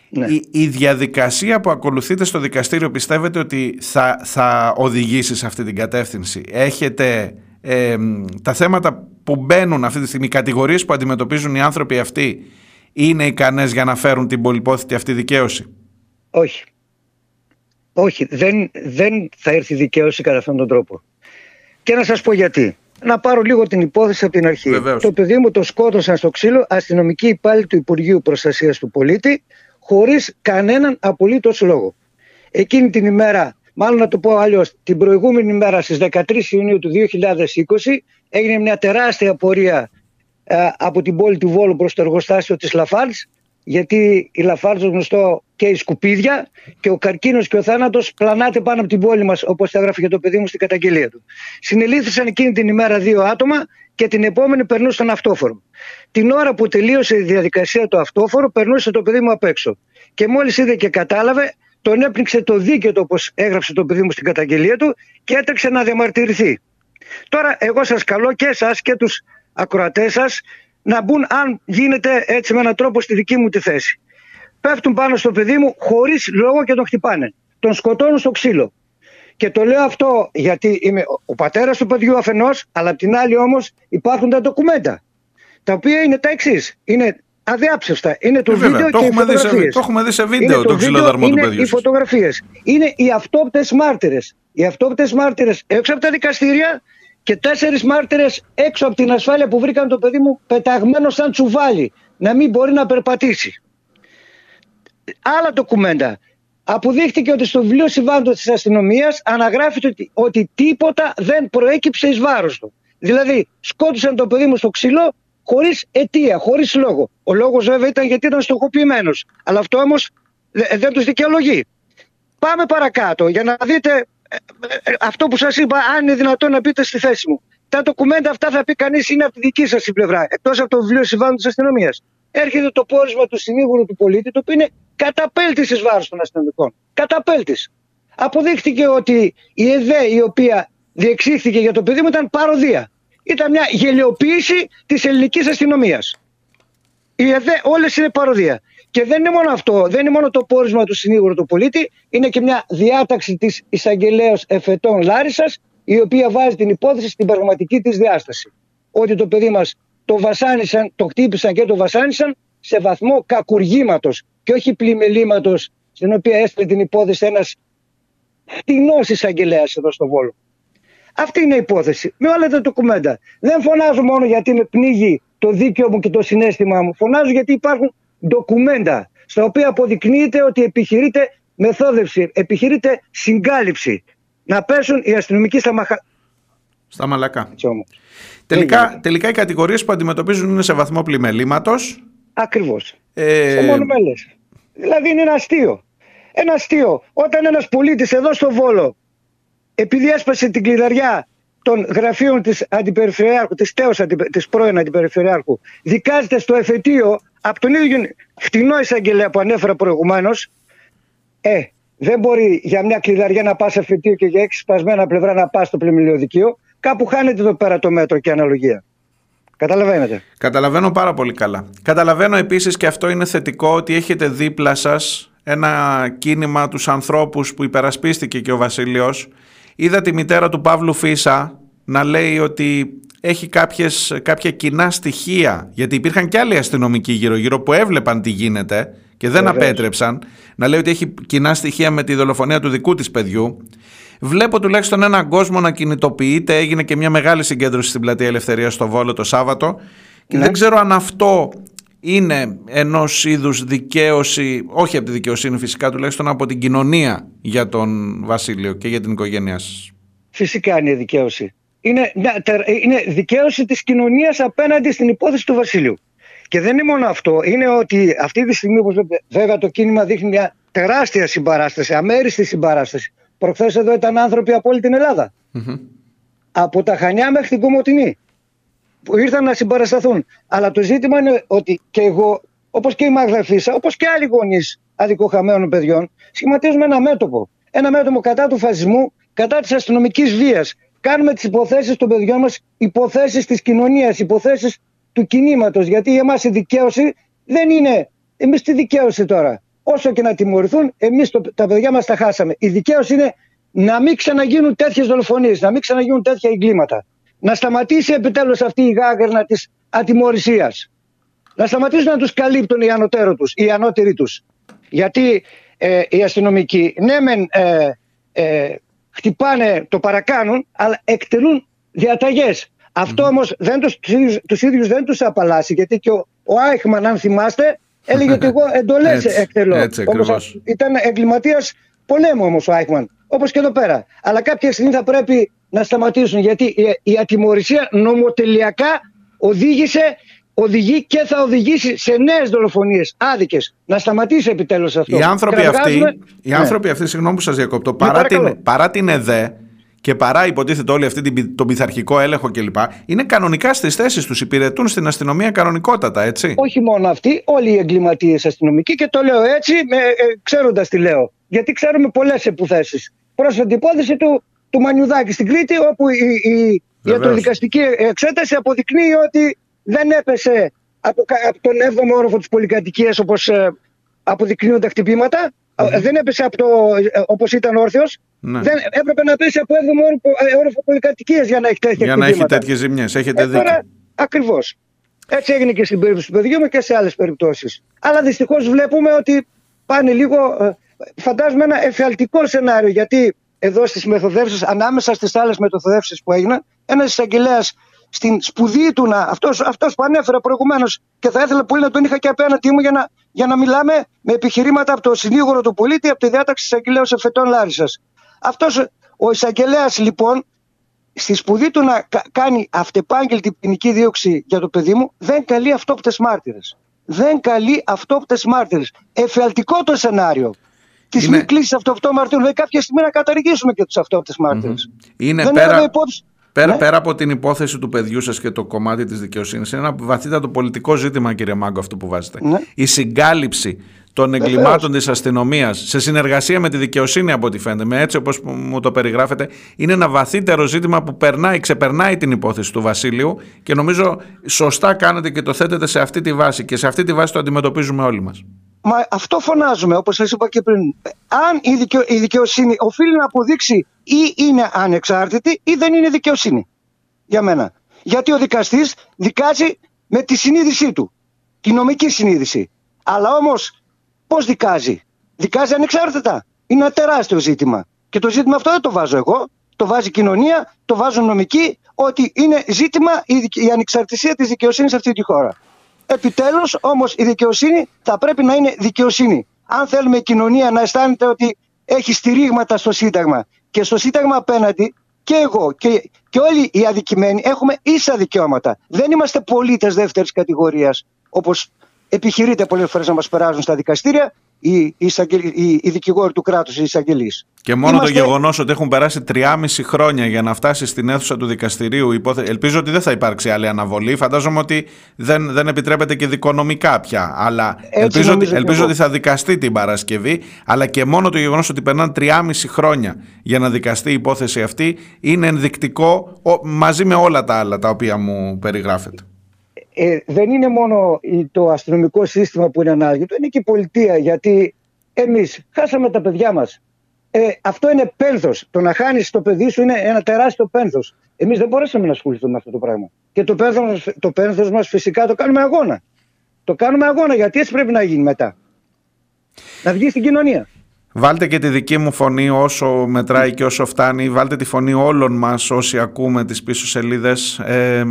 Ναι. Η, η διαδικασία που ακολουθείτε στο δικαστήριο πιστεύετε ότι θα, θα οδηγήσει σε αυτή την κατεύθυνση; Έχετε ε, τα θέματα που μπαίνουν αυτή τη στιγμή, οι κατηγορίες που αντιμετωπίζουν οι άνθρωποι αυτοί είναι ικανές για να φέρουν την πολυπόθητη αυτή δικαίωση; Όχι. Όχι, δεν, δεν θα έρθει δικαίωση κατά αυτόν τον τρόπο. Και να σας πω γιατί. Να πάρω λίγο την υπόθεση από την αρχή. Βεβαίως. Το παιδί μου το σκότωσαν στο ξύλο αστυνομικοί υπάλληλοι του Υπουργείου Προστασίας του Πολίτη χωρίς κανέναν απολύτως λόγο. Εκείνη την ημέρα, μάλλον να το πω αλλιώς, την προηγούμενη ημέρα στις 13 Ιουνίου του 2020 έγινε μια τεράστια πορεία ε, από την πόλη του Βόλου προς το εργοστάσιο της Λαφάρτς γιατί η Λαφάρτς γνωστό και η σκουπίδια και ο καρκίνος και ο θάνατος πλανάται πάνω από την πόλη μας όπως τα έγραφε και το παιδί μου στην καταγγελία του. Συνελήφθησαν εκείνη την ημέρα δύο άτομα και την επόμενη περνούσαν αυτόφορο. Την ώρα που τελείωσε η διαδικασία του αυτόφορο περνούσε το παιδί μου απ' έξω. Και μόλις είδε και κατάλαβε τον έπνιξε το δίκαιο του όπως έγραψε το παιδί μου στην καταγγελία του και έτρεξε να διαμαρτυρηθεί. Τώρα εγώ σας καλώ και εσάς και τους ακροατές σας να μπουν αν γίνεται έτσι με έναν τρόπο στη δική μου τη θέση. Πέφτουν πάνω στο παιδί μου χωρίς λόγο και τον χτυπάνε. Τον σκοτώνουν στο ξύλο. Και το λέω αυτό γιατί είμαι ο- ο πατέρας του παιδιού αφενός, αλλά απ' την άλλη όμως υπάρχουν τα ντοκουμέντα. Τα οποία είναι τα εξής. Είναι αδιάψευστα. Είναι το Ε, βέβαια, βίντεο το και οι έχουμε δει σε- φωτογραφίες. το έχουμε δει σε βίντεο Είναι το βίντεο, ξυλοδαρμό του είναι παιδιού οι σας. φωτογραφίες. Είναι οι αυτόπτες μάρτυρες. Οι αυτόπτες μάρτυρες έξω από τα δικαστήρια και τέσσερις μάρτυρες έξω από την ασφάλεια που βρήκαν το παιδί μου πεταγμένο σαν τσουβάλι. Να μην μπορεί να περπατήσει. Άλλα ντοκουμέντα. Αποδείχτηκε ότι στο βιβλίο συμβάντων της αστυνομίας αναγράφεται ότι, ότι τίποτα δεν προέκυψε εις βάρος του. Δηλαδή σκότωσαν το παιδί μου στο ξύλο χωρίς αιτία, χωρίς λόγο. Ο λόγος βέβαια ήταν γιατί ήταν στοχοποιημένος. Αλλά αυτό όμως δε- δεν τους δικαιολογεί. Πάμε παρακάτω για να δείτε ε, ε, αυτό που σας είπα, αν είναι δυνατόν να πείτε στη θέση μου. Τα ντοκουμέντα αυτά θα πει κανείς είναι από τη δική σας την πλευρά, εκτός από το βιβλίο συμβάντων της αστυνομίας. Έρχεται το πόρισμα του συνήγορου του πολίτη, το οποίο είναι καταπέλτης εις βάρος των αστυνομικών. Καταπέλτης. Αποδείχτηκε ότι η ΕΔΕ η οποία διεξήχθηκε για το παιδί μου ήταν παροδία. Ήταν μια γελιοποίηση της ελληνικής αστυνομίας. Η ΕΔΕ όλες είναι παροδία. Και δεν είναι μόνο αυτό, δεν είναι μόνο το πόρισμα του συνήγορου του πολίτη, είναι και μια διάταξη της εισαγγελέως εφετών Λάρισας, η οποία βάζει την υπόθεση στην πραγματική της διάσταση. Ότι το παιδί μας το βασάνισαν, το χτύπησαν και το βασάνισαν σε βαθμό κακουργήματος και όχι πλημελήματος, στην οποία έστειλε την υπόθεση ένας φτηνός εισαγγελέας εδώ στο Βόλο. Αυτή είναι η υπόθεση. Με όλα τα ντοκουμέντα. Δεν φωνάζω μόνο γιατί με πνίγει το δίκαιο μου και το συνέστημά μου. Φωνάζω γιατί υπάρχουν ντοκουμέντα στα οποία αποδεικνύεται ότι επιχειρείται μεθόδευση, επιχειρείται συγκάλυψη. Να πέσουν οι αστυνομικοί στα μαχα... Στα μαλακά. Έτσι όμως. Τελικά, τελικά οι κατηγορίες που αντιμετωπίζουν είναι σε βαθμό πλημελήματος. Ακριβώς. Ε, Σε μόνο μέλες. Δηλαδή είναι ένα αστείο. Ένα αστείο. Όταν ένας πολίτης εδώ στο Βόλο επειδή έσπασε την κλειδαριά των γραφείων της αντιπεριφερειάρχου, της τέος αντι, της πρώην αντιπεριφερειάρχου, δικάζεται στο εφετείο από τον ίδιο φτηνό εισαγγελέα που ανέφερα προηγουμένως, ε, δεν μπορεί για μια κλειδαριά να πας εφετείο και για έξι σπασμένα πλευρά να πας στο πλημμυλιοδικείο. Κάπου χάνεται εδώ πέρα το μέτρο και η αναλογία. Καταλαβαίνετε. Καταλαβαίνω πάρα πολύ καλά. Καταλαβαίνω επίσης και αυτό είναι θετικό ότι έχετε δίπλα σας ένα κίνημα τους ανθρώπους που υπερασπίστηκε και ο Βασίλειος. Είδα τη μητέρα του Παύλου Φίσα να λέει ότι έχει κάποιες, κάποια κοινά στοιχεία γιατί υπήρχαν και άλλοι αστυνομικοί γύρω-γύρω που έβλεπαν τι γίνεται και δεν Βεβαίως. απέτρεψαν να λέει ότι έχει κοινά στοιχεία με τη δολοφονία του δικού της παιδιού Βλέπω τουλάχιστον έναν κόσμο να κινητοποιείται. Έγινε και μια μεγάλη συγκέντρωση στην Πλατεία Ελευθερίας στο Βόλο το Σάββατο. Και Ναι. δεν ξέρω αν αυτό είναι ενός είδους δικαίωση, όχι από τη δικαιοσύνη φυσικά, τουλάχιστον από την κοινωνία για τον Βασίλειο και για την οικογένειά σας. Φυσικά είναι η δικαίωση. Είναι, μια τε- είναι δικαίωση της κοινωνίας απέναντι στην υπόθεση του Βασίλειου. Και δεν είναι μόνο αυτό. Είναι ότι αυτή τη στιγμή, όπως βλέπετε, βέβαια το κίνημα δείχνει μια τεράστια συμπαράσταση, αμέριστη συμπαράσταση. Προχθές εδώ ήταν άνθρωποι από όλη την Ελλάδα. Από τα Χανιά μέχρι την Κομωτινή. Που ήρθαν να συμπαρασταθούν. Αλλά το ζήτημα είναι ότι και εγώ, όπως και η Μάγδα Φίσα, όπως και άλλοι γονείς αδικοχαμένων παιδιών, σχηματίζουμε ένα μέτωπο. Ένα μέτωπο κατά του φασισμού, κατά της αστυνομικής βίας. Κάνουμε τις υποθέσεις των παιδιών μας, υποθέσεις της κοινωνίας, υποθέσεις του κινήματος. Γιατί για εμάς η δικαίωση δεν είναι, εμείς τη δικαίωση τώρα. Όσο και να τιμωρηθούν, εμείς το- τα παιδιά μας τα χάσαμε. Η δικαίωση είναι να μην ξαναγίνουν τέτοιες δολοφονίες, να μην ξαναγίνουν τέτοια εγκλήματα. Να σταματήσει επιτέλους αυτή η γάγερνα της ατιμωρησίας. Να σταματήσουν να τους καλύπτουν οι ανωτέρω τους, οι ανώτεροι τους. Γιατί ε, οι αστυνομικοί, ναι μεν ε, ε, χτυπάνε, το παρακάνουν, αλλά εκτελούν διαταγές. Αυτό όμως δεν τους, τους, ίδιους- τους ίδιους δεν τους απαλλάσσει, γιατί και ο, ο Άιχμαν, αν θυμάστε, έλεγε ότι εγώ εντολές Έτσι, εκτελώ. έτσι Όμως, ακριβώς. ήταν εγκληματίας πολέμου όμως ο Άιχμαν, όπως και εδώ πέρα. Αλλά κάποια στιγμή θα πρέπει να σταματήσουν, γιατί η, η ατιμορρησία νομοτελειακά οδήγησε οδηγεί και θα οδηγήσει σε νέες δολοφονίες άδικες. Να σταματήσει επιτέλους αυτό. Οι άνθρωποι Και να αυτοί, βγάζουμε- οι Ναι. άνθρωποι αυτοί, συγγνώμη που σας διακόπτω, παρά, παρακαλώ. την, παρά την ΕΔΕ και παρά υποτίθεται όλη αυτή την, τον πειθαρχικό έλεγχο κλπ. Είναι κανονικά στις θέσεις τους, υπηρετούν στην αστυνομία κανονικότατα, έτσι. Όχι μόνο αυτοί, όλοι οι εγκληματίες αστυνομικοί και το λέω έτσι, με, ε, ξέροντας τι λέω. Γιατί ξέρουμε πολλές υποθέσει. Πρόσφατη υπόθεση του, του Μανιουδάκη στην Κρήτη, όπου η, η, η Βεβαίως. ιατροδικαστική εξέταση αποδεικνύει ότι δεν έπεσε από, κα- από τον 7ο όροφο της πολυκατοικίας όπως αποδεικνύουν τα χτυπήματα. Ε, Δεν έπεσε από το, ε, όπως ήταν όρθιος. Ναι. Δεν, έπρεπε να πέσει από 7ο όροφο, ε, όροφο πολυκατοικίας για να έχει τέτοια Για να έχει χτυπήματα. τέτοιες ζημιές. Έχετε Ε, δίκιο. τώρα, ακριβώς. Έτσι έγινε και στην περίπτωση του παιδιού μου και σε άλλες περιπτώσεις. Αλλά δυστυχώς βλέπουμε ότι πάνε λίγο, ε, φαντάζομαι ένα εφιαλτικό σενάριο, γιατί εδώ στις μεθοδεύσεις, ανάμεσα στις άλλες μεθοδεύσεις που έγιναν, ένας εισαγγελέας στην σπουδή του να, αυτός, αυτός που ανέφερα προηγουμένως και θα ήθελα πολύ να τον είχα και απέναντί μου για να, για να μιλάμε με επιχειρήματα από το συνήγορο του πολίτη, από τη διάταξη εισαγγελέου Εφετών Λάρισας. Αυτός ο εισαγγελέας λοιπόν στη σπουδή του να κα- κάνει αυτεπάγγελτη ποινική δίωξη για το παιδί μου, δεν καλεί αυτόπτες μάρτυρες. Δεν καλεί αυτόπτες μάρτυρες. Εφιαλτικό το σενάριο. Τη Είναι- μη κλίση αυτοπτών μαρτύρων. Δηλαδή κάποια στιγμή να καταργήσουμε και τους αυτόπτε μάρτυρε. Είναι Δεν πέρα, έλαβε υπόψη. πέρα, Ναι. πέρα από την υπόθεση του παιδιού σας και το κομμάτι της δικαιοσύνης, είναι ένα βαθύτατο πολιτικό ζήτημα, κύριε Μάγκο, αυτό που βάζετε. Ναι. Η συγκάλυψη των εγκλημάτων της αστυνομίας σε συνεργασία με τη δικαιοσύνη, από ό,τι φαίνεται, με έτσι όπως μου το περιγράφετε, είναι ένα βαθύτερο ζήτημα που περνάει, ξεπερνάει την υπόθεση του Βασίλειου και νομίζω σωστά κάνετε και το θέτετε σε αυτή τη βάση και σε αυτή τη βάση το αντιμετωπίζουμε όλοι μας. Μα αυτό φωνάζουμε, όπως σας είπα και πριν. Αν η, δικαιο- η δικαιοσύνη οφείλει να αποδείξει ή είναι ανεξάρτητη ή δεν είναι δικαιοσύνη. Για μένα. Γιατί ο δικαστής δικάζει με τη συνείδησή του. Τη νομική συνείδηση. Αλλά όμως πώς δικάζει; Δικάζει ανεξάρτητα. Είναι ένα τεράστιο ζήτημα. Και το ζήτημα αυτό δεν το βάζω εγώ. Το βάζει η κοινωνία, το βάζουν νομικοί, ότι είναι ζήτημα η, δικ- η ανεξαρτησία της δικαιοσύνης σε αυτή τη χώρα. Επιτέλους όμως η δικαιοσύνη θα πρέπει να είναι δικαιοσύνη. Αν θέλουμε η κοινωνία να αισθάνεται ότι έχει στηρίγματα στο Σύνταγμα και στο Σύνταγμα απέναντι και εγώ και, και όλοι οι αδικημένοι έχουμε ίσα δικαιώματα. Δεν είμαστε πολίτες δεύτερης κατηγορίας όπως επιχειρείται πολλές φορές να μας περάσουν στα δικαστήρια οι, οι, εισαγγελ- οι, οι δικηγόροι του κράτους, οι εισαγγελείς. Και μόνο Είμαστε- το γεγονός ότι έχουν περάσει 3,5 χρόνια για να φτάσει στην αίθουσα του δικαστηρίου. υπόθε- Ελπίζω ότι δεν θα υπάρξει άλλη αναβολή. Φαντάζομαι ότι δεν, δεν επιτρέπεται και δικονομικά πια. Αλλά ελπίζω, ότι, νομίζω και ελπίζω εγώ. ότι θα δικαστεί την Παρασκευή. Αλλά και μόνο το γεγονός ότι περνάνε 3,5 χρόνια για να δικαστεί η υπόθεση αυτή είναι ενδεικτικό ο- μαζί με όλα τα άλλα τα οποία μου περιγράφετε. Ε, δεν είναι μόνο η- το αστυνομικό σύστημα που είναι ανάγκητο, είναι και η πολιτεία. Γιατί εμείς χάσαμε τα παιδιά μας. Ε, αυτό είναι πένθος. Το να χάνεις το παιδί σου είναι ένα τεράστιο πένθος. Εμείς δεν μπορέσαμε να ασχοληθούμε με αυτό το πράγμα. Και το πένθος, μας- το πένθος μας φυσικά το κάνουμε αγώνα. Το κάνουμε αγώνα γιατί έτσι πρέπει να γίνει μετά. Να βγει στην κοινωνία. Βάλτε και τη δική μου φωνή όσο μετράει και όσο φτάνει. Βάλτε τη φωνή όλων μας όσοι ακούμε τις πίσω σελίδες ε,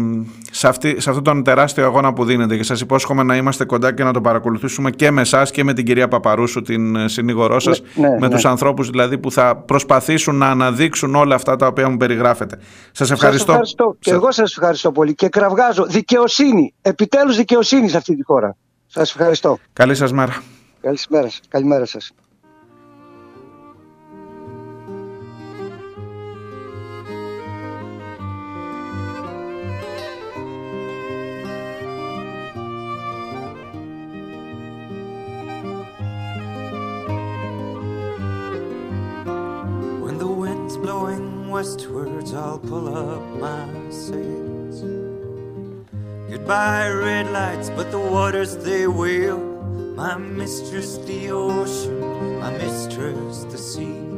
σε, αυτή, σε αυτόν τον τεράστιο αγώνα που δίνεται και σας υπόσχομαι να είμαστε κοντά και να το παρακολουθήσουμε και με εσάς και με την κυρία Παπαρούσου την ε, συνήγορό σας Ναι, ναι, με ναι. τους ανθρώπους δηλαδή που θα προσπαθήσουν να αναδείξουν όλα αυτά τα οποία μου περιγράφετε. Σας ευχαριστώ. Σας ευχαριστώ. Και εγώ σας ευχαριστώ πολύ. Και κραυγάζω δικαιοσύνη. Επιτέλους δικαιοσύνη σε αυτή τη χώρα. Σας ευχαριστώ. Καλή σας μέρα. Καλησπέρα σας. Καλημέρα σας. Blowing westwards, I'll pull up my sails. Goodbye, red lights, but the waters they wail. My mistress, the ocean, my mistress, the sea.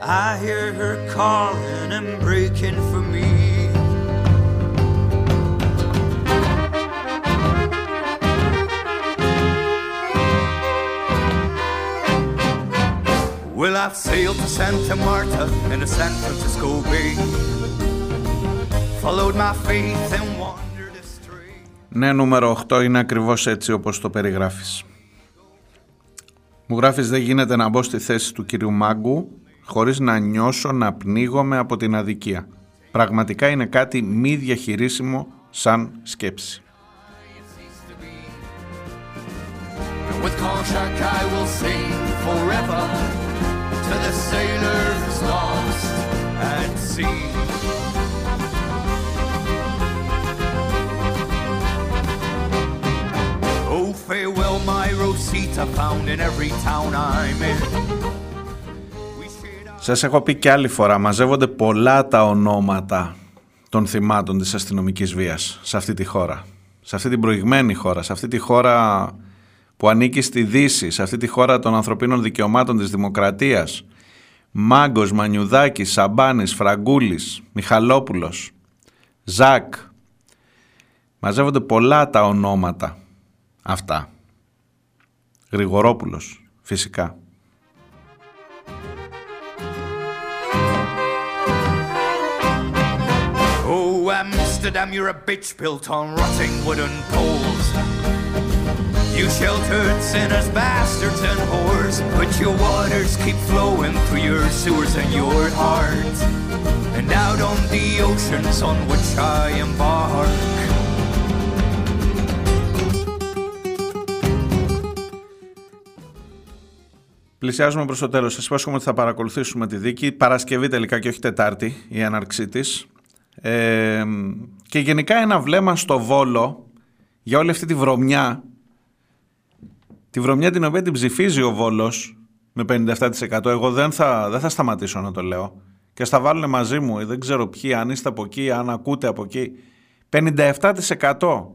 I hear her calling and breaking for me. Well, I've sailed to Santa Marta and to San Francisco Bay. Followed my faith and wandered astray. Ναι, νούμερο 8 είναι ακριβώς έτσι όπως το περιγράφεις. Μου γράφεις δεν γίνεται να μπω στη θέση του κυρίου Μάγκου χωρίς να νιώσω να πνίγομαι από την αδικία. Πραγματικά είναι κάτι μη διαχειρίσιμο σαν σκέψη. With Korshak I will sing forever to the sailors lost at sea. Oh, farewell, my Rosita, found in every town I'm in. Σας έχω πει και άλλη φορά, μαζεύονται πολλά τα ονόματα των θυμάτων της αστυνομικής βίας σε αυτή τη χώρα. Σε αυτή την προηγμένη χώρα, σε αυτή τη χώρα που ανήκει στη Δύση, σε αυτή τη χώρα των ανθρωπίνων δικαιωμάτων της δημοκρατίας. Μάγκος, Μανιουδάκης, Σαμπάνης, Φραγκούλης, Μιχαλόπουλος, Ζακ. Μαζεύονται πολλά τα ονόματα αυτά. Γρηγορόπουλος, φυσικά. Oh, Amsterdam, you're a bitch built on rotting wooden poles. You sheltered sinners, bastards, and whores, but your waters keep flowing through your sewers and your heart. And out on the oceans on which I embark. Πλησιάζουμε προς το τέλος. Σας υπόσχομαι ότι θα παρακολουθήσουμε τη δίκη. Παρασκευή τελικά και όχι Τετάρτη η έναρξή της. Ε, και γενικά ένα βλέμμα στο Βόλο για όλη αυτή τη βρωμιά. Τη βρωμιά την οποία την ψηφίζει ο Βόλος με 57%. Εγώ δεν θα, δεν θα σταματήσω να το λέω. Και στα βάλουν μαζί μου. Δεν ξέρω ποιοι, αν είστε από εκεί, αν ακούτε από εκεί. 57%.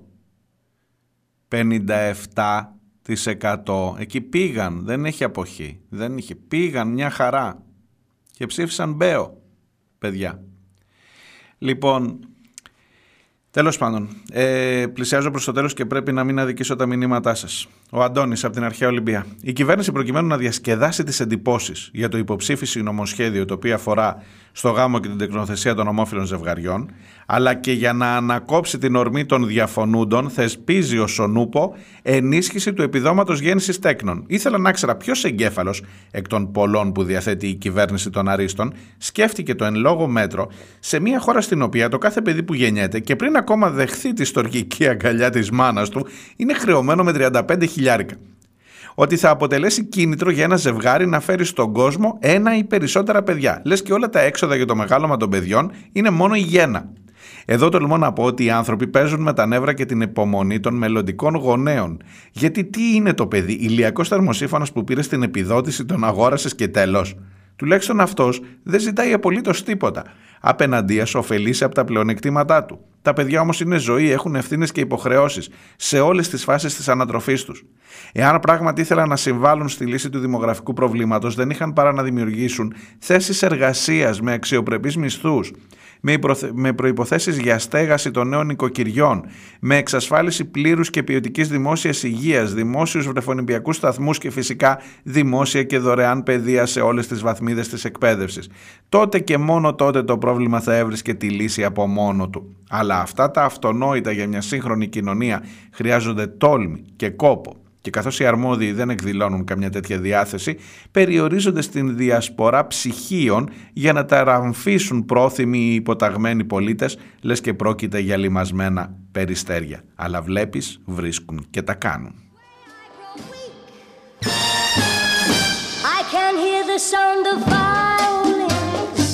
57% εκεί πήγαν, δεν έχει αποχή, δεν είχε, πήγαν μια χαρά και ψήφισαν Μπέο, παιδιά. Λοιπόν, τέλος πάντων, ε, πλησιάζω προς το τέλος και πρέπει να μην αδικήσω τα μηνύματά σας. Ο Αντώνης από την Αρχαία Ολυμπία. Η κυβέρνηση προκειμένου να διασκεδάσει τις εντυπώσεις για το υποψήφιση νομοσχέδιο το οποίο αφορά στο γάμο και την τεκνοθεσία των ομόφυλων ζευγαριών, αλλά και για να ανακόψει την ορμή των διαφωνούντων, θεσπίζει ο Σονούπο ενίσχυση του επιδόματος γέννησης τέκνων. Ήθελα να ξέρω ποιος εγκέφαλος εκ των πολλών που διαθέτει η κυβέρνηση των Αρίστων σκέφτηκε το εν λόγω μέτρο σε μια χώρα στην οποία το κάθε παιδί που γεννιέται και πριν ακόμα δεχθεί τη στοργική αγκαλιά της μάνας του είναι χρεωμένο με 35 χιλιάρικα ότι θα αποτελέσει κίνητρο για ένα ζευγάρι να φέρει στον κόσμο ένα ή περισσότερα παιδιά. Λες και όλα τα έξοδα για το μεγάλωμα των παιδιών είναι μόνο η γέννα. Εδώ τολμώ να πω ότι οι άνθρωποι παίζουν με τα νεύρα και την υπομονή των μελλοντικών γονέων. Γιατί τι είναι το παιδί, ηλιακός θερμοσύφωνος που πήρε στην επιδότηση, τον αγόρασες και τέλος; Τουλάχιστον αυτός δεν ζητάει απολύτως τίποτα. Απέναντία σου ωφελήσει από τα πλεονεκτήματά του. Τα παιδιά όμως είναι ζωή, έχουν ευθύνες και υποχρεώσεις σε όλες τις φάσεις της ανατροφής τους. Εάν πράγματι ήθελαν να συμβάλλουν στη λύση του δημογραφικού προβλήματος, δεν είχαν παρά να δημιουργήσουν θέσεις εργασίας με αξιοπρεπείς μισθούς, με, υποθε- με προϋποθέσεις για στέγαση των νέων νοικοκυριών, με εξασφάλιση πλήρους και ποιοτικής δημόσιας υγείας, δημόσιους βρεφονιπιακούς σταθμούς και φυσικά δημόσια και δωρεάν παιδεία σε όλες τις βαθμίδες της εκπαίδευσης. Τότε και μόνο τότε το πρόβλημα θα έβρισκε τη λύση από μόνο του. Αλλά αυτά τα αυτονόητα για μια σύγχρονη κοινωνία χρειάζονται τόλμη και κόπο και καθώς οι αρμόδιοι δεν εκδηλώνουν καμιά τέτοια διάθεση, περιορίζονται στην διασπορά ψυχίων για να τα ραμφίσουν πρόθυμοι ή υποταγμένοι πολίτες, λες και πρόκειται για λιμασμένα περιστέρια. Αλλά βλέπεις, βρίσκουν και τα κάνουν. I can hear the sound of violins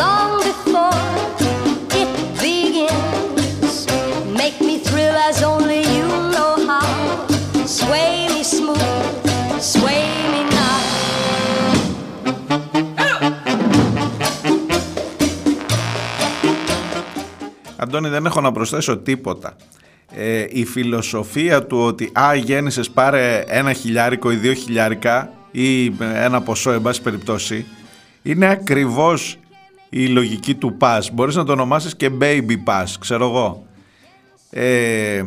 long before Αντώνη δεν έχω να προσθέσω τίποτα. Ε, η φιλοσοφία του ότι α γέννησες πάρε ένα χιλιάρικο ή δύο χιλιάρικα ή ένα ποσό εν πάση περιπτώσει είναι ακριβώς η λογική του pass. Μπορείς να το ονομάσεις και baby pass, ξέρω εγώ. Ε,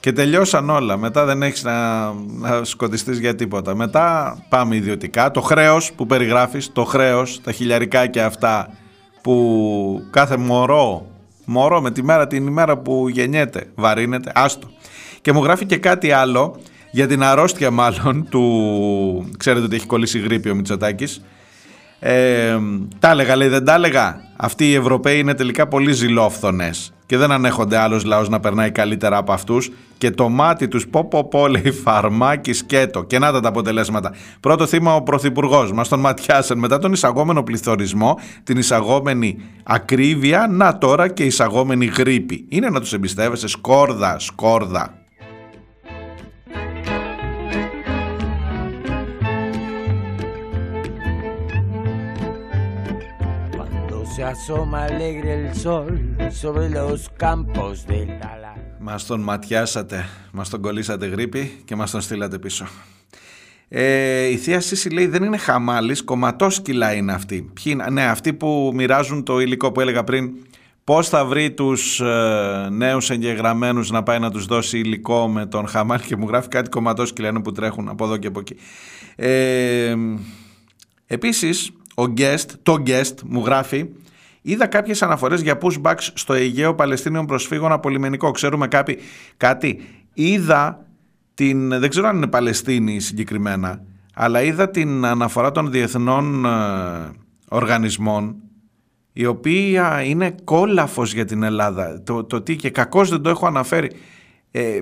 και τελειώσαν όλα. Μετά δεν έχεις να, να σκοτιστείς για τίποτα. Μετά πάμε ιδιωτικά. Το χρέος που περιγράφεις, το χρέος, τα χιλιαρικάκια αυτά που κάθε μωρό, μωρό με τη μέρα την ημέρα που γεννιέται, βαρύνεται, άστο. Και μου γράφει και κάτι άλλο για την αρρώστια μάλλον του, ξέρετε ότι έχει κολλήσει γρήπη ο Μητσοτάκης, ε, τα έλεγα, λέει, δεν τα έλεγα. Αυτοί οι Ευρωπαίοι είναι τελικά πολύ ζηλόφθονες και δεν ανέχονται άλλος λαός να περνάει καλύτερα από αυτούς. Και το μάτι τους, πω πω πω, λέει φαρμάκι σκέτο. Και να τα τα αποτελέσματα. Πρώτο θύμα ο Πρωθυπουργός. Μας τον ματιάσαν μετά τον εισαγόμενο πληθωρισμό, την εισαγόμενη ακρίβεια, να τώρα και εισαγόμενη γρήπη. Είναι να τους εμπιστεύεσαι, σκόρδα, σκόρδα. Se asoma alegre el sol sobre los campos del Tala. Μας τον ματιάσατε, μας τον κολλήσατε γρήπη και μας τον στείλατε πίσω. Ε, η Θεία Σύση λέει δεν είναι χαμάλης, κομματόσκυλα είναι αυτή. Ποιοι είναι, ναι, αυτοί που μοιράζουν το υλικό που έλεγα πριν, πώς θα βρει τους ε, νέους εγγεγραμμένους να πάει να τους δώσει υλικό με τον χαμάλη και μου γράφει κάτι κομματόσκυλα είναι που τρέχουν από εδώ και από εκεί. Ε, επίσης, ο guest, το guest μου γράφει Είδα κάποιες αναφορές για pushbacks στο Αιγαίο Παλαιστίνιων προσφύγων από λιμενικό. Ξέρουμε κάποιοι, κάτι. Είδα την, δεν ξέρω αν είναι Παλαιστίνη συγκεκριμένα, αλλά είδα την αναφορά των διεθνών ε, οργανισμών η οποία είναι κόλαφος για την Ελλάδα. Το, το τι και κακώς δεν το έχω αναφέρει. Ε,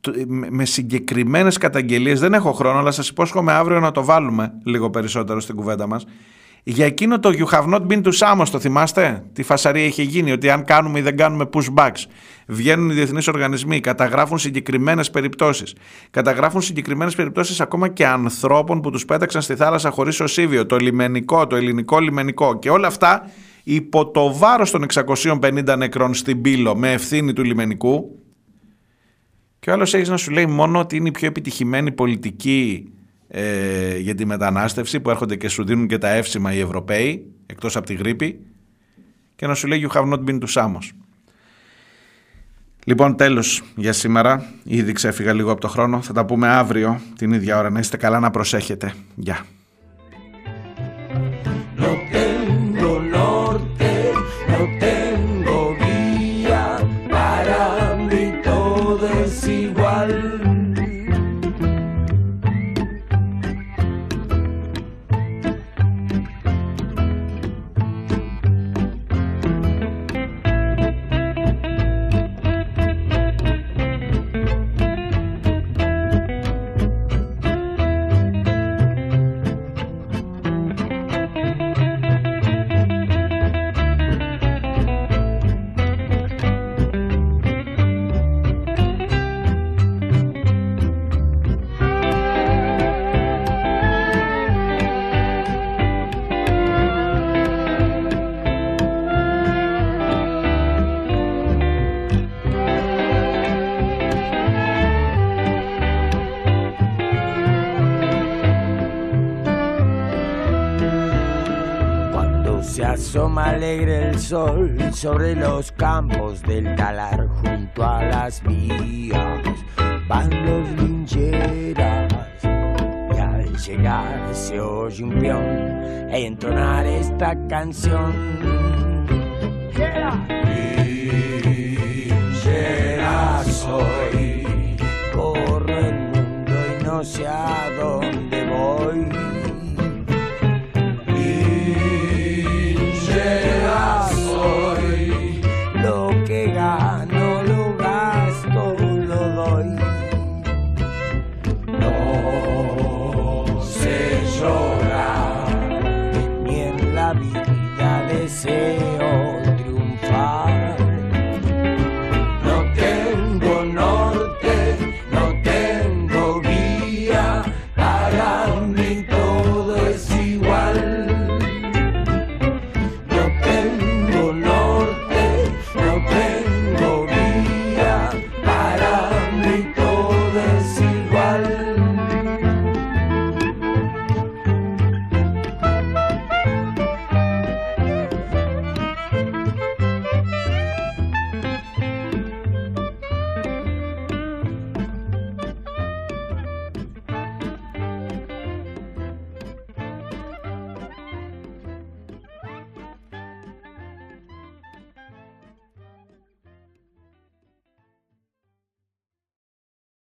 το- με- με συγκεκριμένες καταγγελίες, δεν έχω χρόνο, αλλά σας υπόσχομαι αύριο να το βάλουμε λίγο περισσότερο στην κουβέντα μας. Για εκείνο το You have not been to Samos, το θυμάστε, τι φασαρία είχε γίνει, ότι αν κάνουμε ή δεν κάνουμε pushbacks, βγαίνουν οι διεθνείς οργανισμοί, καταγράφουν συγκεκριμένες περιπτώσεις. Καταγράφουν συγκεκριμένες περιπτώσεις ακόμα και ανθρώπων που τους πέταξαν στη θάλασσα χωρίς οσίβιο, το λιμενικό, το ελληνικό λιμενικό. Και όλα αυτά υπό το βάρος των 650 νεκρών στην Πύλο με ευθύνη του λιμενικού. Και ο άλλος έχεις να σου λέει μόνο ότι είναι η πιο επιτυχημένη πολιτική ε, για τη μετανάστευση που έρχονται και σου δίνουν και τα εύσημα οι Ευρωπαίοι εκτός από τη γρήπη και να σου λέει you have not been to Samos. Λοιπόν τέλος για σήμερα, ήδη ξέφυγα λίγο από το χρόνο, θα τα πούμε αύριο την ίδια ώρα, να είστε καλά να προσέχετε. Γεια. Sobre los campos del talar junto a las vías. Van los lincheras y al llegar se oye un peón e entonar esta canción. Linchera soy, corro el mundo y no sé a dónde voy.